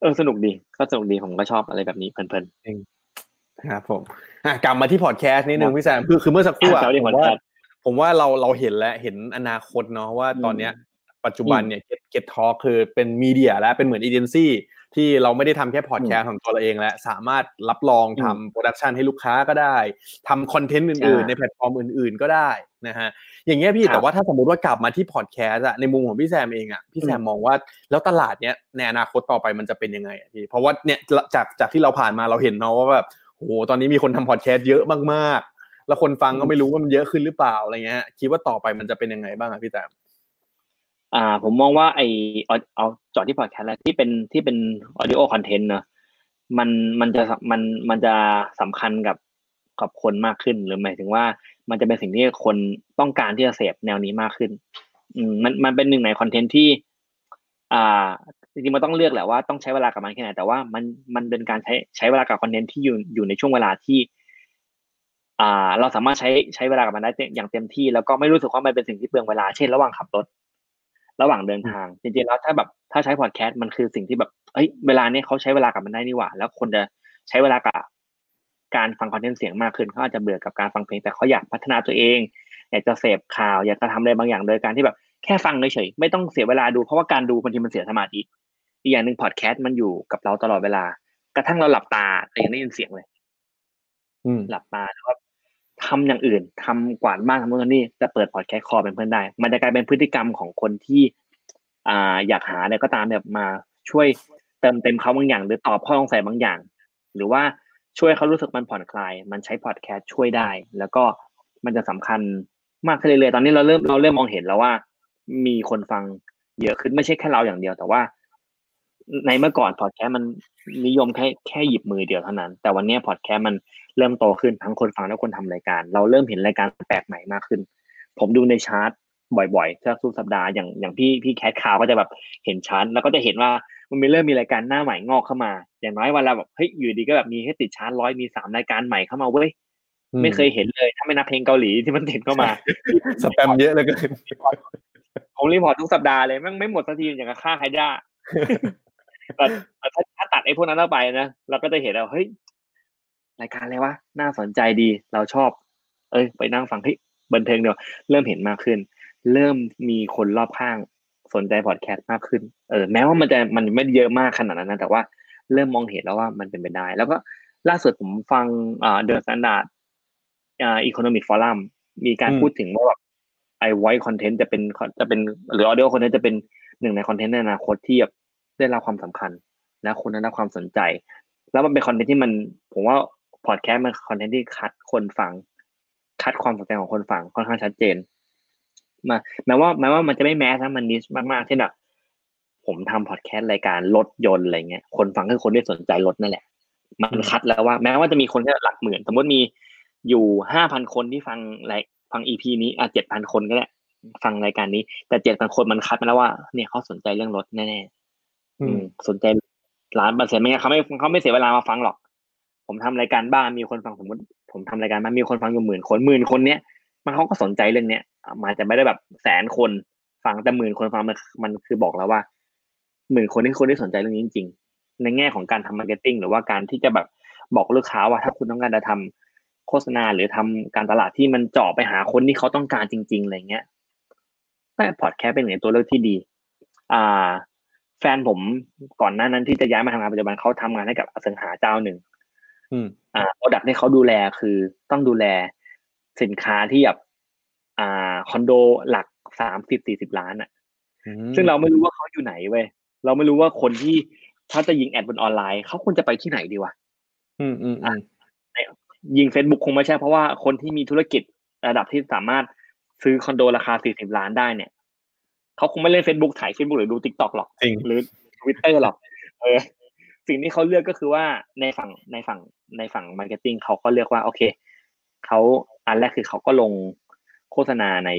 เออสนุกดีก็สนุกดีผมก็ชอบอะไรแบบนี้เพลินครับผมอะกลับมาที่พอดแคสต์นิดนึงพี่แซมคือคือเมื่อสักครู่ๆอะเจ้าที่ผผมมว่าว่าผมว่าเราเราเห็นแล้วเห็นอนาคตเนาะว่าตอนเนี้ย ปัจจุบันเนี่ย Get Get Talk คือเป็น media แล้วเป็นเหมือนเอเจนซี่ที่เราไม่ได้ทำแค่พอดแคสต์ของตัวเราเองแล้วสามารถรับรองทำ production ให้ลูกค้าก็ได้ทำคอนเทนต์อื่นๆอ่าในแพลตฟอร์มอื่นๆก็ได้นะฮะอย่างเงี้ยพี่ครับแต่ว่าถ้าสมมติว่ากลับมาที่พอดแคสต์อะในมุมของพี่แซมเองอะพี่แซมมองว่าแล้วตลาดเนี้ยในอนาคตต่อไปมันจะเป็นยังไงอะพี่เพราะว่าเนี่ยจากจากที่เราผ่านมาเราเห็นเนาะว่าแบบโอ้โหตอนนี้มีคนทำพอดแคสต์เยอะมากๆ แล้วคนฟังก็ไม่รู้ว่ามันเยอะขึ้นหรือเปล่าอะไรเงี้ยคิดว่าต่อไปมันจะเป็นยังไงบ้างอะพี่แซม อ่า ผมมองว่าไอเอาจอดที่พอดแคสต์แล้วที่เป็นที่เป็น audio content เนอะมันมันจะมันมันจะสำคัญกับกับคนมากขึ้นหรือหมายถึงว่ามันจะเป็นสิ่งที่คนต้องการที่จะเสพแนวนี้มากขึ้น อืมมันมันเป็นหนึ่งในคอนเทนต์ที่ อ่าจริงๆมันต้องเลือกแหละว่าต้องใช้เวลากับมันแค่ไหนแต่ว่ามันมันเป็นการใช้ใช้เวลากับคอนเทนต์ที่อยู่อยู่ในช่วงเวลาที่ อ่า เราสามารถใช้ใช้เวลากับมันได้อย่างเต็มที่ แล้วก็ไม่รู้สึกว่ามันเป็นสิ่งที่เปลืองเวลาเช่นระหว่างขับรถ ระหว่างเดินทาง จริงๆแล้วถ้าแบบถ้าใช้พอดแคสต์มันคือสิ่งที่แบบเอ้ยเวลาเนี้ยเขาใช้เวลากับมันได้นี่หว่า แล้วคนจะใช้เวลากับการฟังคอนเทนต์เสียงมากขึ้นเขาอาจจะเบื่อกับการฟังเพลงแต่เขาอยากพัฒนาตัวเองอยากจะเสพข่าวอยากจะทำอะไรบางอย่างโดยการที่แบบแค่ฟังเฉยๆไม่ต้องเสียเวลาดูเพราะว่าการดูบางทีมันเสียสมาธิอีกอย่างหนึ่งพอดแคสต์มันอยู่กับเราตลอดเวลา กระทั่งเราหลับตาแต่ยังได้ยินเสียงเลยอืมหลับตาแล้วก็ ทำอย่างอื่นทำกวาดบ้านทำนู่นนี่แต่เปิดพอดแคสต์คอเป็นเพื่อนได้ มันจะกลายเป็นพฤติกรรมของคนที่อ่าอยากหาอะไรก็ตามแบบมาช่วยเติมเต็มเขาบางอย่าง หรือตอบข้อสงสัยบางอย่าง หรือว่าช่วยเขารู้สึกมันผ่อนคลาย มันใช้พอดแคสต์ช่วยได้ แล้วก็มันจะสำคัญมากขึ้นเรื่อยๆตอนนี้เราเริ่มเราเริ่มมองเห็นแล้วว่า มีคนฟังเยอะขึ้นไม่ใช่แค่เราอย่างเดียว แต่ว่า ในเมื่อก่อนพอดแคสต์มันนิยมแค่แค่หยิบมือเดียวเท่านั้น แต่วันเนี้พอดแคสต์มันเริ่มโตขึ้นทั้งคนฟังและคนทำรายการ เราเริ่มเห็นรายการแปลกใหม่มากขึ้น ผมดูในชาร์ตบ่อยๆทุกสัปดาห์อย่างอย่างพี่พี่แคทข่าวก็จะแบบเห็นชาร์ตแล้วก็จะเห็นว่ามันมีเริ่มมีรายการหน้าใหม่งอกเข้ามา อย่างน้อยวันละแบบเฮ้ยอยู่ดีก็แบบมีให้ติดชาร์ตร้อยมีสามรายการใหม่เข้ามาเว้ยไม่เคยเห็นเลย ถ้าไม่นับเพลงเกาหลีที่มันติดเข้ามาสแปมเยอะเลยก็ผม report ทุกสัปดาห์เลยแม่งไม่หมดสักทีอย่างกับฆ่า Hydra แต่แต่ถ้าถ้าตัดไอ้พวกนั้นออกไปนะเราก็จะเห็นแล้วเฮ้ยรายการอะไรวะน่าสนใจดี เราชอบ เอ้ย ไปนั่งฟังเฮ้ยบันเทิงเดียวเริ่มเห็นมากขึ้น เริ่มมีคนรอบข้างสนใจพอดแคสต์มากขึ้น เออ แม้ว่ามันจะมันไม่ได้เยอะมากขนาดนั้นนะ แต่ว่าเริ่มมองเห็นแล้วว่ามันเป็นไปได้ แล้วก็ล่าสุดผมฟังอ่า The Standard อ่า Economic Forum มีการอืมพูดถึงว่าแบบไอ audio content จะเป็นจะเป็นหรือออ i o คอนเทนต์จะเป็นหนึ่งในคอนเทนต์ในอนาคตที่แบบ ได้รับความสำคัญ และคนได้รับความสนใจ แล้วมันเป็นคอนเทนต์ที่มัน ผมว่าพอดแคสต์มันคอนเทนต์ที่คัดคนฟัง คัดความสนใจของคนฟังค่อนข้างชัดเจน มาแม้ว่าแม้ว่ามันจะไม่ mass นะมัน niche มากๆเช่นแบบผมทำพอดแคสต์รายการรถยนต์อะไรเงี้ย คนฟังคือคนที่สนใจรถนั่นแหละ มันคัดแล้วว่า แม้ว่าจะมีคนแค่หลักหมื่น สมมติมีอยู่ห้าพันคนที่ฟังรายฟัง EP นี้อะเจ็ดพันคนก็ได้ฟังรายการนี้ แต่เจ็ดพันคนมันคัดมาแล้วว่า เนี่ยเขาสนใจเรื่องรถแน่ๆ อืม สนใจล้านเปอร์เซ็นต์ไม่งั้นเขาไม่เขาไม่เสียเวลามาฟังหรอก ผมทำรายการบ้านมีคนฟังสมมติ ผมทำรายการบ้านมีคนฟังอยู่หมื่นคนหมื่นคนเนี้ยมันเขาก็สนใจเรื่องเนี้ยมาจะไม่ได้แบบแสนคนฟังแต่หมื่นคนฟังมันมันคือบอกแล้วว่าหมื่นคนนี่คือคนที่สนใจเรื่องนี้จริงๆในแง่ของการทำ marketing หรือว่าการที่จะแบบบอกลูกค้าว่าถ้าคุณต้องการจะทำโฆษณาหรือทำการตลาดที่มันเจาะไปหาคนที่เขาต้องการจริง ๆอะไรเงี้ยแต่พอดแคสต์เป็นหนึ่งในตัวเลือกที่ดี อ่า แฟนผมก่อนหน้านั้นที่จะย้ายมาทำงานปัจจุบันเขาทำงานให้กับอสังหาเจ้าหนึ่งอืมอ่าโปรดักที่เขาดูแลคือต้องดูแลสินค้าที่แบบอ่าคอนโดหลักสามสิบสี่สิบล้านอะ ซึ่งเราไม่รู้ว่าเขาอยู่ไหนเว้ยเราไม่รู้ว่าคนที่ถ้าจะยิง ad บนออนไลน์เขาควรจะไปที่ไหนดีวะอืมอืมอืมยิง Facebook คงไม่ใช่เพราะว่าคนที่มีธุรกิจระดับที่สามารถซื้อคอนโดราคาสี่สิบล้านได้เนี่ย เขาคงไม่เล่น Facebook ถ่าย Facebook หรือดู TikTok หรอกจริงหรือ Twitter หรอกเออสิ่งที่เขาเลือกก็คือว่าในฝั่งในฝั่งในฝั่ง marketing เขาก็เลือกว่า โอเคเขาอันแรกคือเขาก็ลงโฆษณาใน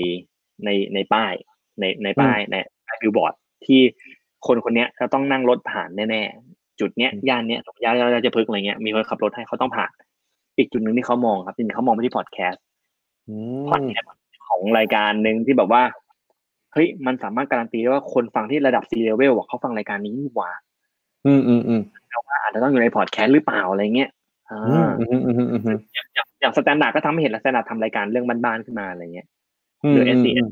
ในในป้าย ในในป้ายในบิลบอร์ดที่คนคนเนี้ยจะต้องนั่งรถผ่านแน่ๆจุดเนี้ยอืมย่านเนี้ยย่านราชพฤกษ์อะไรเงี้ยมีคนขับรถให้เขาต้องผ่าน อีกจุดหนึ่งที่เขามองครับจริงๆเขามองไปที่พอดแคสต์อืมพอดแคสต์ของรายการหนึ่งที่แบบว่า เฮ้ยมันสามารถการันตีได้ว่าคนฟังที่ระดับ C level อะเขาฟังรายการนี้นี่หว่า อืมอืมอืมแต่ว่าอาจจะต้องอยู่ในพอดแคสต์หรือเปล่าอะไรเงี้ยอ่อืมาอืมอืมอืมอืมอย่างอย่างอย่าง Standard ก็ทำให้เห็นแล้ว Standard ทำรายการเรื่องบ้านๆขึ้นมาอะไรเงี้ยอืมหรือ SC Asset อืม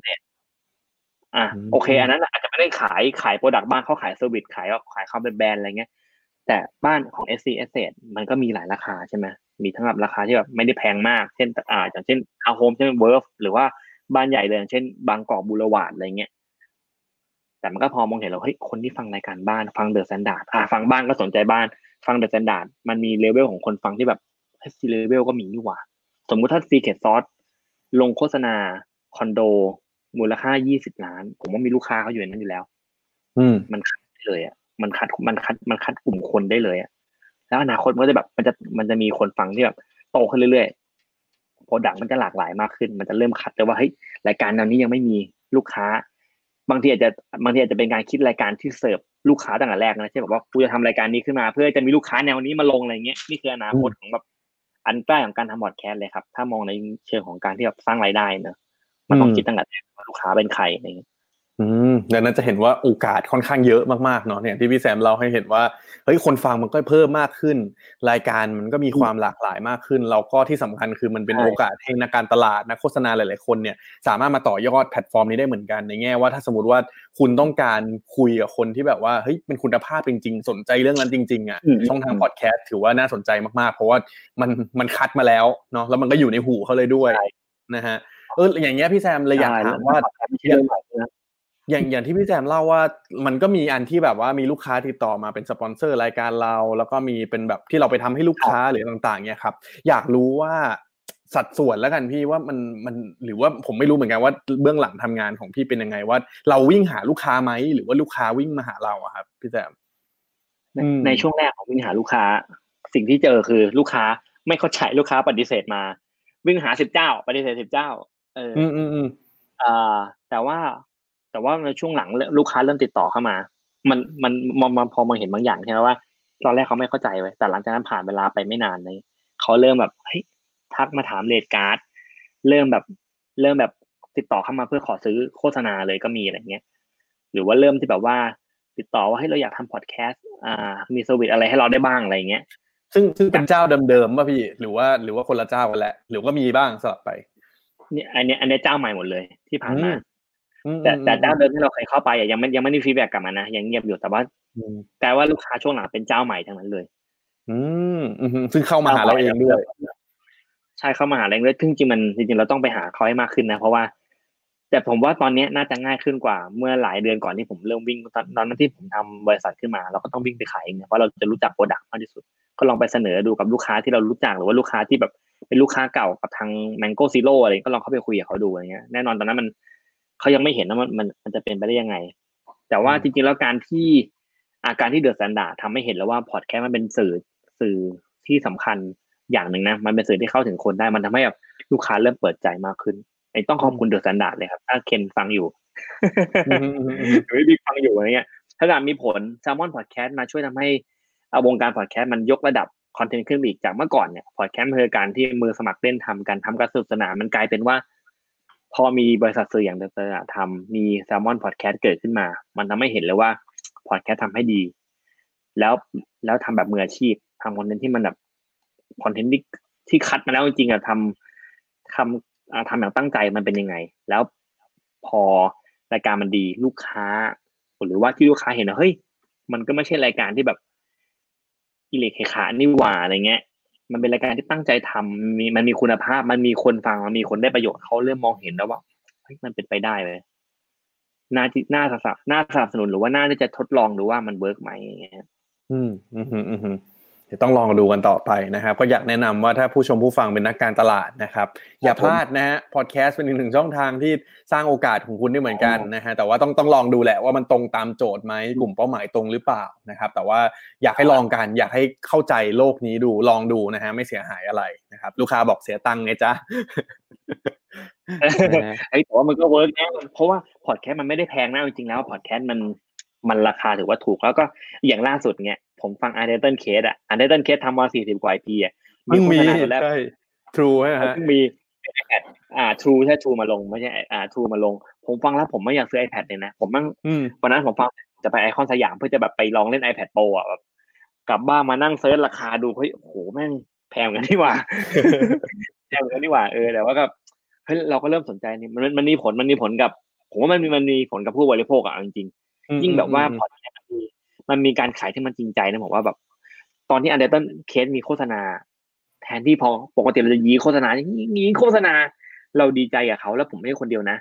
อะอืมโอเค อันนั้นอาจจะไม่ได้ขายขาย product บ้านเขาขาย service ขายขายความเป็นแบรนด์อะไรเงี้ย แต่บ้านของ SC Asset มันก็มีหลายราคาใช่ไหมมีทั้งแบบราคาที่แบบไม่ได้แพงมาก เช่น อ่าอย่างเช่นอาโฮมเช่น Verve หรือว่า บ้านใหญ่เลยอย่างเช่น Bangkok Boulevard อะไรเงี้ยแต่มันก็พอมองเห็นแล้วเฮ้ยคนที่ฟังรายการบ้านฟังเดอะ s แ a นดาร์ดอ่าฟังบ้านก็สนใจบ้าน ฟังเดอะ s แ a นดาร์ดมันมีเลเวลของคนฟังที่แบบซีเลเวลก็มีนี่หว่า สมมุติถ้าซีเค t ซอสลงโฆษณาคอนโด มูลค่า20ล้าน ผมว่ามีลูกค้าเขาอยู่ในนั้นอยู่แล้ว อืมมันคัดได้เลยอะมันคัดมันคัดมันคัดกลุ่มคนได้เลยอะแล้วอนาคตมันก็จะแบบมันจะมันจะมีคนฟังที่แบบโตขึ้นเรื่อยๆ product มันจะหลากหลายมากขึ้น มันจะเริ่มคัดเลยว่าเฮ้ยรายการแนวนี้ยังไม่มีลูกค้า บางทีอาจจะบางทีอาจจะเป็นการคิดรายการที่เสิร์ฟลูกค้าตั้งแต่แรกนะเช่นแบบว่ากูจะทำรายการนี้ขึ้นมา เพื่อจะมีลูกค้าแนวนี้มาลงอะไรเงี้ยนี่คืออนาคตของแบบอันใกล้ของการทำพอดแคสต์เลยครับ ถ้ามองในเชิงของการที่แบบสร้างรายได้เนอะมันต้องคิดตั้งแต่แรกว่าลูกค้าเป็นใครอะไรเงี้ย อืมดังนั้นจะเห็นว่าโอกาสค่อนข้างเยอะมากๆเนาะเนี่ยที่พี่แซมเล่าให้เห็นว่าเฮ้ยคนฟังมันก็เพิ่มมากขึ้น รายการมันก็มีความหลากหลายมากขึ้น แล้วก็ที่สำคัญคือมันเป็นใช่โอกาสให้นักการตลาดนักโฆษณาหลายๆคนเนี่ยสามารถมาต่อยอดแพลตฟอร์มนี้ได้เหมือนกันในแง่ว่าถ้าสมมติว่าคุณต้องการคุยกับคนที่แบบว่าเฮ้ยเป็นคุณภาพจริง ๆ สนใจเรื่องนั้นจริงๆอะอืมช่องทางพอดแคสต์ถือว่าน่าสนใจมากๆ เพราะว่ามันมันคัดมาแล้วเนาะแล้วมันก็อยู่ในหูเขาเลยด้วยนะฮะเอออย่างเงี้ยพี่แซมเลยอยากถามว่าไม่ใช่เรื่ องใหม่นะอย่างอย่างที่พี่แซมเล่าว่ามันก็มีอันที่แบบว่ามีลูกค้าติดต่อมาเป็นสปอนเซอร์รายการเรา แล้วก็มีเป็นแบบที่เราไปทำให้ลูกค้าหรือต่างๆเนี่ยครับ อยากรู้ว่าสัดส่วนแล้วกันพี่ว่ามันมันหรือว่าผมไม่รู้เหมือนกันว่าเบื้องหลังทำงานของพี่เป็นยังไงว่า เราวิ่งหาลูกค้าไหมหรือว่าลูกค้าวิ่งมาหาเราอะครับ พี่แซมในอืมในช่วงแรกของวิ่งหาลูกค้า สิ่งที่เจอคือลูกค้าไม่เข้าใจลูกค้าปฏิเสธมา วิ่งหาสิบเจ้า ปฏิเสธสิบเจ้า เอออืมอืมอืมอ่าแต่ว่า แต่ว่าในช่วงหลังลูกค้าเริ่มติดต่อเข้ามา มันมันมองมาพอมาเห็นบางอย่างใช่ไหมว่าตอนแรกเขาไม่เข้าใจไว้ยแต่หลังจากนั้นผ่านเวลาไปไม่นานเลยเขาเริ่มแบบเฮ้ยทักมาถามเลดการ์ดเริ่มแบบเริ่มแบบติดต่อเข้ามาเพื่อขอซื้อโฆษณาเลยก็มีอะไรเงี้ย หรือว่าเริ่มที่แบบว่าติดต่อว่าให้เราอยากทำพอดแคสต์อ่า มี service อะไรให้เราได้บ้างอะไรเงี้ย ซึ่งซึ่งเป็นเจ้าเดิมๆป่ะพี่หรือว่าหรือว่าคนละเจ้ากันแหละหรือว่ามีบ้างสลับไปเนี่ยอันเนี้ยอันเนี้ยเจ้าใหม่หมดเลยที่ผ่านมาอืม แต่แต่อืมเจ้าเดิมที่เราเคยเข้าไปอะยังไม่ยังไม่ได้ feedback กลับมานะยังเงียบอยู่แต่ว่าอืมแต่ว่าลูกค้าช่วงหลังเป็นเจ้าใหม่ทั้งนั้นเลย อืมอืมซึ่งเข้ามาหาเราเองด้วยใช่เข้ามาหาแรงเลยซึ่งจริงๆมันจริงๆเราต้องไปหาเขาให้มากขึ้นนะเพราะว่า แต่ผมว่าตอนเนี้ยน่าจะง่ายขึ้นกว่าเมื่อหลายเดือนก่อนที่ผมเริ่มวิ่งตอนตอนนั้นที่ผมทำบริษัทขึ้นมาเราก็ต้องวิ่งไปขายเองเนี่ยเพราะเราจะรู้จัก product มากที่สุด ก็ลองไปเสนอดูกับลูกค้าที่เรารู้จักหรือว่าลูกค้าที่แบบเป็นลูกค้าเก่ากับทาง Mango Zero อะไรก็ลองเข้าไปคุยกับเขาดูอะไรเงี้ยแน่นอนตอนนั้นมัน เขายังไม่เห็นว่ามันมันมันจะเป็นไปได้ยังไง แต่ว่าจริงๆแล้วการที่อ่าการที่ The Standard ทำให้เห็นแล้วว่าพอดแคสต์มันเป็นสื่อสื่อที่สำคัญอย่างหนึ่งนะ มันเป็นสื่อที่เข้าถึงคนได้ มันทำให้แบบลูกค้าเริ่มเปิดใจมากขึ้นไอ้ต้องขอบคุณ The Standard เลยครับ ถ้าเคนฟังอยู่อืมอืมอืมหรือบิ๊กฟังอยู่อะไรเงี้ยถ้าการมี Salmon Podcast มาช่วยทำให้เอาวงการพอดแคสต์มันยกระดับคอนเทนต์ขึ้นไปอีกจากเมื่อก่อนเนี่ยพอดแคสต์คือการที่มือสมัครเล่นทำกันทำการสนุกสนานมันกลายเป็นว่า พอมีบริษัทสื่ออย่างเดอะทำมี s ซ l m o n Podcast เกิดขึ้นมา มันทำให้เห็นเลยว่าพอดแคสต์ทำให้ดี แล้วแล้วทำแบบมืออาชีพทำคอนเทนต์ที่มันแบบคอนเทนต์ที่ที่คัดมาแล้วจริงๆอะทำทำทำอย่างตั้งใจมันเป็นยังไง แล้วพอรายการมันดีลูกค้า หรือว่าที่ลูกค้าเห็นว่าเฮ้ย มันก็ไม่ใช่รายการที่แบบอีเหละเขะขะนี่หว่าอะไรเงี้ย มันเป็นรายการที่ตั้งใจทำมีมันมีคุณภาพ มันมีคนฟังมันมีคนได้ประโยชน์เขาเริ่มมองเห็นแล้วว่ามันเป็นไปได้เลยน่าที่น่าสนับน่าสนับสนุนหรือว่าน่าที่จะทดลองดูว่ามัน work ไหมอย่างเงี้ยอืมอืมอืม อืมอืมเดี๋ยวต้องลองดูกันต่อไปนะครับ ก็อยากแนะนำว่าถ้าผู้ชมผู้ฟังเป็นนักการตลาดนะครับ อย่าพลาดนะฮะพอดแคสต์เป็นอีกหนึ่งช่องทางที่สร้างโอกาสของคุณได้เหมือนกันนะฮะแต่ว่าต้องต้องลองดูแหละว่ามันตรงตามโจทย์ไหมกลุ่มเป้าหมายตรงหรือเปล่านะครับ แต่ว่าอยากให้ลองกันอยากให้เข้าใจโลกนี้ดูลองดูนะฮะไม่เสียหายอะไรนะครับ ลูกค้าบอกเสียตังค์ไงจ๊ะนะฮะเฮ้ยแต่ว่ามันก็เวิร์กนะเพราะว่าพอดแคสต์มันไม่ได้แพงนะจริงๆแล้วพอดแคสต์มัน มันราคาถือว่าถูกแล้วก็อย่างล่าสุดเนี่ยผมฟัง Untitled Case อะ Untitled Case ทำมาสี่สิบกว่า EP อะเพิ่งมีโฆษณาตัวแรกใช่ True ฮะเพิ่งมี iPad อ่า True ใช่ True มาลงไม่ใช่อ่า True มาลง ผมฟังแล้วผมไม่อยากซื้อ iPad เลยนะ ผมมั่งอืมวันนั้นผมฟังจะไปไอคอนสยามเพื่อจะแบบไปลองเล่น iPad Pro อะแบบกลับบ้านมานั่ง search ราคาดูเฮ้ยโอ้โหแม่งแพงเหมือนกันนี่หว่าแพงเหมือนกันนี่หว่าเออแต่ว่าก็เฮ้ยเราก็เริ่มสนใจนี่มันมันมันมีผลมันมีผลกับ ผมว่ามันมีมันมีผลกับผู้บริโภคอะเอาจริงๆ ยิ่งแบบว่าพอดแคสต์มันมีมันมีการขายที่มันจริงใจนะผมว่าแบบ ตอนที่ Untitled Case มีโฆษณา แทนที่พอปกติเราจะยี้โฆษณายี้โฆษณา เราดีใจกับเขาแล้วผมไม่ใช่คนเดียวนะ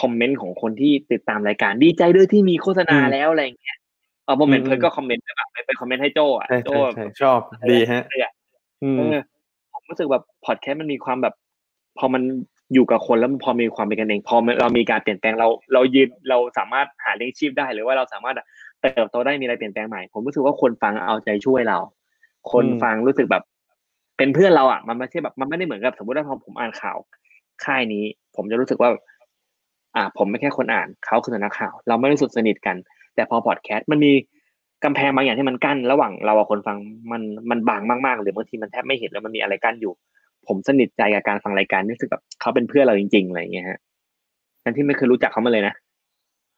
คอมเมนต์ของคนที่ติดตามรายการดีใจด้วยที่มีโฆษณาอืมแล้วอะไรอย่างเงี้ยเออผมเห็นอืมเพื่อนก็คอมเมนต์แบบไปไปคอมเมนต์ให้โจอะใช่โจใช่ใช่ชอบดีฮะเลยอะอืมเออผมรู้สึกแบบพอดแคสต์มันมีความแบบ พอมัน อยู่กับคนแล้วพอมีความเป็นกันเองพอเรามีการเปลี่ยนแปลงเรา เรายืนเราสามารถหาเลี้ยงชีพได้หรือว่าเราสามารถเติบโตได้มีอะไรเปลี่ยนแปลงใหม่ผมรู้สึกว่าคนฟังเอาใจช่วยเรา คนฟังรู้สึกแบบ เป็นเพื่อนเราอะมันไม่ใช่แบบมันไม่ได้เหมือนกับสมมติว่าพอผมอ่านข่าว ค่ายนี้ ผมจะรู้สึกว่า อ่า ผมไม่แค่คนอ่านเขาคือนักข่าว เราไม่รู้สึกสนิทกัน แต่พอพอดแคสต์มันมีกำแพงบางอย่างที่มันกั้น ระหว่างเรากับคนฟังมันมันบางมากๆ หรือบางทีมันแทบไม่เห็นแล้วมันมีอะไรกั้นอยู่ ผมสนิทใจกับการฟังรายการรู้สึกแบบเขาเป็นเพื่อนเราจริงๆอะไรอย่างเงี้ยฮะทั้งที่ไม่เคยรู้จักเขามาเลยนะ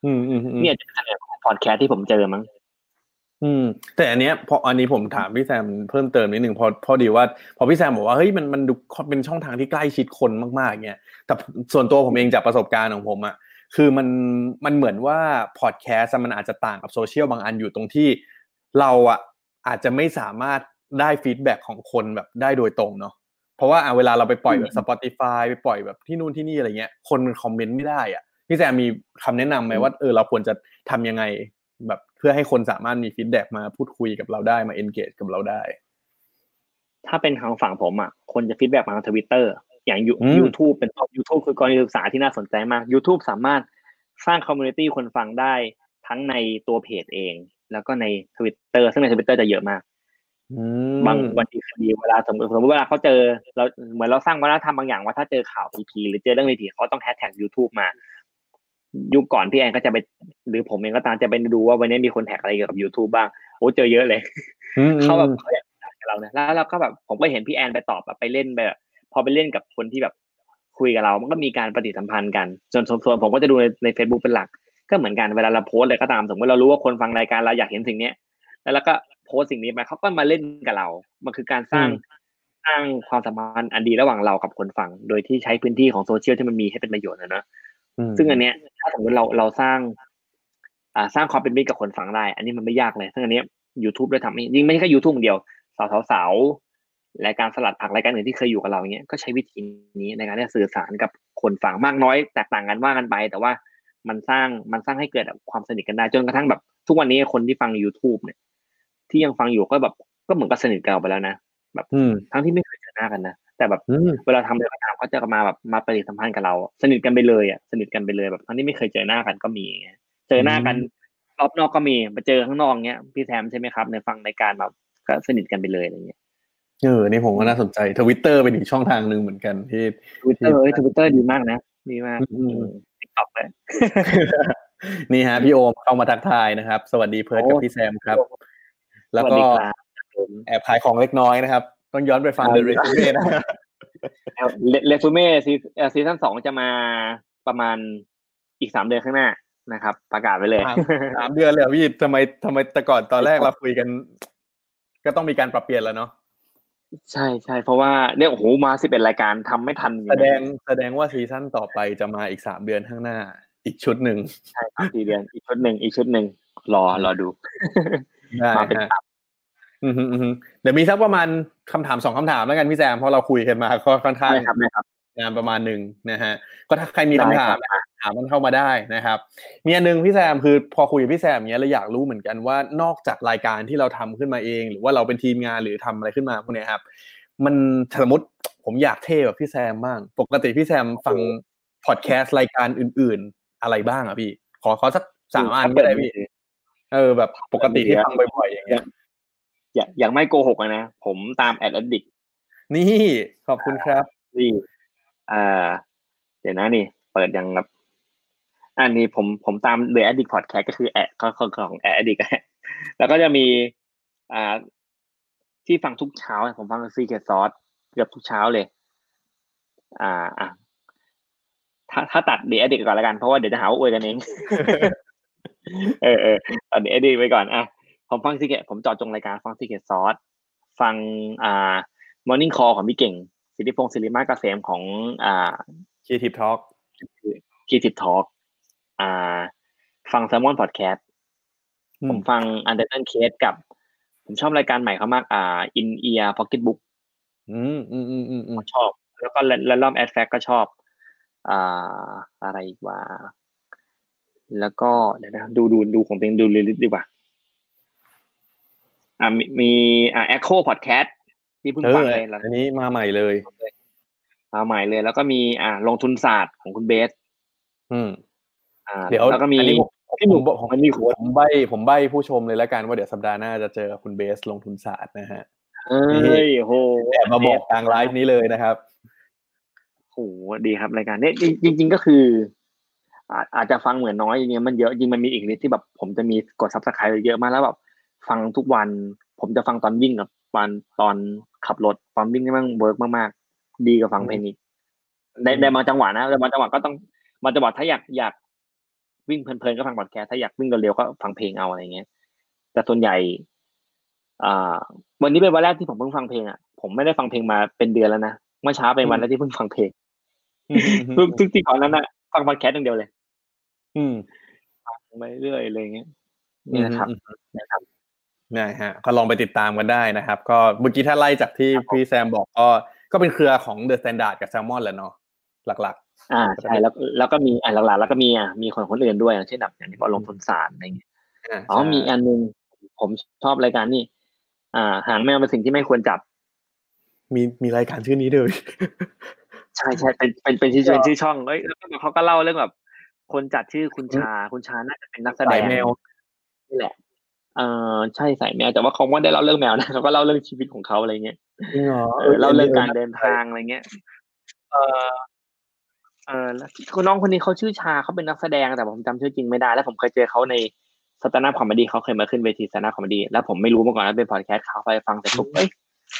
อืมอืมอืมเนี่ยจะเป็นพอดแคสต์ที่ผมเจอมั้งอืม แต่อันเนี้ยพออันนี้ผมถามพี่แซมเพิ่มเติมนิดหนึ่งพอพอดีว่า พอพี่แซมบอกว่าเฮ้ยมันมันดูเป็นช่องทางที่ใกล้ชิดคนมากๆเนี่ยแต่ส่วนตัวผมเองจากประสบการณ์ของผมอะคือมันมันเหมือนว่าพอดแคสต์มันอาจจะต่างกับโซเชียลบางอันอยู่ตรงที่เราอะอาจจะไม่สามารถได้ feedback ของคนแบบได้โดยตรงเนาะ เพราะว่าอะเวลาเราไปปล่อยแบบ Spotify ไปปล่อยแบบที่นู่นที่นี่อะไรเงี้ย คนมันคอมเมนต์ไม่ได้อะพี่แซมมีคำแนะนำไหมว่าเออเราควรจะทำยังไงแบบเพื่อให้คนสามารถมี feedback มาพูดคุยกับเราได้มา engage กับเราได้ ถ้าเป็นทางฝั่งผมอะคนจะ feedback มาทางทวิตเตอร์อย่างยูอืมยูธูปเป็นต้นยูธูปคือกรณีศึกษาที่น่าสนใจมาก ยูธูป สามารถสร้าง community คนฟังได้ทั้งในตัวเพจเอง แล้วก็ในทวิตเตอร์ซึ่งในทวิตเตอร์จะเยอะมาก อืมบางวันดีคืนดีเวลาสมมติสมมติเวลาเขาเจอเราเหมือนเราสร้างวัฒนธรรมบางอย่างว่าถ้าเจอข่าวผีๆหรือเจอเรื่องในทีเขาต้องแฮชแท็กยูธูปมา ยุคก่อนพี่แอนก็จะไปหรือผมเองก็ตามจะไปดูว่าวันนี้มีคนแท็กอะไรเกี่ยวกับ ยูธูป บ้างโอ้เจอเยอะเลยอืมเขาแบบเขาอยากถามกับเราเนี่ยแล้วเราก็แบบผมก็เห็นพี่แอนไปตอบแบบไปเล่นแบบพอไปเล่นกับคนที่แบบคุยกับเรา มันก็มีการปฏิสัมพันธ์กันส่วนส่วนผมก็จะดูในใน Facebook เป็นหลัก ก็เหมือนกันเวลาเราโพสต์อะไรก็ตามสมมติเรารู้ว่าคนฟังรายการเราอยากเห็นสิ่งเนี้ยแล้วเราก็ โพสต์สิ่งนี้ไปเขาก็มาเล่นกับเรา มันคือการสร้างสร้างความสัมพันธ์อันดีระหว่างเรากับคนฟัง โดยที่ใช้พื้นที่ของโซเชียลที่มันมีให้เป็นประโยชน์นะเนอะมซึ่งอันเนี้ย ถ้าสมมติเราเราสร้าง อ่าสร้างความเป็นมิตรกับคนฟังได้ อันนี้มันไม่ยากเลยซึ่งอันเนี้ย YouTube ได้ทำให้ยิ่งไม่ใช่แค่ YouTube อย่างเดียวสาวสาวสาวรายการสลัดผักรายการอื่นที่เคยอยู่กับเราเนี้ยก็ใช้วิธีนี้ในการที่จะสื่อสารกับคนฟังมากน้อยแตกต่างกันว่ากันไป แต่ว่ามันสร้างมันสร้างให้เกิดความสนิทกันได้จนกระทั่งแบบ ทุกวันนี้คนที่ฟัง YouTube เนี่ย ที่ยังฟังอยู่ก็แบบก็เหมือนกับสนิทกันออกไปแล้วนะแบบอืมทั้งที่ไม่เคยเจอหน้ากันนะแต่แบบอืมเวลาทำอะไรก็ตามเขาจะมาแบบมาปฏิสัมพันธ์กับเรา สนิทกันไปเลยอะสนิทกันไปเลยแบบทั้งที่ไม่เคยเจอหน้ากันก็มี เจอหน้ากันรอบนอกก็มีมาเจอข้างนอกเงี้ยพี่แซมใช่ไหมครับ ในฟังรายการแบบก็สนิทกันไปเลยอะไรเงี้ยเออนี่ผมก็น่าสนใจทวิตเตอร์เป็นอีกช่องทางหนึ่งเหมือนกันที่ทวิตเตอร์เอ้ยทวิตเตอร์ดีมากนะดีมากอืม TikTok เลยนี่ฮะพี่โอมเข้ามาทักทายนะครับ สวัสดีเพิร์ดกับโอ้พี่แซมครับ แล้วสวัสก็ดีครับผมแอบขายของเล็กน้อยนะครับ ต้องย้อนไปฟังครับ The Resume นะเรซูเม่ซี season สองจะมาประมาณอีกสามเดือนข้างหน้านะครับ ประกาศไว้เลยสามสามเดือนเลยเหรอพี่ทำไมทำไมแต่ก่อนตอนแรกเราคุยกัน ก็ต้องมีการปรับเปลี่ยนแล้วเนาะใช่ใช่เพราะว่าเนี่ยโอ้โหมาสิบเอ็ดรายการทำไม่ทันจริแสๆดนะงแสดงว่าซีซั่นต่อไปจะมาอีกสามเดือนข้างหน้า อีกชุดหนึ่งใช่ครับสี่เดือนอีกชุดหนึ่งอีกชุดหนึ่งรอรอดูได้ มาเป็นฮะตับอือฮึอือฮึเดี๋ยวมีสักประมาณคำถามสองคำถามแล้วกันพี่แซมเพราะเราคุยกันมาก็ค่อนข้างได้ครับได้ครับงานประมาณหนึ่งนะฮะก็ถ้าใครมีได้คำถามครับถามมันเข้ามาได้นะครับมีอันหนึงพี่แซมคือพอคุยกับพี่แซมเนี้ยเราอยากรู้เหมือนกันว่านอกจากรายการที่เราทำขึ้นมาเอง หรือว่าเราเป็นทีมงานหรือทำอะไรขึ้นมาพวกเนี้ยครับ มันสมมติผมอยากเท่แบบพี่แซมบ้าง ปกติพี่แซมฟังพอดแคสต์รายการอื่น ๆ อะไรบ้างอะพี่ ขอขอสักสามอันก็ได้พี่ เออแบบปกติที่ฟังบ่อยๆอย่างเงี้ยอย่าอย่างไม่โกหกอะนะ ผมตามแอดดิกนี่ขอบคุณครับนี่อ่า เดี๋ยวนะนี่ เปิดยังแบบอันนี้ผมผมตาม The Addict Podcast ก็คือแอดของของแอดดิกแล้วก็จะมี อ่า ที่ฟังทุกเช้า ผมฟัง Secret Sauce เกือบทุกเช้าเลย อ่าอะถ้าถ้าตัด The Addict ก่อนแล้วกันเพราะว่าเดี๋ยวจะหาว่าอวยกันเอง เออเออตัด The Addict ไปก่อนอะผมฟัง Secret ผมเจอดจงรายการฟัง Secret Sauce ฟังอ่า Morning Call ของพี่เก่งสิทธิพงศ์ศิริมาเกษมของอ่า Creative Talk คีติดทอล์กอ่า ฟังแซมมอนพอดแคสต์อืมผมฟังอันเดอร์ตันเคสกับ ผมชอบรายการใหม่เขามากอ่าอินเอียพ็อกเก็ตบุ๊กอืมอืมอืมอืมอืมชอบ แล้วก็แลนลอมแอดแฟกก็ชอบ อ่า อะไรอีกว่า แล้วก็เดี๋ยวนะดูดูดูของตัวเองดูลิลิดีกว่าอ่ามีมีอ่าแอคโคพอดแคสต์ที่เพิ่งเอฟังอเลยแล้วอันนี้มาใหม่เลยมาใหม่เลย แล้วก็มีอ่าลงทุนศาสตร์ของคุณเบส อืม อ่า เดี๋ยวแล้วก็มีอันนี้ผมพี่หนุ่มผมผมมันมีโค้ดผมใบผมใบผู้ชมเลยแล้วกันว่าเดี๋ยวสัปดาห์หน้าจะเจอคุณเบสลงทุนศาสตร์นะฮะเอ้ยโหแอบมาบอกทางไลฟ์นี้เลยนะครับโหดีครับรายการเนี้ยจริงจริง ๆ ก็คือ อาอาจจะฟังเหมือนน้อยจริงๆมันเยอะจริงมันมีอีกนิดที่แบบผมจะมีกด subscribe เยอะมากแล้วแบบฟังทุกวัน ผมจะฟังตอนวิ่งกับตอนตอนขับรถตอนวิ่งนี่มัน work มากๆ ดีกับฟังเพลงนี้ในในบางจังหวะนะแต่บางจังหวะก็ต้องบางจังหวะถ้าอยากอยากวิ่งเพลินๆก็ฟังพอดแคสต์ถ้าอยากวิ่งเร็วๆก็ฟังเพลงเอาอะไรเงี้ย แต่ส่วนใหญ่ อ่า วันนี้เป็นวันแรกที่ผมเพิ่งฟังเพลงอะผมไม่ได้ฟังเพลงมาเป็นเดือนแล้วนะเมื่อเช้าเป็นวันแรกที่เพิ่งฟังเพลงทุกทุกที่ก่อนนั้นนะฟังพอดแคสต์อย่างเดียวเลย อืมฟังไปเรื่อยอะไรเงี้ยนี่นะครับอืมนะครับนะฮะก็ลองไปติดตามกันได้นะครับ ก็เมื่อกี้ถ้าไล่จากที่พี่แซมบอกก็ก็เป็นเครือของ The Standard กับ Salmon แหละเนาะหลักอ่าใช่แล้วแล้วก็มีอ่าหลักๆ แล้วก็มีอะมีคนคนอื่นด้วยอย่างเช่นแบบอย่างที่บอกลงทุนศาสตร์อะไรเงี้ยๆาอ๋อใช่มีอันนึงผมชอบรายการนี่อ่า หางแมวเป็นสิ่งที่ไม่ควรจับ มีมีรายการชื่อนี้ด้วยใช่ใช่เป็นเป็นเป็นชื่อเป็นชื่อช่องเอ้ยแล้วก็เขาก็เล่าเรื่องแบบ คนจัดชื่อคุณชา คุณชาน่าจะเป็นนักแสดสายงแมวนี่แหละเออใช่ใส่แมวแต่ว่าเขาไม่ได้เล่าเรื่องแมวนะเขาก็เล่าเรื่องชีวิตของเขาอะไรเงี้ยจริงเหรอเออเล่าเรื่องการเดินทางอะไรเงี้ย เออเออแล้วคุณน้องคนนี้เขาชื่อชาเขาเป็นนักแสดงแต่ผมจำชื่อจริงไม่ได้ แล้วผมเคยเจอเขาในstand-up comedy เขาเคยมาขึ้นเวที stand-up comedy แล้วผมไม่รู้มาก่อนว่าเป็นพอดแคสต์เขาไปฟังแต่ปุ๊บเอ้ย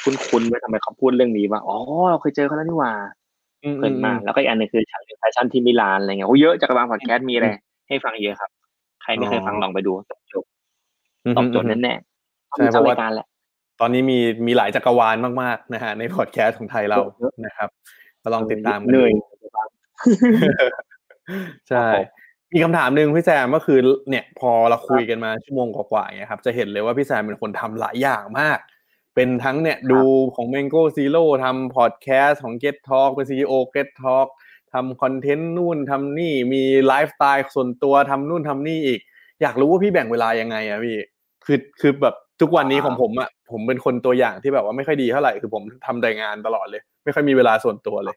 คุณคุณไว้ทำไมเขาพูดเรื่องนี้วะอ๋อเราเคยเจอเขาแล้วนี่หว่าอืม เพลินมากแล้วก็อีกอันหนึงคือฉากแฟชั่นที่มิลานอะไรเงี้ยโอ้เยอะจากกระบางพอดแคสต์มีอะไรให้ฟังเยอะครับ ใครไม่เคยฟังลองไปดูตอบโจทย์อืมตอบโจทย์แน่ๆใช่มีเพเจ้าราะว่ารายการแหละตอนนี้มีมีหลายจักรวาลมากๆนะฮะในพอดแคสต์ของไทยเรานะครับก็ลองติดตามกันเหนื่อยดูใช่มีคำถามหนึ่งพี่แซมก็คือเนี่ยพอเราคุยกันมาชั่วโมงกว่าๆอย่างเงี้ยครับจะเห็นเลยว่าพี่แซมเป็นคนทำหลายอย่างมาก เป็นทั้งเนี่ยดูของ Mango Zero ทำพอดแคสต์ของ Get Talk เป็น CEO Get Talk ทำคอนเทนต์นู่นทำนี่มีไลฟ์สไตล์ส่วนตัวทำนู่นทำนี่อีก อยากรู้ว่าพี่แบ่งเวลายังไงอะพี่คือคือแบบทุกวันนี้ของผมอะผมเป็นคนตัวอย่างที่แบบว่าไม่ค่อยดีเท่าไหร่คือผมทำแต่งานตลอดเลย ไม่ค่อยมีเวลาส่วนตัวเลย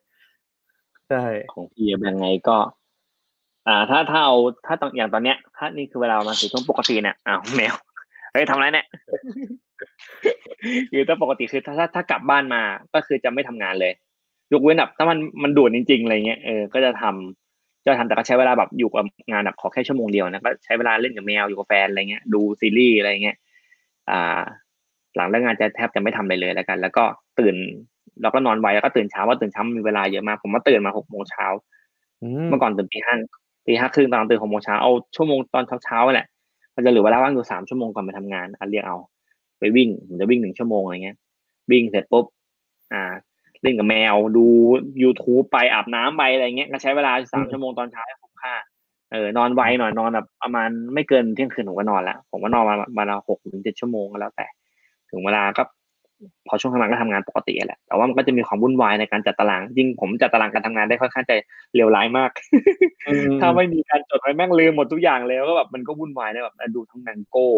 ใช่ของพี่ยังไงก็ อ่า ถ้าถ้าเอาถ้าตอนอย่างตอนเนี้ย ถ้านี่คือเวลามาถึงช่วงปกติเนี่ยอ้าวแมวเฮ้ยทำอะไรเนี่ย คือถ้าปกติคือถ้าถ้าถ้ากลับบ้านมาก็คือจะไม่ทำงานเลย ยกเว้นแบบถ้ามันมันด่วนจริงๆอะไรเงี้ยเออก็จะทำจะทำแต่ก็ใช้เวลาแบบอยู่กับงานแบบขอแค่ชั่วโมงเดียวนะก็ใช้เวลาเล่นกับแมวอยู่กับแฟนอะไรเงี้ยดูซีรีส์อะไรเงี้ยอ่า หลังเลิกงานจะแทบจะไม่ทำอะไรเลยแล้วกัน แล้วก็ตื่นแล้วก็นอนไวแล้วก็ตื่นเช้าว่าตื่นเช้ามีเวลาเยอะมากผมว่าตื่นมาหกโมงเช้าอืมเมื่อก่อนตื่นตีห้าตีห้าครึ่งตอนตื่นหกโมงเช้าเอาชั่วโมงตอนเช้าเช้าๆแหละมันจะเหลือเวลาว่างอยู่สามชั่วโมงก่อนไปทำงานอันเรียกเอา ไปวิ่งผมจะวิ่งหนึ่งชั่วโมงอะไรเงี้ย วิ่งเสร็จปุ๊บอ่า เล่นกับแมวดู youtube ไปอาบน้ำไปอะไรเงี้ยก็ใช้เวลาสามชั่วโมงตอนเช้าให้คุ้มค่าเออนอนไวหน่อยนอนแบบประมาณไม่เกินเที่ยงคืนผมก็นอนแล้วผมก็นอนมามาละหกถึงเจ็ดชั่วโมงก็แล้วแต่ ถึงเวลาก็พอช่วงทำงานก็ทำงานปกติแหละ แต่ว่ามันก็จะมีความวุ่นวายในการจัดตาราง จริงผมจัดตารางการทำงานได้ค่อนข้างจะเลวร้ายมากอืมถ้าไม่มีการจดไว้แม่งลืมหมดทุกอย่างเลยแล้วก็แบบมันก็วุ่นวายนะแบบดูทั้ง Mango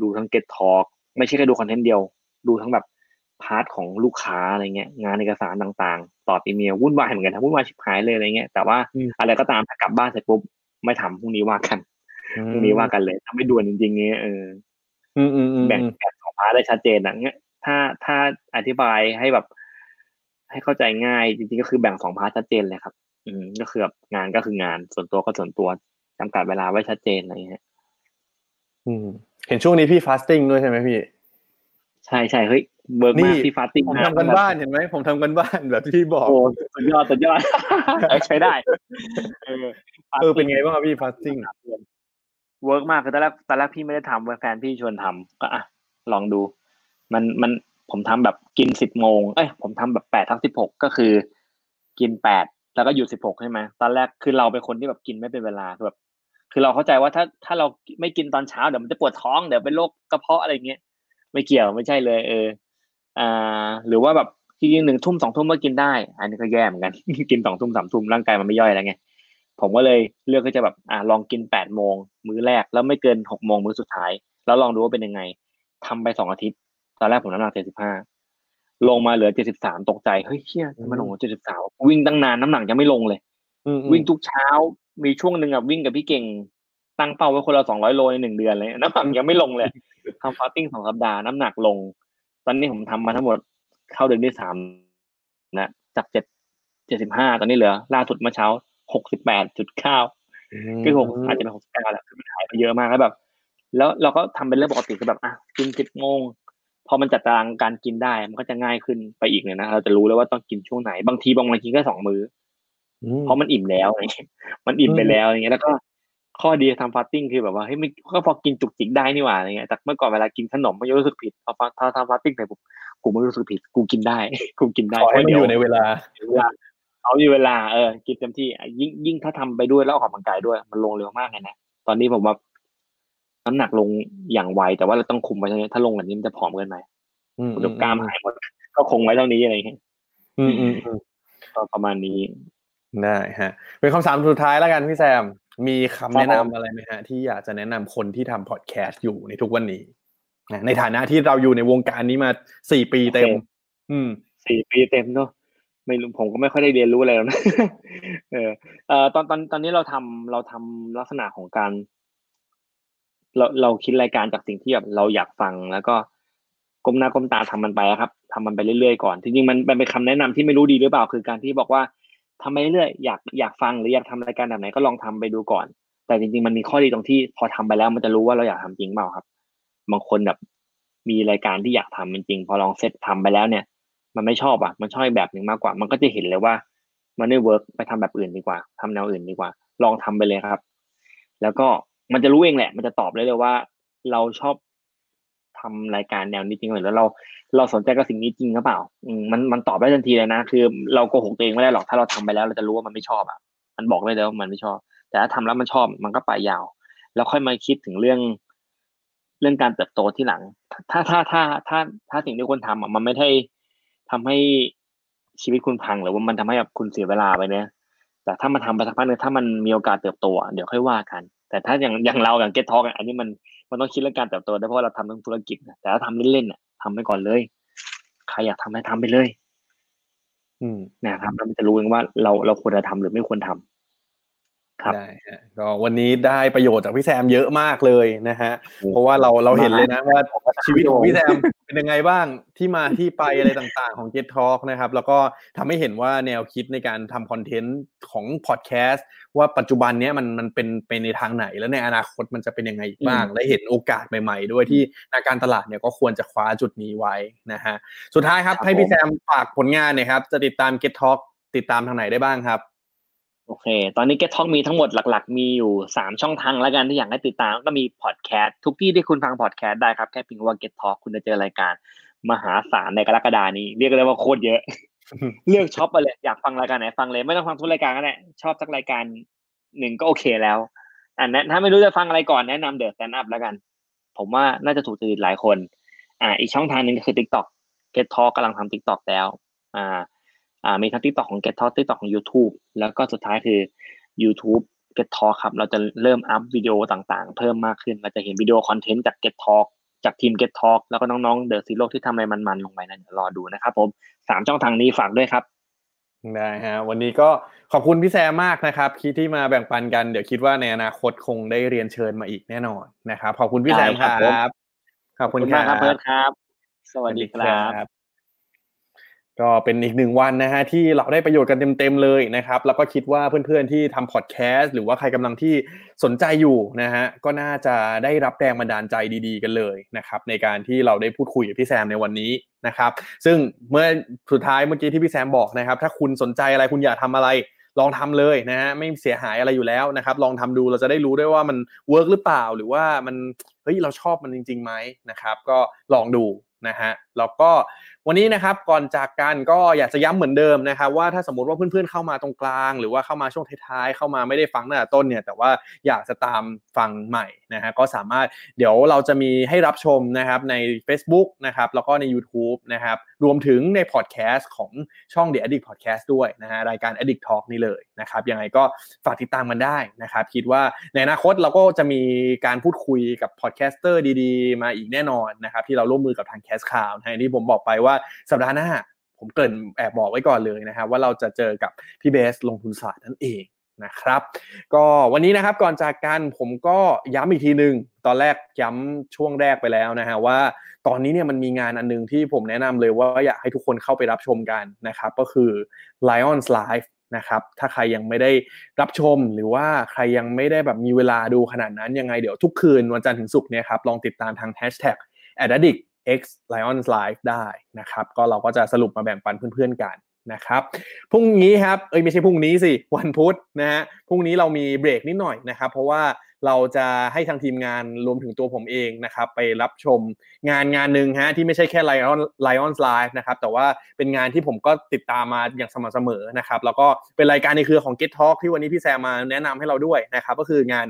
ดูทั้งเก็ตทอ k ไม่ใช่แค่ดูคอนเทนต์เดียว ดูทั้งแบบ part ของลูกค้าอะไรเงี้ยงานเอกสารต่างๆ ตอบอีเมลวุ่นวายเหมือนกันทั้งวุ่นวายชิบหายเลยอะไรเงี้ยแต่ว่าอะไรก็ตามถ้ากลับบ้านเสร็จปุ๊บไม่ทำพรุ่งนี้ว่ากันพรุ่งนี้ว่ากันเลยถ้าไม่ด่วนจริงๆเงี้ยเอออืมอืมอืมแบ่งแบ่งสอง part ได้ชัดเจนนะเงี้ยถ้าถ้าอธิบายให้แบบ ให้เข้าใจง่ายจริงๆก็คือแบ่งสอง part ชัดเจนเลยครับ อืมก็คือแบบงานก็คืองานส่วนตัวก็ส่วนตัวจำกัดเวลาไว้ชัดเจนอะไรเงี้ยอืม เห็นช่วงนี้พี่ fasting ด้วยใช่ไหมพี่ ใช่ใช่เฮ้ย work นี่มากที่ fasting ผมทำการบ้านเห็นไหมผมทำการบ้านแบบที่พี่บอกโอ้สุดยอดสุดยอดเออใช้ได้เออเออเป็นไงบ้างครับพี่ fasting work มากคือตอนแรกตอนแรกพี่ไม่ได้ทำแฟนพี่ชวนทำก็อะลองดู มันมันผมทำแบบกินสิบโมงเอ้ยผมทำแบบแปดทั้งสิบหกก็คือ กินแปดแล้วก็หยุดสิบหกใช่ไหมตอนแรกคือเราเป็นคนที่แบบกินไม่เป็นเวลาคือแบบ คือเราเข้าใจว่าถ้าถ้าเราไม่กินตอนเช้าเดี๋ยวมันจะปวดท้องเดี๋ยวเป็นโรคกระเพาะอะไรเงี้ยไม่เกี่ยวไม่ใช่เลย เออ อ่า หรือว่าแบบจริงๆหนึ่งทุ่มสองทุ่มก็กินได้ อันนี้ก็แย่เหมือนกัน กินสองทุ่มสามทุ่มร่างกายมันไม่ย่อยแล้วไงผมก็เลยเลือกที่จะแบบอ่าลองกินแปดโมงมื้อแรกแล้วไม่เกินหกโมงมื้อสุดท้าย แล้วลองดูว่าเป็นยังไงทำไปสองอาทิตย์ตอนแรกผมน้ำหนักเจ็ดสิบห้าลงมาเหลือเจ็ดสิบสามตกใจเฮ้ยเชี่ยทำไมันลงเจ็ดสิบสามวิ่งตั้งนานน้ำหนักยังไม่ลงเลย วิ่งทุกเช้า มีช่วงหนึ่งอะวิ่งกับพี่เก่ง ตั้งเป้าไว้คนละสองร้อยโลในหนึ่งเดือนเลยน้ำหนักยังไม่ลงเลยทำฟาสติ้งสองสัปดาห์น้ำหนักลง ตอนนี้ผมทำมาทั้งหมดเข้าเดือนที่สามนะจากเจ็ดเจ็ดสิบห้าตอนนี้เหลือ ล่าสุดเมื่อเช้าหกสิบแปดจุดเก้าคือหกอาจจะเป็นหกสิบเก้าแหละคือมันหายไปเยอะมากแล้วแบบ แล้วเราก็ทำเป็นเรื่องปกติคือแบบอะกินสิบโมงพอมันจัดตารางการกินได้มันก็จะง่ายขึ้นไปอีกเลยนะเราจะรู้แล้วว่าต้องกินช่วงไหน บางทีบางวันกินแค่สองมื้ออืม เพราะมันอิ่มแล้วอะไรเงี้ยมันอิ่มไปแล้วอย่างเงี้ยแล้วก็ข้อดีทำ fasting คือแบบว่าเฮ้ยไม่ก็พอกินจุกจิกได้นี่หว่าอะไรเงี้ยจากเมื่อก่อนเวลากินขนมไม่รู้สึกผิดพอฟาทำ fasting ไปปุ๊บกูไม่รู้สึกผิด กูกินได้ กูกินได้ขอให้มันเพราะอเดี๋วยู่ในเวลาเวลาเอาอยู่เวลาเออกินเต็มที่อะยิ่งยิ่งถ้าทำไปด้วยแล้วออกกำลังกายด้วย มันลงเร็วมากเลยนะตอนนี้ผมว่าน้ำหนักลงอย่างไวแต่ว่าเราต้องคุมไว้เท่านี้ถ้าลงแบบนี้มันจะผอมเกินไปอืมเดี๋ยวกล้ามหายหมดก็คงไว้เท่านี้อะไรเงี้ยอืมอืมอืมก็ประมาณนี้ ได้ฮะ เป็นคำถามสุดท้ายแล้วกันพี่แซม มีคำแนะครันำบผมอะไรไหมฮะ ที่อยากจะแนะนำคนที่ทำพอดแคสต์อยู่ในทุกวันนี้นะในฐานะที่เราอยู่ในวงการนี้มาสี่ปีเต็ม อืมสี่ปีเต็มเนาะไม่รู้ผมก็ไม่ค่อยได้เรียนรู้อะไรแล้วนะเออเอ่อตอนตอนตอนนี้เราทำเราทำลักษณะของการ เราเราคิดรายการจากสิ่งที่แบบเราอยากฟังแล้วก็ก้มหน้าก้มตาทำมันไปอะครับทำมันไปเรื่อยๆก่อนจริงๆมันมันเป็นคำแนะนำที่ไม่รู้ดีหรือเปล่า คือการที่บอกว่า ทำไปเรื่อยอยากอยากฟังหรืออยากทำรายการแบบไหนก็ลองทำไปดูก่อน แต่จริง ๆ มันมีข้อดีตรงที่พอทำไปแล้วมันจะรู้ว่าเราอยากทำจริงเปล่าครับ บางคนแบบมีรายการที่อยากทำจริงพอลองเซตทำไปแล้วเนี่ย มันไม่ชอบอะมันชอบแบบหนึ่งมากกว่า มันก็จะเห็นเลยว่า มันไม่เวิร์กไปทำแบบอื่นดีกว่าทำแนวอื่นดีกว่า ลองทำไปเลยครับ แล้วก็มันจะรู้เองแหละ มันจะตอบเลยเลยว่า เราชอบ ทำรายการแนวนี้จริงหรือแล้วเราเราสนใจกับสิ่งนี้จริงหรือเปล่ามันมันตอบได้ทันทีเลยนะ คือ เราโกหกตัวเองไม่ได้หรอกถ้าเราทำไปแล้วเราจะรู้ว่ามันไม่ชอบอะมันบอกได้เลยว่ามันไม่ชอบ แต่ถ้าทำแล้วมันชอบมันก็ไปยาว แล้วค่อยมาคิดถึงเรื่อง เรื่องการเติบโตที่หลัง ถ้าถ้าถ้าถ้าถ้าสิ่งที่คุณทำอะมันไม่ได้ทำให้ชีวิตคุณพังหรือว่ามันทำให้แบบคุณเสียเวลาไปเนี่ยแต่ถ้ามันทำไปสักพักนึงถ้ามันมีโอกาสเติบโตอะเดี๋ยวค่อยว่ากัน แต่ถ้าอย่างอย่างเราอย่าง Get Talk อันนี้มัน มันต้องคิดเรื่องการเติบโตด้วยเพราะเราทำเรื่องธุรกิจนะแต่ถ้าทำเล่นๆอะทำไปก่อนเลยใครอยากทำอะไรทำไปเลย อืมนะครับแล้วมันจะรู้เองว่าเราเราควรจะทำหรือไม่ควรทำ ครับได้ฮะก็วันนี้ได้ประโยชน์จากพี่แซมเยอะมากเลยนะฮะโอ้เพราะว่าเราเราเห็นเลยนะว่าผมก็ชีวิตของพี่แซมเป็นยังไงบ้างที่มาที่ไปอะไรต่างๆของ Get Talk นะครับ แล้วก็ทำให้เห็นว่าแนวคิดในการทำคอนเทนต์ของพอดแคสต์ว่าปัจจุบันเนี้ยมันมันเป็นไปในทางไหน แล้วในอนาคตมันจะเป็นยังไงอีกบ้าง และเห็นโอกาสใหม่ ๆ ด้วยที่นักการตลาดเนี่ยก็ควรจะคว้าจุดนี้ไว้นะฮะสุดท้ายครับครับให้พี่ผมแซมฝากผลงานหน่อยครับจะติดตาม Get Talk ติดตามทางไหนได้บ้างครับ โอเค ตอนนี้ Get Talk มีทั้งหมดหลัก ๆ มีอยู่สามช่องทางแล้วกันที่อยากให้ติดตาม ก็มีพอดแคสต์ทุกที่ที่คุณฟังพอดแคสต์ได้ครับ แค่พิมพ์ว่า Get Talk คุณจะเจอรายการมหาศาลในกรกฎานี้ เรียกได้ว่าโคตรเยอะ เลือกช็อปไปเลยอยากฟังรายการไหนฟังเลยไม่ต้องฟังทุกรายการก็ได้ชอบสักรายการหนึ่งก็โอเคแล้วอันนั้นถ้าไม่รู้จะฟังอะไรก่อนแนะนำเด e ะ Stand Up แล้วกัน ผมว่าน่าจะถูกจริตหลายคน อ่า อีกช่องทางหนึ่งก็คือ TikTok Get Talk กำลังทำ TikTok แล้ว อ่า อ่ามีทั้ง TikTok ของ Get Talk TikTok ของ YouTube แล้วก็สุดท้ายคือ YouTube Get Talk ครับ เราจะเริ่มอัพวิดีโอต่างๆ เพิ่มมากขึ้น เราจะเห็นวิดีโอคอนเทนต์จาก Get Talk จากทีม Get Talk แล้วก็น้องๆ The Zero ที่ทำอะไรมันๆ ลงไปนะเดี๋ยวรอดูนะครับผมสามช่องทางนี้ฝากด้วยครับได้ฮะวันนี้ก็ขอบคุณพี่แซมมากนะครับคิดที่มาแบ่งปันกันเดี๋ยวคิดว่าในอนาคตคงได้เรียนเชิญมาอีกแน่นอนนะครับขอบคุณพี่แซมคได้รัครับบขอบคุณขอบคุณครัมากครับเพิร์ดครับ สวัสดีครับบ ก็เป็นอีกหนึ่งวันนะฮะที่เราได้ประโยชน์กันเต็มๆเลยนะครับ แล้วก็คิดว่าเพื่อนๆที่ทำพอดแคสต์หรือว่าใครกำลังที่สนใจอยู่นะฮะก็น่าจะได้รับแรงบันดาลใจดีๆ กันเลยนะครับ ในการที่เราได้พูดคุยกับพี่แซมในวันนี้นะครับ ซึ่งเมื่อสุดท้ายเมื่อกี้ที่พี่แซมบอกนะครับ ถ้าคุณสนใจอะไรคุณอยากทำอะไรลองทำเลยนะฮะไม่เสียหายอะไรอยู่แล้วนะครับ ลองทำดูเราจะได้รู้ด้วยว่ามันเวิร์กหรือเปล่า หรือว่ามันเฮ้ยเราชอบมันจริงๆไหมนะครับ ก็ลองดูนะฮะแล้วก็ วันนี้นะครับก่อนจากกันก็อยากจะย้ำเหมือนเดิมนะครับว่าถ้าสมมติว่าเพื่อนๆเข้ามาตรงกลาง หรือว่าเข้ามาช่วงท้ายๆเข้ามาไม่ได้ฟังตั้งแต่ต้นเนี่ยแต่ว่าอยากจะตามฟังใหม่นะฮะก็สามารถเดี๋ยวเราจะมีให้รับชมนะครับใน Facebook นะครับแล้วก็ใน YouTube นะครับรวมถึงในพอดแคสต์ของช่อง The Addict Podcast ด้วยนะฮะรายการ Addict Talk นี่เลยนะครับยังไงก็ฝากติดตามกันได้นะครับคิดว่าในอนาคตเราก็จะมีการพูดคุยกับ podcaster ดีๆ มาอีกแน่นอนนะครับที่เราร่วมมือกับทางแคสข่าวนะที่ผมบอกไปว่าสัปดาห์หน้า ผมเกริ่นแอบบอกไว้ก่อนเลยนะครับว่าเราจะเจอกับพี่เบสลงทุนศาสตร์นั่นเองนะครับ ก็วันนี้นะครับก่อนจากกันผมก็ย้ำอีกทีหนึ่งตอนแรกย้ำช่วงแรกไปแล้วนะฮะว่าตอนนี้เนี่ยมันมีงานอันนึงที่ผมแนะนำเลยว่าอยากให้ทุกคนเข้าไปรับชมกันนะครับ ก็คือ Lions Live นะครับถ้าใครยังไม่ได้รับชมหรือว่าใครยังไม่ได้แบบมีเวลาดูขนาดนั้นยังไงเดี๋ยวทุกคืนวันจันทร์ถึงศุกร์เนี่ยครับลองติดตามทาง Hashtag a d d i c t X Lions Live ได้นะครับ ก็เราก็จะสรุปมาแบ่งปันเพื่อนๆกันนะครับพรุ่งนี้ครับเอ้ยไม่ใช่พรุ่งนี้สิวันพุธนะฮะพรุ่งนี้เรามีเบรกนิดหน่อยนะครับ เพราะว่า เราจะให้ทางทีมงานรวมถึงตัวผมเองนะครับไปรับชมงานงานหนึ่งฮะที่ไม่ใช่แค่ Lion Lions Live นะครับแต่ว่าเป็นงานที่ผมก็ติดตามมาอย่างสม่ำเสมอนะครับแล้วก็เป็นรายการในเครือของ Get Talk ที่วันนี้พี่แซมมาแนะนำให้เราด้วยนะครับก็คืองาน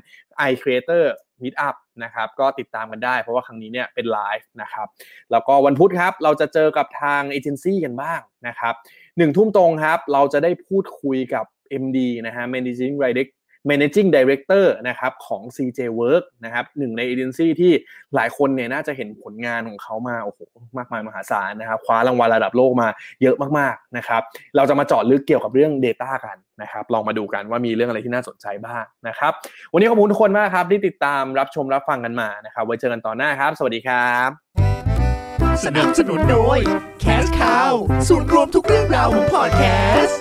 i Creator Meet Up นะครับก็ติดตามกันได้เพราะว่าครั้งนี้เนี่ยเป็นไลฟ์นะครับแล้วก็วันพุธครับเราจะเจอกับทางเอเจนซี่กันบ้างนะครับหนึ่งทุ่มตรงครับเราจะได้พูดคุยกับ MD นะฮะ Managing Direct managing director นะครับของ CJ Work นะครับหนึ่งในเอเจนซี่ที่หลายคนเนี่ยน่าจะเห็นผลงานของเขามาโอ้โหมากมายมหาศาลนะครับคว้ารางวัลระดับโลกมาเยอะมากๆนะครับเราจะมาเจาะลึกเกี่ยวกับเรื่อง Data กันนะครับลองมาดูกันว่ามีเรื่องอะไรที่น่าสนใจบ้างนะครับ วันนี้ขอบคุณทุกคนมากครับที่ติดตามรับชมรับฟังกันมานะครับไว้เจอกันตอนหน้าครับ สวัสดีครับ สนับสนุนโดย Cash Cow ศูนย์รวมทุกเรื่องราวของพอดแคสต์